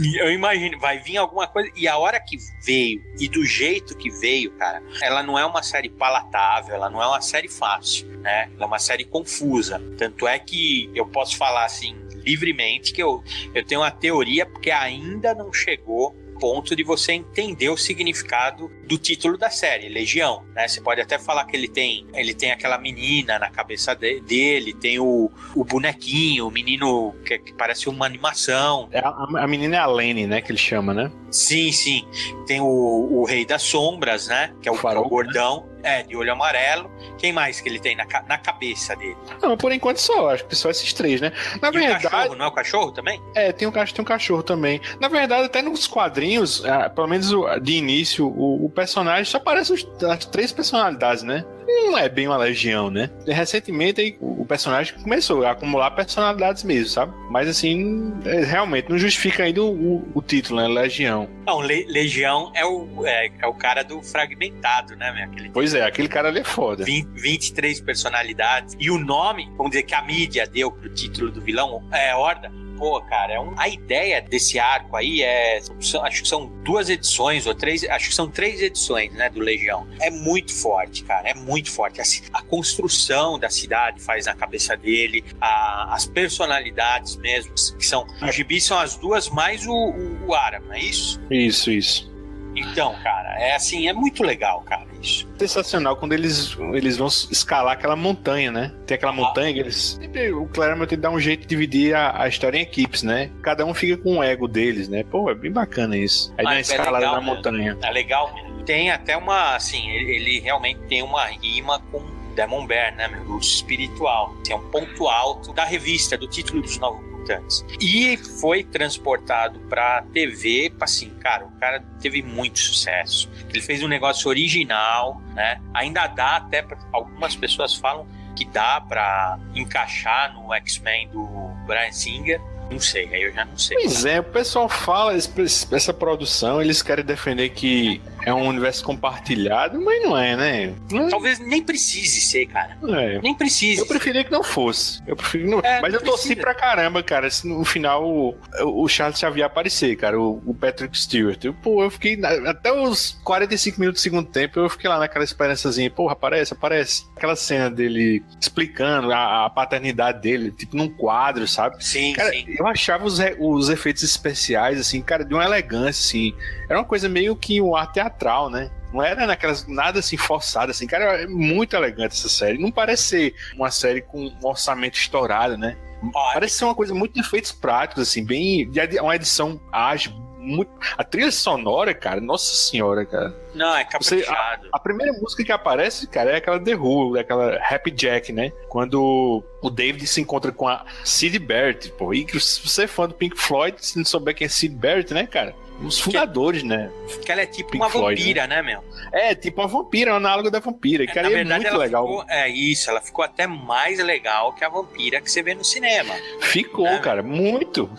Speaker 6: E Eu imagino, vai vir alguma coisa. E a hora que veio, e do jeito que veio, cara, ela não é uma série palatável, ela não é uma série fácil, né? Ela é uma série confusa. Tanto é que eu posso falar assim livremente que eu, eu tenho uma teoria porque ainda não chegou ponto de você entender o significado do título da série, Legião, né? Você pode até falar que ele tem, ele tem aquela menina na cabeça de- dele, tem o, o bonequinho, o menino que, que parece uma animação,
Speaker 4: É, a, a menina é a Lene, né? Que ele chama, né?
Speaker 6: Sim, sim. Tem o, o Rei das Sombras, né? Que é o, que é o gordão. É, de olho amarelo. Quem mais que ele tem na, na cabeça dele?
Speaker 4: Não, por enquanto só. Acho que só esses três, né? Na
Speaker 6: E o
Speaker 4: verdade.
Speaker 6: cachorro, não é o cachorro também?
Speaker 4: É, tem um, cachorro, tem um cachorro também. Na verdade, até nos quadrinhos, ah, pelo menos o- de início, o, o personagem só aparece as três personalidades, né? Não é bem uma legião, né? E recentemente o personagem começou a acumular personalidades mesmo, sabe? Mas assim, é, realmente não justifica ainda o, o- o título, né? Legião.
Speaker 6: Não, Le- Legião é o, é, é o cara do fragmentado, né, meu? Aquele
Speaker 4: Pois é, aquele cara ali é foda.
Speaker 6: 20, 23 personalidades. E o nome, vamos dizer que a mídia deu pro título do vilão, é Horda. Pô, cara, é um- a ideia desse arco aí é. são- acho que são duas edições ou três. Acho que são três edições, né? Do Legião. É muito forte, cara. É muito forte. A, ci- a construção da cidade faz na cabeça dele, a- as personalidades mesmo, que são. No gibi são as duas mais o, o, o Ara, não é isso?
Speaker 4: Isso, isso.
Speaker 6: Então, cara, é assim, é muito legal, cara, isso.
Speaker 4: Sensacional quando eles, eles vão escalar aquela montanha, né? Tem aquela montanha que eles. sempre O Claremont dá um jeito de dividir a, a história em equipes, né? Cada um fica com o ego deles, né? Pô, é bem bacana isso. Aí dá uma
Speaker 6: Mas é
Speaker 4: escalada
Speaker 6: legal
Speaker 4: na montanha.
Speaker 6: É legal mesmo. Tem até uma, assim, ele, ele realmente tem uma rima com Demon Bear, né, meu? Urso espiritual. É um ponto alto da revista, do título dos Novos Mutantes. E foi transportado pra TV, assim, cara, o cara teve muito sucesso. Ele fez um negócio original, né? Ainda dá até pra, algumas pessoas falam que dá pra encaixar no X-Men do Brian Singer. Não sei, aí eu já não sei.
Speaker 4: Pois é, o pessoal fala, essa produção, eles querem defender que é um universo compartilhado, mas não é, né? Não.
Speaker 6: Talvez nem precise ser, cara.
Speaker 4: É.
Speaker 6: Nem precise.
Speaker 4: Eu preferia que não fosse. Eu prefiro não...
Speaker 6: É,
Speaker 4: Mas
Speaker 6: não
Speaker 4: eu torci
Speaker 6: precisa.
Speaker 4: pra caramba, cara. Se no final o, o Charles Xavier aparecer, cara, o, o Patrick Stewart. Eu, pô, eu fiquei. Até os 45 minutos do segundo tempo, eu fiquei lá naquela esperançazinha. Porra, aparece, aparece. Aquela cena dele explicando a, a paternidade dele, tipo num quadro, sabe?
Speaker 6: Sim,
Speaker 4: cara,
Speaker 6: sim.
Speaker 4: eu achava os, os efeitos especiais, assim, cara, de uma elegância, assim. Era uma coisa meio que um ar teatral, né? Não era naquelas nada assim forçado, assim, cara, é muito elegante essa série. Não parece ser uma série com um orçamento estourado, né? Parece ser uma coisa muito de efeitos práticos, assim, bem. Uma edição ágil. Muito... A trilha sonora, cara, nossa senhora, cara.
Speaker 6: Não, é
Speaker 4: Você-
Speaker 6: caprichado.
Speaker 4: A primeira música que aparece, cara, é aquela The Who, é aquela Happy Jack, né? Quando o David se encontra com a Sid Barrett, pô. E se você é fã do Pink Floyd, se não souber quem é Sid Barrett, né, cara? Os fundadores, né?
Speaker 6: Que ela é tipo
Speaker 4: Pink
Speaker 6: uma
Speaker 4: Floyd,
Speaker 6: vampira, né, meu?
Speaker 4: É, tipo uma vampira, é um análogo da vampira. Cara,
Speaker 6: Na
Speaker 4: e é
Speaker 6: verdade,
Speaker 4: muito
Speaker 6: ela
Speaker 4: legal.
Speaker 6: ficou. É isso, ela ficou até mais legal que a vampira que você vê no cinema.
Speaker 4: Ficou,
Speaker 6: É.
Speaker 4: cara, muito.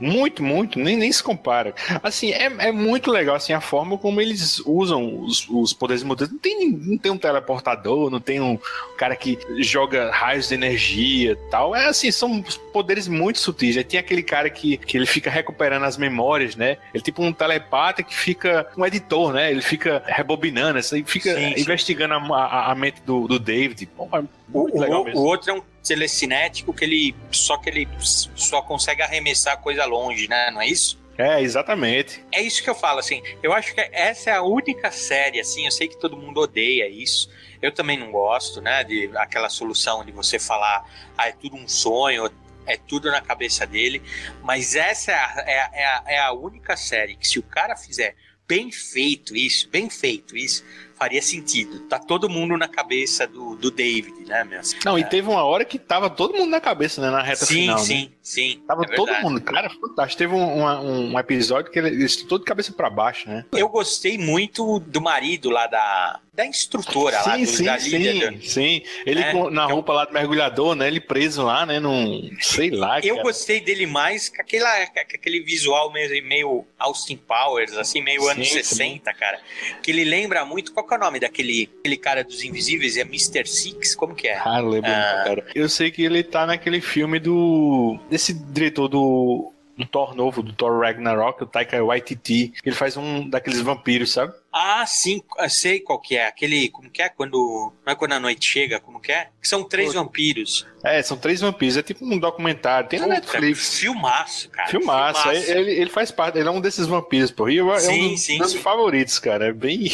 Speaker 4: Muito, muito, nem, nem se compara. Assim, é, é muito legal assim, a forma como eles usam os, os poderes mutantes. Não tem, não tem um teleportador, não tem um cara que joga raios de energia tal. É assim, são poderes muito sutis. Aí tem aquele cara que, que ele fica recuperando as memórias, né? Ele é tipo um telepata que fica um editor, né? Ele fica rebobinando, assim, fica
Speaker 6: Sim, sim.
Speaker 4: investigando a, a, a mente do, do David. Pô, é
Speaker 6: O,
Speaker 4: muito legal
Speaker 6: o-
Speaker 4: mesmo.
Speaker 6: o outro é um telecinético que ele só que ele só consegue arremessar coisa longe, né? Não é isso?
Speaker 4: É, exatamente.
Speaker 6: É isso que eu falo, assim. Eu acho que essa é a única série, assim. Eu sei que todo mundo odeia isso. Eu também não gosto, né? De aquela solução de você falar, ah, é tudo um sonho, é tudo na cabeça dele. Mas essa é a, é a- é a- é a única série que, se o cara fizer bem feito isso, bem feito isso, faria sentido. Tá todo mundo na cabeça do, do David, né, meu?
Speaker 4: Não, e teve uma hora que tava todo mundo na cabeça, né? Na reta
Speaker 6: sim,
Speaker 4: final.
Speaker 6: sim,
Speaker 4: né?
Speaker 6: sim.
Speaker 4: Tava
Speaker 6: é
Speaker 4: todo
Speaker 6: verdade.
Speaker 4: mundo, cara, fantástico. Teve um, uma- um episódio que ele, ele estou de cabeça pra baixo, né?
Speaker 6: Eu gostei muito do marido lá da, da instrutora lá,
Speaker 4: sim,
Speaker 6: do,
Speaker 4: sim,
Speaker 6: da líder.
Speaker 4: sim, sim. Ele
Speaker 6: É,
Speaker 4: com- na
Speaker 6: então-
Speaker 4: roupa lá do mergulhador, né? Ele preso lá, né? Num. Sei lá.
Speaker 6: Eu
Speaker 4: cara.
Speaker 6: gostei dele mais com, aquela, com aquele visual meio, meio Austin Powers, assim, meio
Speaker 4: Sim,
Speaker 6: anos
Speaker 4: sim.
Speaker 6: 60, cara. Que ele lembra muito. Qual que é o nome daquele aquele cara dos Invisíveis? É Mr. Six? Como que é?
Speaker 4: Ah, lembro,
Speaker 6: Ah.
Speaker 4: cara. Eu sei que ele tá naquele filme do. desse diretor do. Um Thor novo, do Thor Ragnarok, o Taika Waititi. Ele faz um daqueles vampiros, sabe?
Speaker 6: Ah, sim, eu sei qual que é. Aquele, como que é? Quando. Não é quando a noite chega, como que é? Que são três vampiros.
Speaker 4: É, são três vampiros. É tipo um documentário. Tem na
Speaker 6: Puta,
Speaker 4: Netflix.
Speaker 6: Filmaço, cara.
Speaker 4: Filmaço. Ele, ele faz parte, ele é um desses vampiros, pô. E eu- é
Speaker 6: Sim,
Speaker 4: um dos
Speaker 6: sim,
Speaker 4: meus
Speaker 6: sim.
Speaker 4: favoritos, cara. É bem.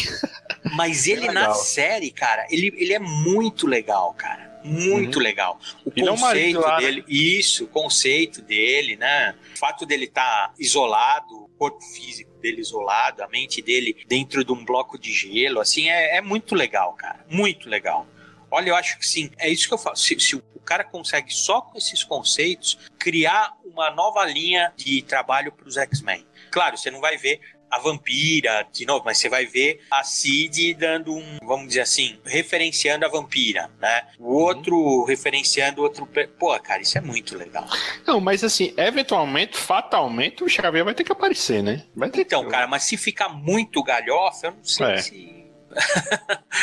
Speaker 6: Mas ele na série, cara, ele, ele é muito legal, cara. Muito
Speaker 4: Uhum.
Speaker 6: legal. O
Speaker 4: marido
Speaker 6: conceito
Speaker 4: lá, né?
Speaker 6: dele, isso, o conceito dele, né? O fato dele estar isolado, o corpo físico dele isolado, a mente dele dentro de um bloco de gelo, assim, é, é muito legal, cara. Muito legal. Olha, eu acho que sim, é isso que eu falo. Se, se o cara consegue só com esses conceitos criar uma nova linha de trabalho para os X-Men. Claro, você não vai ver a vampira de novo, mas você vai ver a Cid dando um, vamos dizer assim, referenciando a vampira, né? O outro referenciando outro. pe- Pô, cara, isso é muito legal.
Speaker 4: Não, mas assim, eventualmente, fatalmente, o Xavier vai ter que aparecer, né? Vai ter
Speaker 6: Então, cara, mas se ficar muito galhofa, eu não sei
Speaker 4: É.
Speaker 6: se.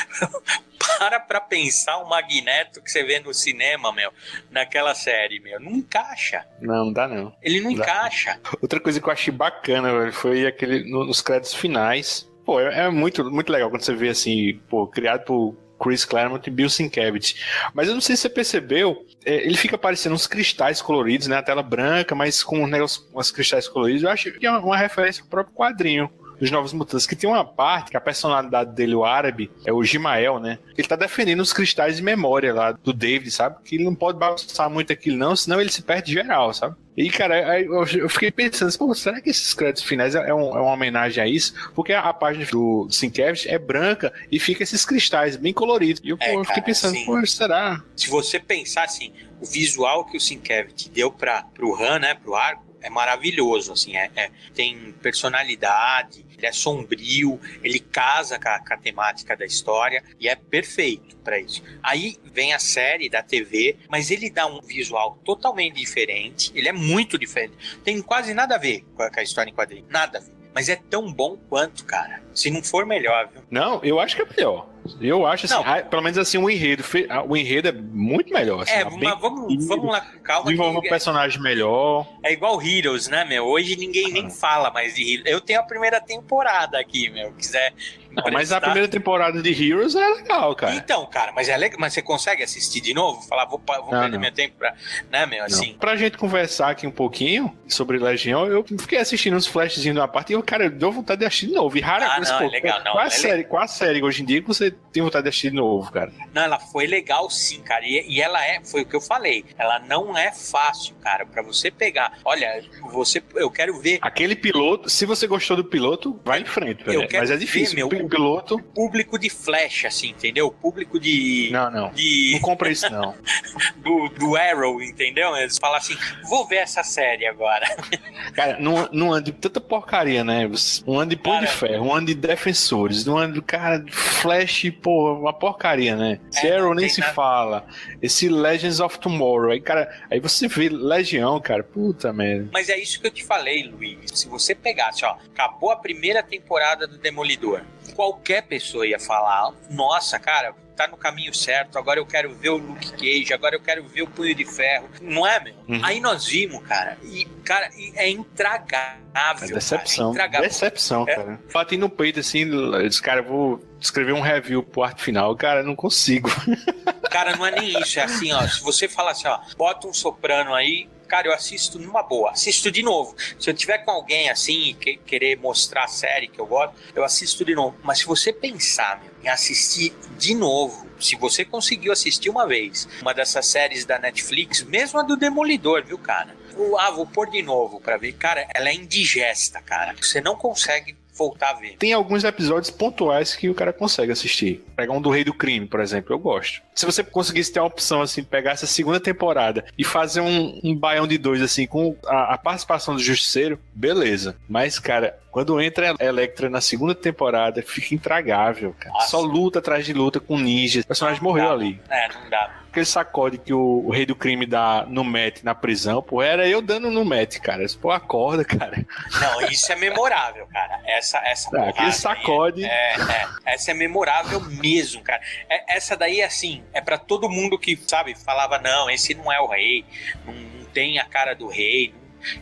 Speaker 6: Para pra pensar o Magneto que você vê no cinema, meu, naquela série, meu. Não encaixa.
Speaker 4: Não, não dá não.
Speaker 6: Ele não
Speaker 4: Dá.
Speaker 6: encaixa.
Speaker 4: Outra coisa que eu achei bacana, velho, foi aquele no- nos créditos finais. Pô, é, é muito, muito legal quando você vê assim, pô, criado por Chris Claremont e Bill Sienkiewicz. Mas eu não sei se você percebeu, é, ele fica parecendo uns cristais coloridos, né? A tela branca, mas com um negócio, umas cristais coloridos. Eu acho que é uma referência ao próprio quadrinho dos Novos Mutantes, que tem uma parte que a personalidade dele, o árabe, é o Gimael, né? Ele tá defendendo os cristais de memória lá do David, sabe? Que ele não pode bagunçar muito aquilo não, senão ele se perde geral, sabe? E, cara, eu fiquei pensando, pô, será que esses créditos finais é, um- é uma homenagem a isso? Porque a, a página do Sienkiewicz é branca e fica esses cristais bem coloridos. E eu, pô,
Speaker 6: É,
Speaker 4: eu fiquei
Speaker 6: cara,
Speaker 4: pensando,
Speaker 6: sim.
Speaker 4: pô, será?
Speaker 6: Se você pensar assim, o visual que o Sienkiewicz deu para pro Han, né, pro arco, é maravilhoso, assim, é, é- tem personalidade, ele é sombrio, ele casa com a, com a temática da história e é perfeito para isso. Aí vem a série da TV, mas ele dá um visual totalmente diferente, ele é muito diferente, tem quase nada a ver com a, com a história em quadrinho, nada a ver. Mas é tão bom quanto, cara. Se não for melhor, viu?
Speaker 4: Não, eu acho que é melhor. Eu acho assim, ah, pelo menos assim, o enredo, ah, o enredo é muito melhor. Assim,
Speaker 6: é,
Speaker 4: é bem-
Speaker 6: mas vamos, vamos lá com calma.
Speaker 4: desenvolve um
Speaker 6: que-
Speaker 4: personagem melhor.
Speaker 6: É igual Heroes, né, meu? Hoje ninguém nem fala mais de Heroes. Eu tenho a primeira temporada aqui, meu. Quiser.
Speaker 4: Não, mas a primeira temporada de Heroes é legal, cara.
Speaker 6: Então, cara, mas é legal. Mas você consegue assistir de novo? Falar, vou, vou
Speaker 4: Não,
Speaker 6: perder meu tempo pra. Né, meu? Assim.
Speaker 4: Não. Pra gente conversar aqui um pouquinho sobre Legião, eu fiquei assistindo uns flashzinhos na parte e eu, cara, deu vontade de assistir de novo. E rara
Speaker 6: Ah, não,
Speaker 4: pô,
Speaker 6: é legal, não,
Speaker 4: qual, a
Speaker 6: é
Speaker 4: série, qual a série hoje em dia que você tem vontade de assistir de novo, cara?
Speaker 6: Não, ela foi legal sim, cara. E, e ela é, foi o que eu falei. Ela não é fácil, cara, pra você pegar. Olha, você, eu quero ver.
Speaker 4: Aquele piloto, se você gostou do piloto, vai em frente, velho.
Speaker 6: quero
Speaker 4: Mas é
Speaker 6: ver,
Speaker 4: difícil.
Speaker 6: meu,
Speaker 4: o piloto.
Speaker 6: Público de flash, assim, entendeu? Público de.
Speaker 4: Não, não.
Speaker 6: De,
Speaker 4: Não compra isso, não.
Speaker 6: do, do Arrow, entendeu? Eles falam assim: vou ver essa série agora.
Speaker 4: Cara, num, num ano de tanta porcaria, né? Um ano de pão de ferro, um ano de de defensores, do ano, cara, Flash, pô, uma porcaria, né?
Speaker 6: É,
Speaker 4: Arrow
Speaker 6: não
Speaker 4: nem se
Speaker 6: nada.
Speaker 4: fala. Esse Legends of Tomorrow, aí, cara, aí você vê Legião, cara, puta merda.
Speaker 6: Mas é isso que eu te falei, Luiz. Se você pegasse, ó, acabou a primeira temporada do Demolidor, qualquer pessoa ia falar: Nossa, cara, tá no caminho certo, agora eu quero ver o Luke Cage, agora eu quero ver o Punho de Ferro. Não é, meu?
Speaker 4: Uhum.
Speaker 6: Aí nós vimos, cara, e, cara, e é intragável.
Speaker 4: É decepção.
Speaker 6: Cara, é intragável.
Speaker 4: decepção,
Speaker 6: É.
Speaker 4: cara. Bati no peito assim, eu disse, cara, eu vou escrever um review pro arte final. Cara, não consigo.
Speaker 6: Cara, não é nem isso. É assim, ó. Se você falar assim, ó, bota um soprano aí, cara, eu assisto numa boa. Assisto de novo. Se eu tiver com alguém assim e que- querer mostrar a série que eu gosto, eu assisto de novo. Mas se você pensar, meu, assistir de novo, se você conseguiu assistir uma vez uma dessas séries da Netflix, mesmo a do Demolidor, viu, cara? Ah, vou pôr de novo pra ver. Cara, ela é indigesta, cara. Você não consegue voltar a ver.
Speaker 4: Tem alguns episódios pontuais que o cara consegue assistir. Pegar um do Rei do Crime, por exemplo, eu gosto. Se você conseguisse ter uma opção, assim, pegar essa segunda temporada e fazer um, um baião de dois, assim, com a, a participação do Justiceiro, beleza. Mas, cara, quando entra a Electra na segunda temporada, fica intragável, cara.
Speaker 6: Nossa.
Speaker 4: Só luta atrás de luta com ninja. O personagem morreu ali.
Speaker 6: É, não dá.
Speaker 4: Aquele sacode que o, o Rei do Crime dá no Matt na prisão, pô, era eu dando no Matt, cara. Pô, acorda, cara.
Speaker 6: Não, isso é memorável, cara. Essa, essa
Speaker 4: Ah, aquele
Speaker 6: aí
Speaker 4: sacode.
Speaker 6: É, é, essa é memorável mesmo, cara. É- essa daí, assim, é pra todo mundo que, sabe, falava, não, esse não é o rei, não, não tem a cara do rei.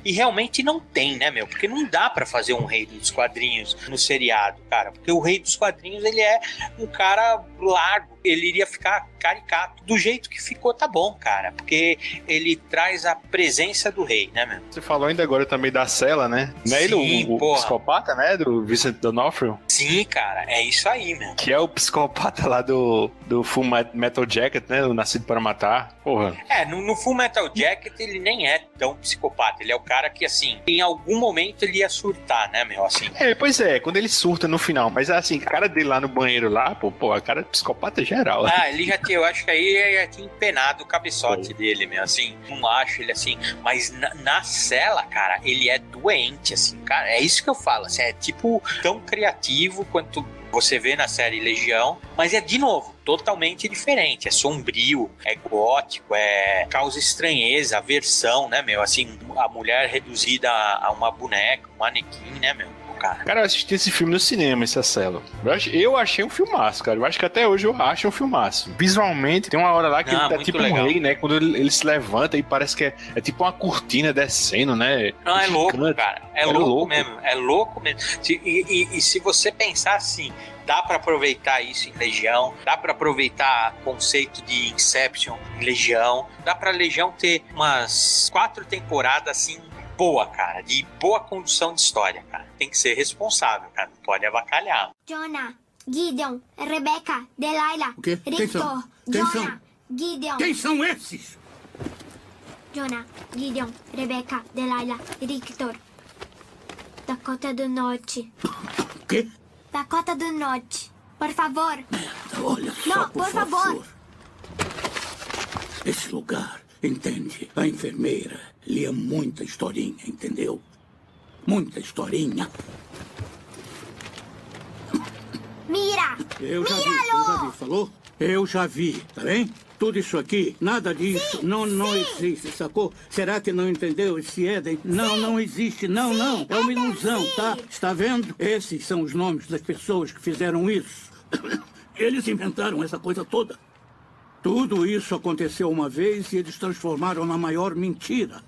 Speaker 6: E realmente não tem, né, meu? Porque não dá pra fazer um rei dos quadrinhos no seriado, cara. Porque o rei dos quadrinhos, ele é um cara largo. Ele iria ficar caricato. Do jeito que ficou, tá bom, cara. Porque ele traz a presença do rei, né, meu?
Speaker 4: Você falou ainda agora também da Cela, né? Não é ele o, o psicopata, né? Do Vincent D'Onofrio?
Speaker 6: Sim, cara, é isso aí, meu.
Speaker 4: Que é o psicopata lá do, do Full Metal Jacket, né? O Nascido para Matar. Porra.
Speaker 6: É, no, no Full Metal Jacket ele nem é tão psicopata. Ele é o cara que, assim, em algum momento ele ia surtar, né, meu? Assim,
Speaker 4: É, pois é, quando ele surta no final. Mas assim, a cara dele lá no banheiro lá, pô, pô a cara é psicopata geral.
Speaker 6: ah, ele já tinha, eu acho que aí já tinha empenado o cabeçote dele, meu. Assim, não acho ele assim. Mas na, na cela, cara, ele é doente, assim, cara. É isso que eu falo. Assim, é tipo tão criativo quanto você vê na série Legião, mas é de novo totalmente diferente. É sombrio, é gótico, é causa estranheza, aversão, né, meu? Assim, a mulher reduzida a a uma boneca, um manequim, né, meu? Cara.
Speaker 4: Cara, eu assisti esse filme no cinema, esse Cela. Eu, ach- eu achei um filmaço, cara. Eu acho que até hoje eu acho um filmaço. Visualmente, tem uma hora lá que
Speaker 6: Ah,
Speaker 4: ele tá tipo
Speaker 6: legal.
Speaker 4: um rei, né? Quando ele, ele se levanta e parece que é, é tipo uma cortina descendo, né?
Speaker 6: Não, é louco, cara. É
Speaker 4: É
Speaker 6: louco,
Speaker 4: louco.
Speaker 6: mesmo. É louco mesmo. E, e- e se você pensar assim, dá pra aproveitar isso em Legião, dá pra aproveitar conceito de Inception em Legião, dá pra Legião ter umas quatro temporadas assim boa, cara, de boa condução de história, cara. Tem que ser responsável, cara. Não pode avacalhar.
Speaker 13: Jonah, Gideon, Rebecca, Delilah,
Speaker 14: O quê? Quem
Speaker 13: Rictor,
Speaker 14: são? Quem
Speaker 13: Jonah,
Speaker 14: são?
Speaker 13: Gideon.
Speaker 14: Quem são esses?
Speaker 13: Jonah, Gideon, Rebecca, Delilah, Rictor. Dakota do Norte.
Speaker 14: O quê?
Speaker 13: Dakota do Norte. Por favor.
Speaker 14: Olha só,
Speaker 13: Não,
Speaker 14: por,
Speaker 13: por favor.
Speaker 14: Esse lugar, entende? A enfermeira lia muita historinha, entendeu? Muita historinha.
Speaker 13: Mira!
Speaker 14: Eu já vi, eu já vi, falou? Eu já vi, tá bem? Tudo isso aqui, nada disso, não, não existe, sacou? Será que não entendeu esse Éden? Não, não existe, não, não. É uma ilusão, tá? Está vendo? Esses são os nomes das pessoas que fizeram isso. Eles inventaram essa coisa toda. Tudo isso aconteceu uma vez e eles transformaram na maior mentira.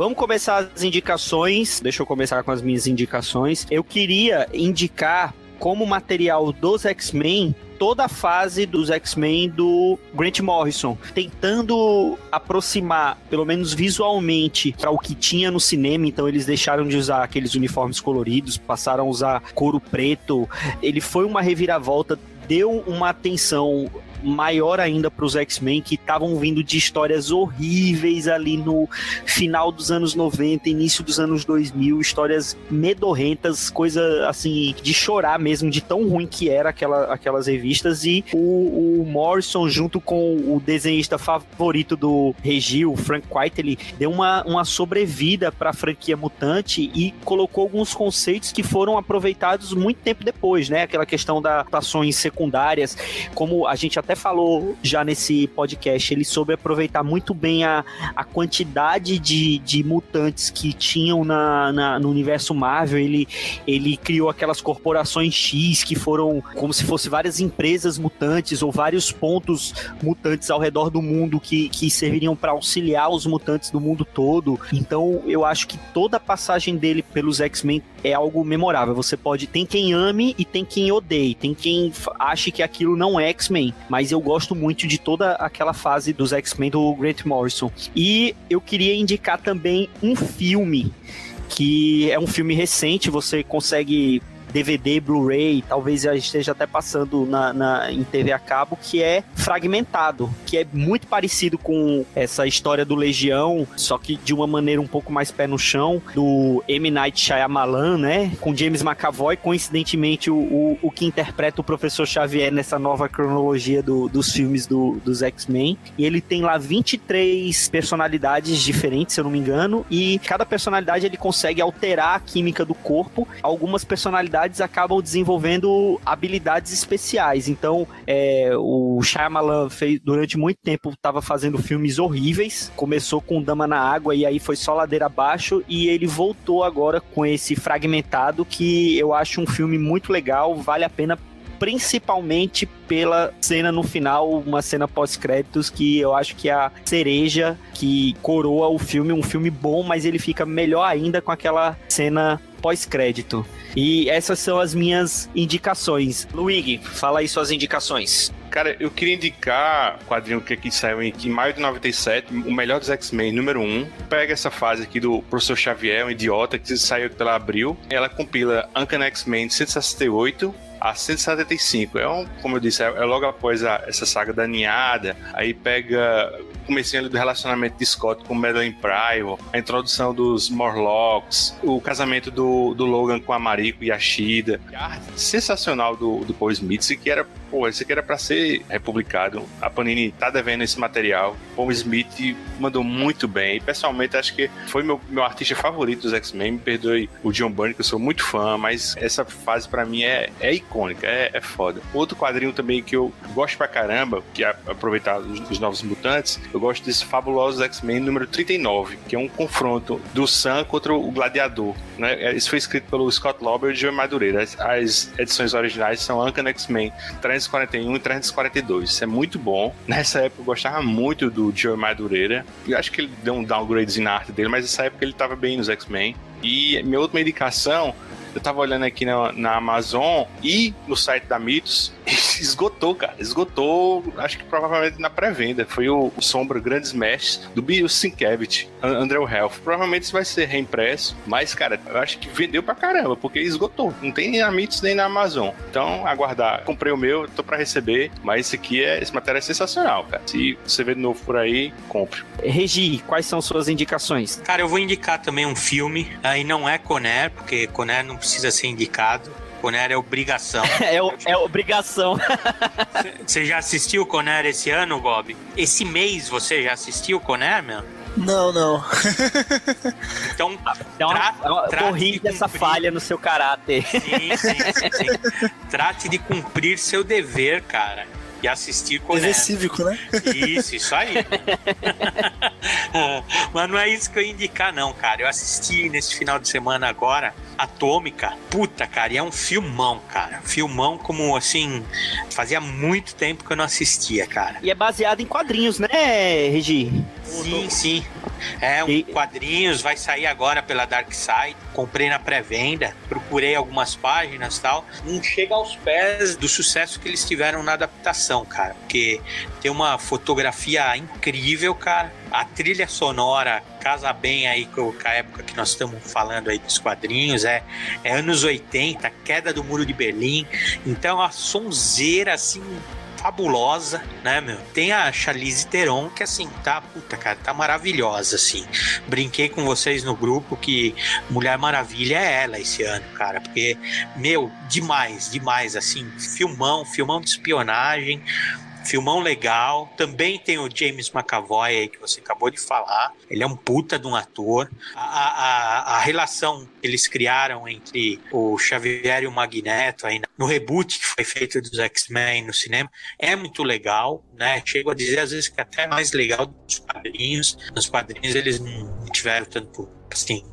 Speaker 3: Vamos começar as indicações. Deixa eu começar com as minhas indicações. Eu queria indicar como material dos X-Men toda a fase dos X-Men do Grant Morrison, tentando aproximar, pelo menos visualmente, para o que tinha no cinema. Então eles deixaram de usar aqueles uniformes coloridos, passaram a usar couro preto. Ele foi uma reviravolta deu uma atenção maior ainda para os X-Men que estavam vindo de histórias horríveis ali no final dos anos 90, início dos anos 2000, histórias medorrentas, coisa assim de chorar mesmo, de tão ruim que era aquela, aquelas revistas e o, o Morrison junto com o desenhista favorito do Regi, o Frank White, ele deu uma, uma sobrevida para a franquia Mutante e colocou alguns conceitos que foram aproveitados muito tempo depois, né? Aquela questão das ações secundárias, como a gente até falou já nesse podcast, ele soube aproveitar muito bem a, a quantidade de, de mutantes que tinham na, na, no universo Marvel. Ele, ele criou aquelas corporações X que foram como se fossem várias empresas mutantes ou vários pontos mutantes ao redor do mundo que, que serviriam para auxiliar os mutantes do mundo todo. Então eu acho que toda a passagem dele pelos X-Men é algo memorável. Você pode. Tem quem ame e tem quem odeie. Tem quem ache que aquilo não é X-Men. Mas eu gosto muito de toda aquela fase dos X-Men do Grant Morrison. E eu queria indicar também um filme. Que é um filme recente, você consegue DVD, Blu-ray, talvez já esteja até passando na, na- em TV a cabo, que é Fragmentado, que é muito parecido com essa história do Legião, só que de uma maneira um pouco mais pé no chão, do M. Night Shyamalan, né? Com James McAvoy, coincidentemente o, o, o que interpreta o Professor Xavier nessa nova cronologia do- dos filmes do- dos X-Men. E ele tem lá 23 personalidades diferentes, se eu não me engano, e cada personalidade ele consegue alterar a química do corpo. Algumas personalidades acabam desenvolvendo habilidades especiais. Então, é, o Shyamalan fez durante muito tempo estava fazendo filmes horríveis. Começou com Dama na Água e aí foi só ladeira abaixo e ele voltou agora com esse fragmentado que eu acho um filme muito legal, vale a pena principalmente pela cena no final, uma cena pós-créditos que eu acho que é a cereja que coroa o filme, um filme bom, mas ele fica melhor ainda com aquela cena pós-crédito. E essas são as minhas indicações. Luigi, fala aí suas indicações.
Speaker 4: Cara, eu queria indicar o quadrinho que aqui saiu em, em maio de 97, o melhor dos X-Men, número 1. Pega essa fase aqui do Professor Xavier, um idiota, que saiu pela Abril. Ela compila Uncanny X-Men de 168 a 175. É um, como eu disse, é, é logo após a- essa saga da ninhada. Aí pega o ali do relacionamento de Scott com Madeline Pryor, a introdução dos Morlocks, o casamento do, do Logan com a Mariko e a Shida. A arte sensacional do, do Paul Smith, aqui era, pô, isso aqui era pra ser republicado. A Panini tá devendo esse material. Paul Smith mandou muito bem. E, pessoalmente, acho que foi meu, meu artista favorito dos X-Men. Me perdoe o John Byrne, que eu sou muito fã, mas essa fase pra mim é, é icônica, é, é foda. Outro quadrinho também que eu gosto pra caramba, que é aproveitar os, os Novos Mutantes, eu gosto desse fabuloso X-Men número 39, que é um confronto do Sam contra o Gladiador. Né? Isso foi escrito pelo Scott Lauber e Joe Madureira. As, as edições originais são Uncanny X-Men 341 e 342. Isso é muito bom. Nessa época eu gostava muito do Joe Madureira. Eu acho que ele deu um downgradezinho na arte dele, mas nessa época ele tava bem nos X-Men. E minha outra indicação eu tava olhando aqui na, na Amazon e no site da Mitos, esgotou, cara. Esgotou, acho que provavelmente na pré-venda. Foi o, o Sombra Grandes Mestres do Bill Sienkiewicz, An- Andrew Health. Provavelmente isso vai ser reimpresso, mas, cara, eu acho que vendeu pra caramba, porque esgotou. Não tem nem na Mitos nem na Amazon. Então, aguardar. Comprei o meu, tô pra receber, mas esse aqui é. Esse material é sensacional, cara. Se você vê de novo por aí, compre.
Speaker 3: Regi, quais são suas indicações?
Speaker 6: Cara, eu vou indicar também um filme, aí não é Conner, porque Conner não precisa ser indicado. Conner é obrigação.
Speaker 3: é, o- é obrigação.
Speaker 6: Você já assistiu Conner esse ano, Bob? Esse mês você já assistiu Conner, meu?
Speaker 7: Não, não.
Speaker 6: Então,
Speaker 3: corrige
Speaker 6: de
Speaker 3: essa
Speaker 6: cumprir.
Speaker 3: falha no seu caráter.
Speaker 6: Sim, sim, sim, sim. Trate de cumprir seu dever, cara. E assistir Conner.
Speaker 7: Dever cívico, né?
Speaker 6: Isso, isso aí. Mas não é isso que eu ia indicar, não, cara. Eu assisti nesse final de semana agora Atômica. Puta, cara, e é um filmão, cara. Filmão como assim. Fazia muito tempo que eu não assistia, cara.
Speaker 3: E é baseado em quadrinhos, né, Regi?
Speaker 6: Sim, sim. É, um quadrinhos, vai sair agora pela Dark Side. Comprei na pré-venda, procurei algumas páginas e tal. Não chega aos pés do sucesso que eles tiveram na adaptação, cara. Porque tem uma fotografia incrível, cara. A trilha sonora casa bem aí com a época que nós estamos falando aí dos quadrinhos. É, é anos 80, queda do muro de Berlim. Então a sonzeira assim fabulosa, né, meu? Tem a Charlize Theron, que assim, tá, puta, cara, tá maravilhosa, assim. Brinquei com vocês no grupo que Mulher Maravilha é ela esse ano, cara, porque, meu, demais, demais, assim, filmão, filmão de espionagem, Filmão legal. Também tem o James McAvoy aí que você acabou de falar. Ele é um puta de um ator. A, a, a relação que eles criaram entre o Xavier e o Magneto aí no reboot que foi feito dos X-Men no cinema é muito legal, né? Chego a dizer às vezes que é até mais legal dos quadrinhos. Nos quadrinhos eles não tiveram tanto assim.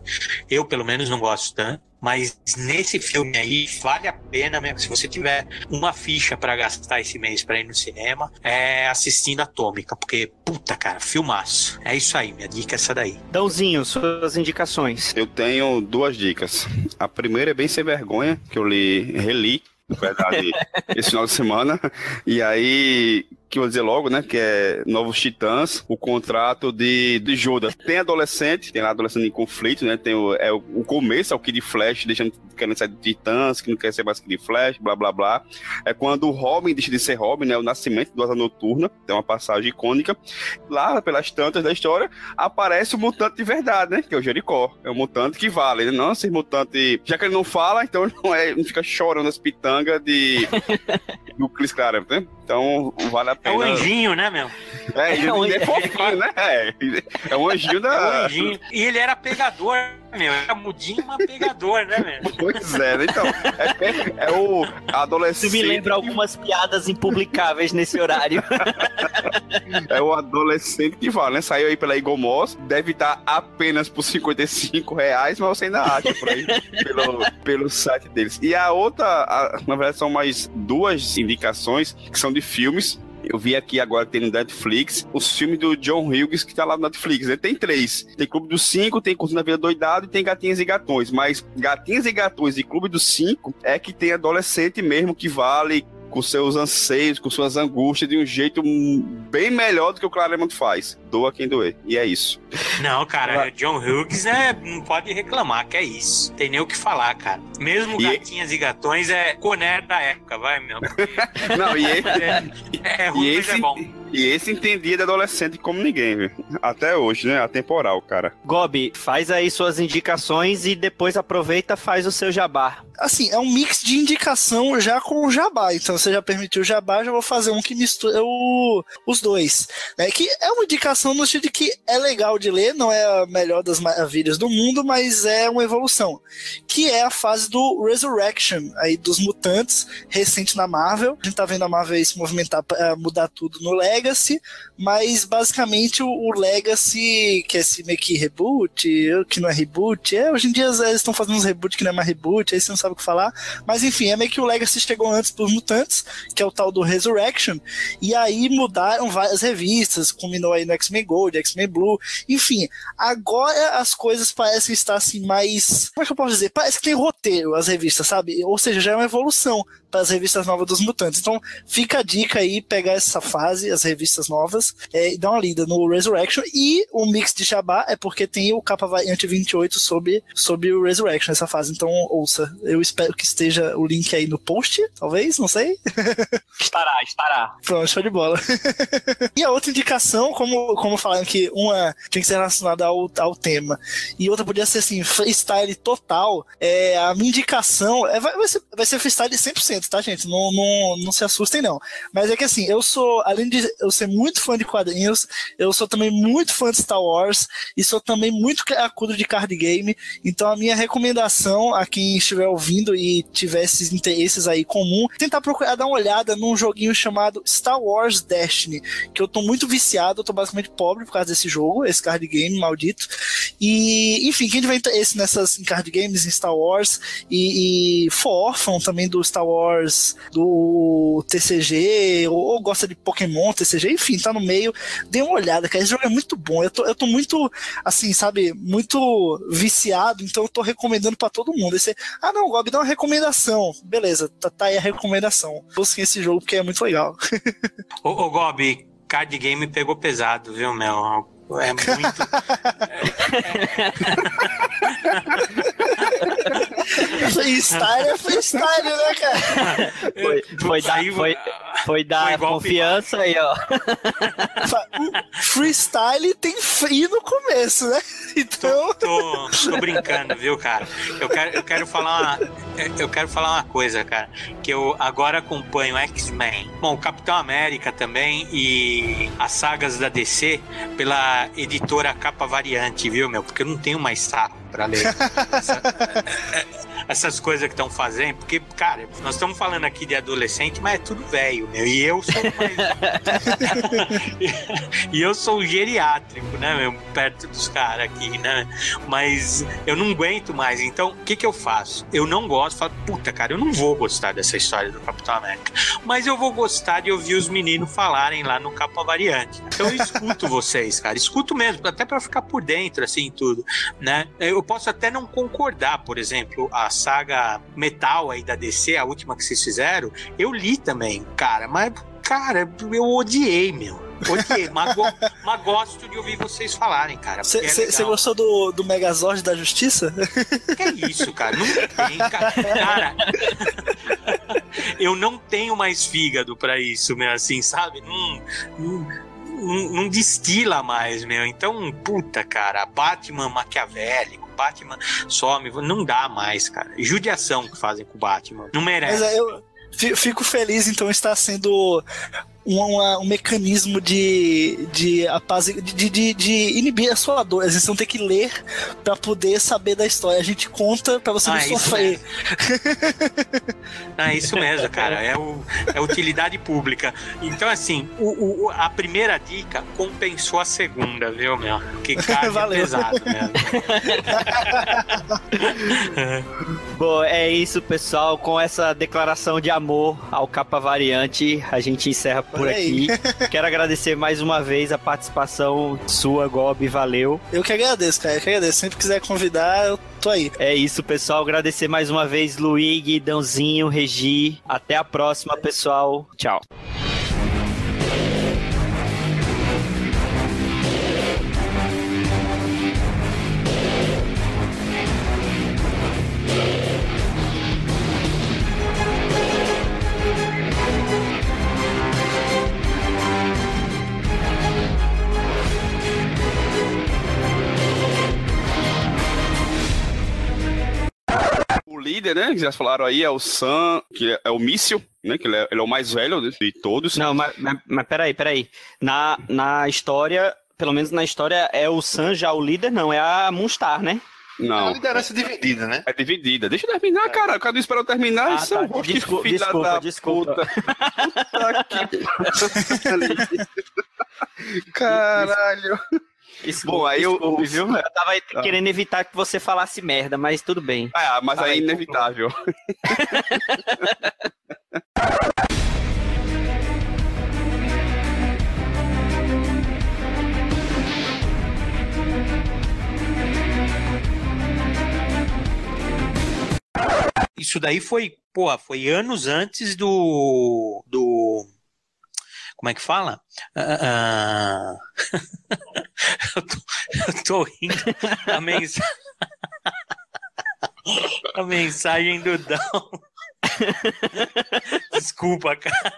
Speaker 6: Eu pelo menos não gosto tanto. Mas nesse filme aí, vale a pena mesmo. Se você tiver uma ficha pra gastar esse mês pra ir no cinema, é assistindo Atômica, porque, puta, cara, filmaço. É isso aí, minha dica é essa daí.
Speaker 3: Dãozinho, suas indicações.
Speaker 5: Eu tenho duas dicas. A primeira é bem sem vergonha, que eu li, reli, na verdade, esse final de semana. E aí, que eu vou dizer logo, né? Que é Novos Titãs, o contrato de, de Judas. Tem adolescente, tem lá adolescente em conflito, né? Tem o, é o, o começo, é o Kid Flash, deixando querendo sair de Titãs, que não quer ser mais Kid Flash, blá blá blá. É quando o Robin deixa de ser Robin, né? O nascimento do Asa Noturna, tem uma passagem icônica. Lá, pelas tantas da história, aparece o mutante de verdade, né? Que é o Jericó. É o mutante que vale, né? Não, esse mutante. Já que ele não fala, então não, é, não fica chorando as pitangas de. do Chris Claremont, né? Então, vale a
Speaker 6: É o anjinho, né, meu?
Speaker 5: É, ele,
Speaker 6: É um-
Speaker 5: ele é fofinho, né? É, é um anjinho da.
Speaker 6: É o anjinho. E ele era pegador, meu. Era mudinho, mas pegador, né, meu?
Speaker 5: Pois é, né? Então, é, é o adolescente.
Speaker 3: Isso me lembra algumas piadas impublicáveis nesse horário.
Speaker 5: É o adolescente que vale, né? Saiu aí pela Moss, deve estar apenas por 55 reais, mas você ainda acha por aí pelo, pelo site deles. E a outra, a- na verdade, são mais duas indicações que são de filmes. Eu vi aqui agora tem no Netflix os filmes do John Hughes que tá lá no Netflix. Ele tem três. Tem Clube dos Cinco, tem Curtindo a Vida Doidado e tem Gatinhas e Gatões. Mas Gatinhas e Gatões e Clube dos Cinco é que tem adolescente mesmo que vale com seus anseios, com suas angústias de um jeito bem melhor do que o Claremont faz. Doa quem doer. E é isso.
Speaker 6: Não, cara, o John Hughes é, não pode reclamar, que é isso. Tem nem o que falar, cara. Mesmo
Speaker 5: E-
Speaker 6: Gatinhas e Gatões é Conner da época, vai, meu.
Speaker 5: Não, e ele,
Speaker 6: É, é ruim,
Speaker 5: e
Speaker 6: mas
Speaker 5: esse,
Speaker 6: é bom.
Speaker 5: e esse entendia de adolescente como ninguém, viu? Até hoje, né? Atemporal, cara.
Speaker 3: Gobi, faz aí suas indicações e depois aproveita faz o seu jabá.
Speaker 7: Assim, é um mix de indicação já com o jabá. Então, você já permitiu o jabá, já vou fazer um que mistura o- os dois. Né? Que é uma indicação no sentido de que é legal de ler, não é a melhor das maravilhas do mundo, mas é uma evolução. Que é a fase do Resurrection, aí dos mutantes, recente na Marvel. A gente tá vendo a Marvel se movimentar para mudar tudo no Legacy, mas basicamente o, o Legacy, que é esse meio que reboot, que não é reboot, é, hoje em dia eles estão fazendo uns reboot que não é mais reboot, aí você não sabe o que falar, mas enfim, é meio que o Legacy chegou antes pros mutantes, que é o tal do Resurrection, e aí mudaram várias revistas, culminou aí no X-Men Gold, X-Men Blue, enfim, agora as coisas parecem estar assim mais, como é que eu posso dizer? Parece que tem roteiro as revistas, sabe? Ou seja, já é uma evolução para as revistas novas dos mutantes. Então, fica a dica aí, pegar essa fase, as revistas novas, é, e dar uma lida no Resurrection. E o mix de Jabá é porque tem o capa variante 28 sobre, sobre o Resurrection, essa fase. Então, ouça. Eu espero que esteja o link aí no post, talvez, não sei.
Speaker 3: Estará, estará.
Speaker 7: Pronto, show de bola. e a outra indicação, como, como falaram que uma tem que ser relacionada ao, ao tema, e outra podia ser assim, freestyle total, é, a minha indicação é, vai, vai, ser, vai ser freestyle 100%, tá, gente? Não, não, não se assustem, não. Mas é que assim, eu sou, além de eu ser muito fã de quadrinhos, eu sou também muito fã de Star Wars, e sou também muito cracudo de card game, então a minha recomendação a quem estiver ouvindo e tiver esses interesses aí comum, tentar procurar dar uma olhada num joguinho chamado Star Wars Destiny, que eu tô muito viciado, eu tô basicamente pobre por causa desse jogo, esse card game maldito. E, enfim, quem tiver interesse nessas em card games, em Star Wars, e, e for também do Star Wars, do TCG, ou, ou gosta de Pokémon, TCG, enfim, tá no meio, dê uma olhada, cara, esse jogo é muito bom. Eu tô, eu tô muito, assim, sabe, muito viciado, então eu tô recomendando pra todo mundo. Esse, ah, não, Gob, dá uma recomendação. Beleza, tá, tá aí a recomendação. Busquem esse jogo porque é muito legal.
Speaker 6: Ô, ô Gob, card game pegou pesado, viu, meu? É muito.
Speaker 7: freestyle é freestyle, né, cara?
Speaker 3: Foi, foi, foi, foi dar
Speaker 6: igual
Speaker 3: confiança aí, ó.
Speaker 7: O freestyle tem free no começo, né? Então.
Speaker 6: Tô, tô brincando, viu, cara? Eu quero, eu quero falar uma, eu quero falar uma coisa, cara, que eu agora acompanho X-Men. Bom, o Capitão América também e as sagas da DC pela editora Capa Variante, viu, meu? Porque eu não tenho mais saco pra ler essa- essas coisas que estão fazendo, porque, cara, nós estamos falando aqui de adolescente, mas é tudo velho, meu. E eu sou mais. e eu sou geriátrico, né, meu? Perto dos caras aqui, né? Mas eu não aguento mais. Então, o que que eu faço? Eu não gosto, falo, puta, cara, eu não vou gostar dessa história do Capitão América. Mas eu vou gostar de ouvir os meninos falarem lá no Capa Variante. Então eu escuto vocês, cara. Escuto mesmo, até pra ficar por dentro, assim, tudo, né? Eu posso até não concordar, por exemplo, a saga Metal aí da DC, a última que vocês fizeram, eu li também, cara, mas, cara, eu odiei, meu. Odiei, mas, go- mas gosto de ouvir vocês falarem, cara. é
Speaker 7: Você
Speaker 6: legal.
Speaker 7: gostou do, do Megazord da Justiça?
Speaker 6: Que é isso, cara? Não tem, cara. Cara, eu não tenho mais fígado pra isso, meu, assim, sabe? Não, não, não- não destila mais, meu. Então, puta, cara, Batman maquiavélico, Batman some, não dá mais, cara. Judiação que fazem com o Batman. Não merece.
Speaker 7: Mas é, eu fico feliz, então, estar sendo um, uma- um mecanismo de, de, de, de, de inibir a sua dor. Às vezes você não tem que ler pra poder saber da história. A gente conta pra você
Speaker 6: Ah,
Speaker 7: não
Speaker 6: isso
Speaker 7: sofrer.
Speaker 6: É isso mesmo, cara. É, o, é utilidade pública. Então, assim, o, o- a primeira dica compensou a segunda, viu, meu? Que cara é
Speaker 7: Valeu.
Speaker 6: pesado mesmo.
Speaker 3: Bom, é isso, pessoal. Com essa declaração de amor ao Capa Variante, a gente encerra por
Speaker 7: Olha aí.
Speaker 3: aqui. Quero agradecer mais uma vez a participação sua, Gob. Valeu.
Speaker 7: Eu que agradeço, cara. Eu que agradeço. Sempre quiser convidar, eu tô aí.
Speaker 3: É isso, pessoal. Agradecer mais uma vez, Luigi, Dãozinho, Regi. Até a próxima, pessoal. Tchau.
Speaker 5: Líder, né, que já falaram aí, é o Sam, que é- é o Míssil, né, que ele é, ele é o mais velho de, todos.
Speaker 3: Não, mas, mas, mas peraí, peraí. Na, na história, pelo menos na história, é o Sam já o líder, não, é a Moonstar, né?
Speaker 5: Não.
Speaker 4: A liderança dividida, né?
Speaker 5: É dividida. Deixa eu terminar, cara. O cara não esperou terminar.
Speaker 3: Ah,
Speaker 5: Isso é
Speaker 3: tá.
Speaker 5: um rosto de
Speaker 3: Desculpa,
Speaker 5: filha
Speaker 3: desculpa,
Speaker 5: da
Speaker 3: desculpa.
Speaker 5: puta. Puta que... Caralho.
Speaker 3: Desculpa,
Speaker 5: Bom, aí eu-
Speaker 3: viu? Eu tava
Speaker 5: Ah.
Speaker 3: querendo evitar que você falasse merda, mas tudo bem.
Speaker 5: Ah, mas
Speaker 3: Fala
Speaker 5: aí é inevitável.
Speaker 6: Isso daí foi, porra, foi anos antes do. do como é que fala? Ah, eu, tô, eu tô rindo da mensagem. A mensagem do Dão. Desculpa, cara.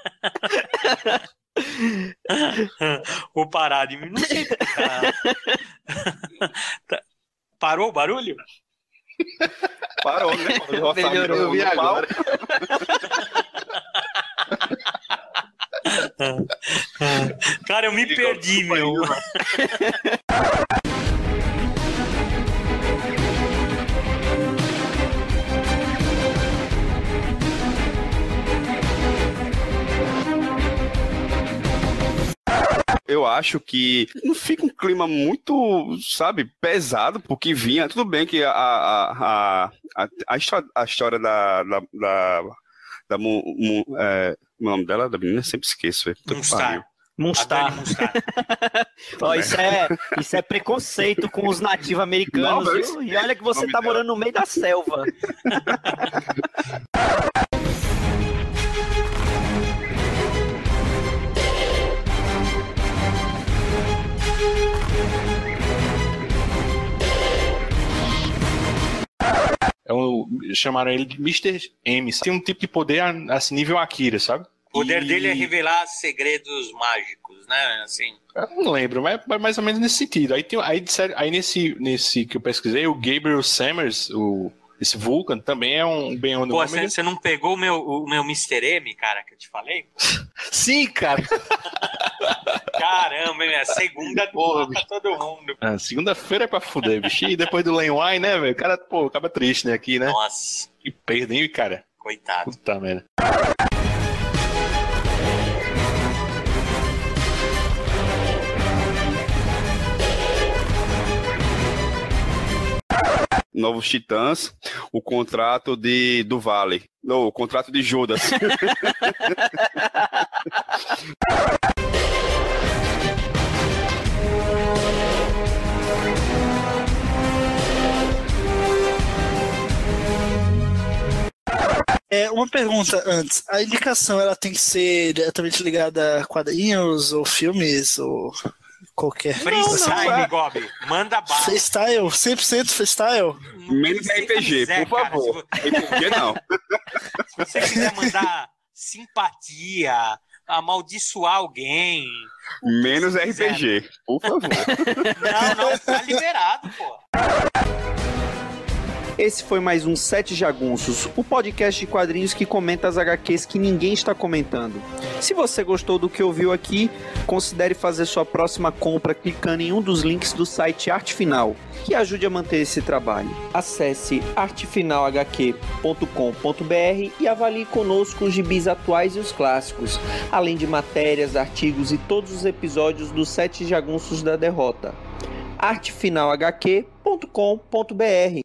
Speaker 6: Vou parar de mim. Não sei. Tá. Parou o barulho?
Speaker 5: Parou, né? Eu
Speaker 6: Melhorou,
Speaker 5: eu vi agora.
Speaker 6: Cara, eu me perdi, meu.
Speaker 5: eu acho que não fica um clima muito, sabe, pesado, porque vinha. Tudo bem que a, a, a, a, a história da, da, da da Mu- Mu- é, o nome dela, da menina, sempre esqueço. pariu.
Speaker 15: Moonstar. Ó, isso, é, isso é preconceito com os nativos americanos,
Speaker 5: Não,
Speaker 15: viu? E olha que você tá
Speaker 5: dela.
Speaker 15: morando no meio da selva.
Speaker 4: É um, chamaram ele de Mr. M. Tem um tipo de poder assim, nível Akira, sabe?
Speaker 6: O poder
Speaker 4: E-
Speaker 6: dele é revelar segredos mágicos, né? Assim.
Speaker 4: Eu não lembro, mas mas mais ou menos nesse sentido. Aí, tem, aí, aí nesse, nesse que eu pesquisei, o Gabriel Summers, o, esse Vulcan, também é um bem
Speaker 6: Pô,
Speaker 4: nome.
Speaker 6: você você não pegou o meu, o meu Mr. M, cara, que eu te falei?
Speaker 4: Sim, cara.
Speaker 6: Caramba, é segunda porra pra todo mundo.
Speaker 4: Ah, Segunda-feira é pra fuder, bicho. E depois do Len Wine, né, velho? O cara, pô, acaba triste, né, aqui, né?
Speaker 6: Nossa.
Speaker 4: Que perda, hein, cara?
Speaker 6: Coitado.
Speaker 4: Puta merda.
Speaker 5: Novos Titãs, o contrato de do Vale. Não, o contrato de Judas.
Speaker 7: É, uma pergunta antes. A indicação ela tem que ser diretamente ligada a quadrinhos ou filmes ou qualquer
Speaker 6: Freestyle, Gobi. Manda bala.
Speaker 7: Freestyle, 100% freestyle.
Speaker 5: Menos RPG,
Speaker 6: quiser,
Speaker 5: por
Speaker 6: cara,
Speaker 5: favor. RPG não.
Speaker 6: Se você quiser mandar simpatia, amaldiçoar alguém.
Speaker 5: Menos RPG, por favor.
Speaker 6: Não, não, tá liberado, pô.
Speaker 3: Esse foi mais um Sete Jagunços, o podcast de quadrinhos que comenta as HQs que ninguém está comentando. Se você gostou do que ouviu aqui, considere fazer sua próxima compra clicando em um dos links do site Arte Final, que ajude a manter esse trabalho. Acesse artefinalhq.com.br e avalie conosco os gibis atuais e os clássicos, além de matérias, artigos e todos os episódios dos Sete Jagunços da Derrota. artefinalhq.com.br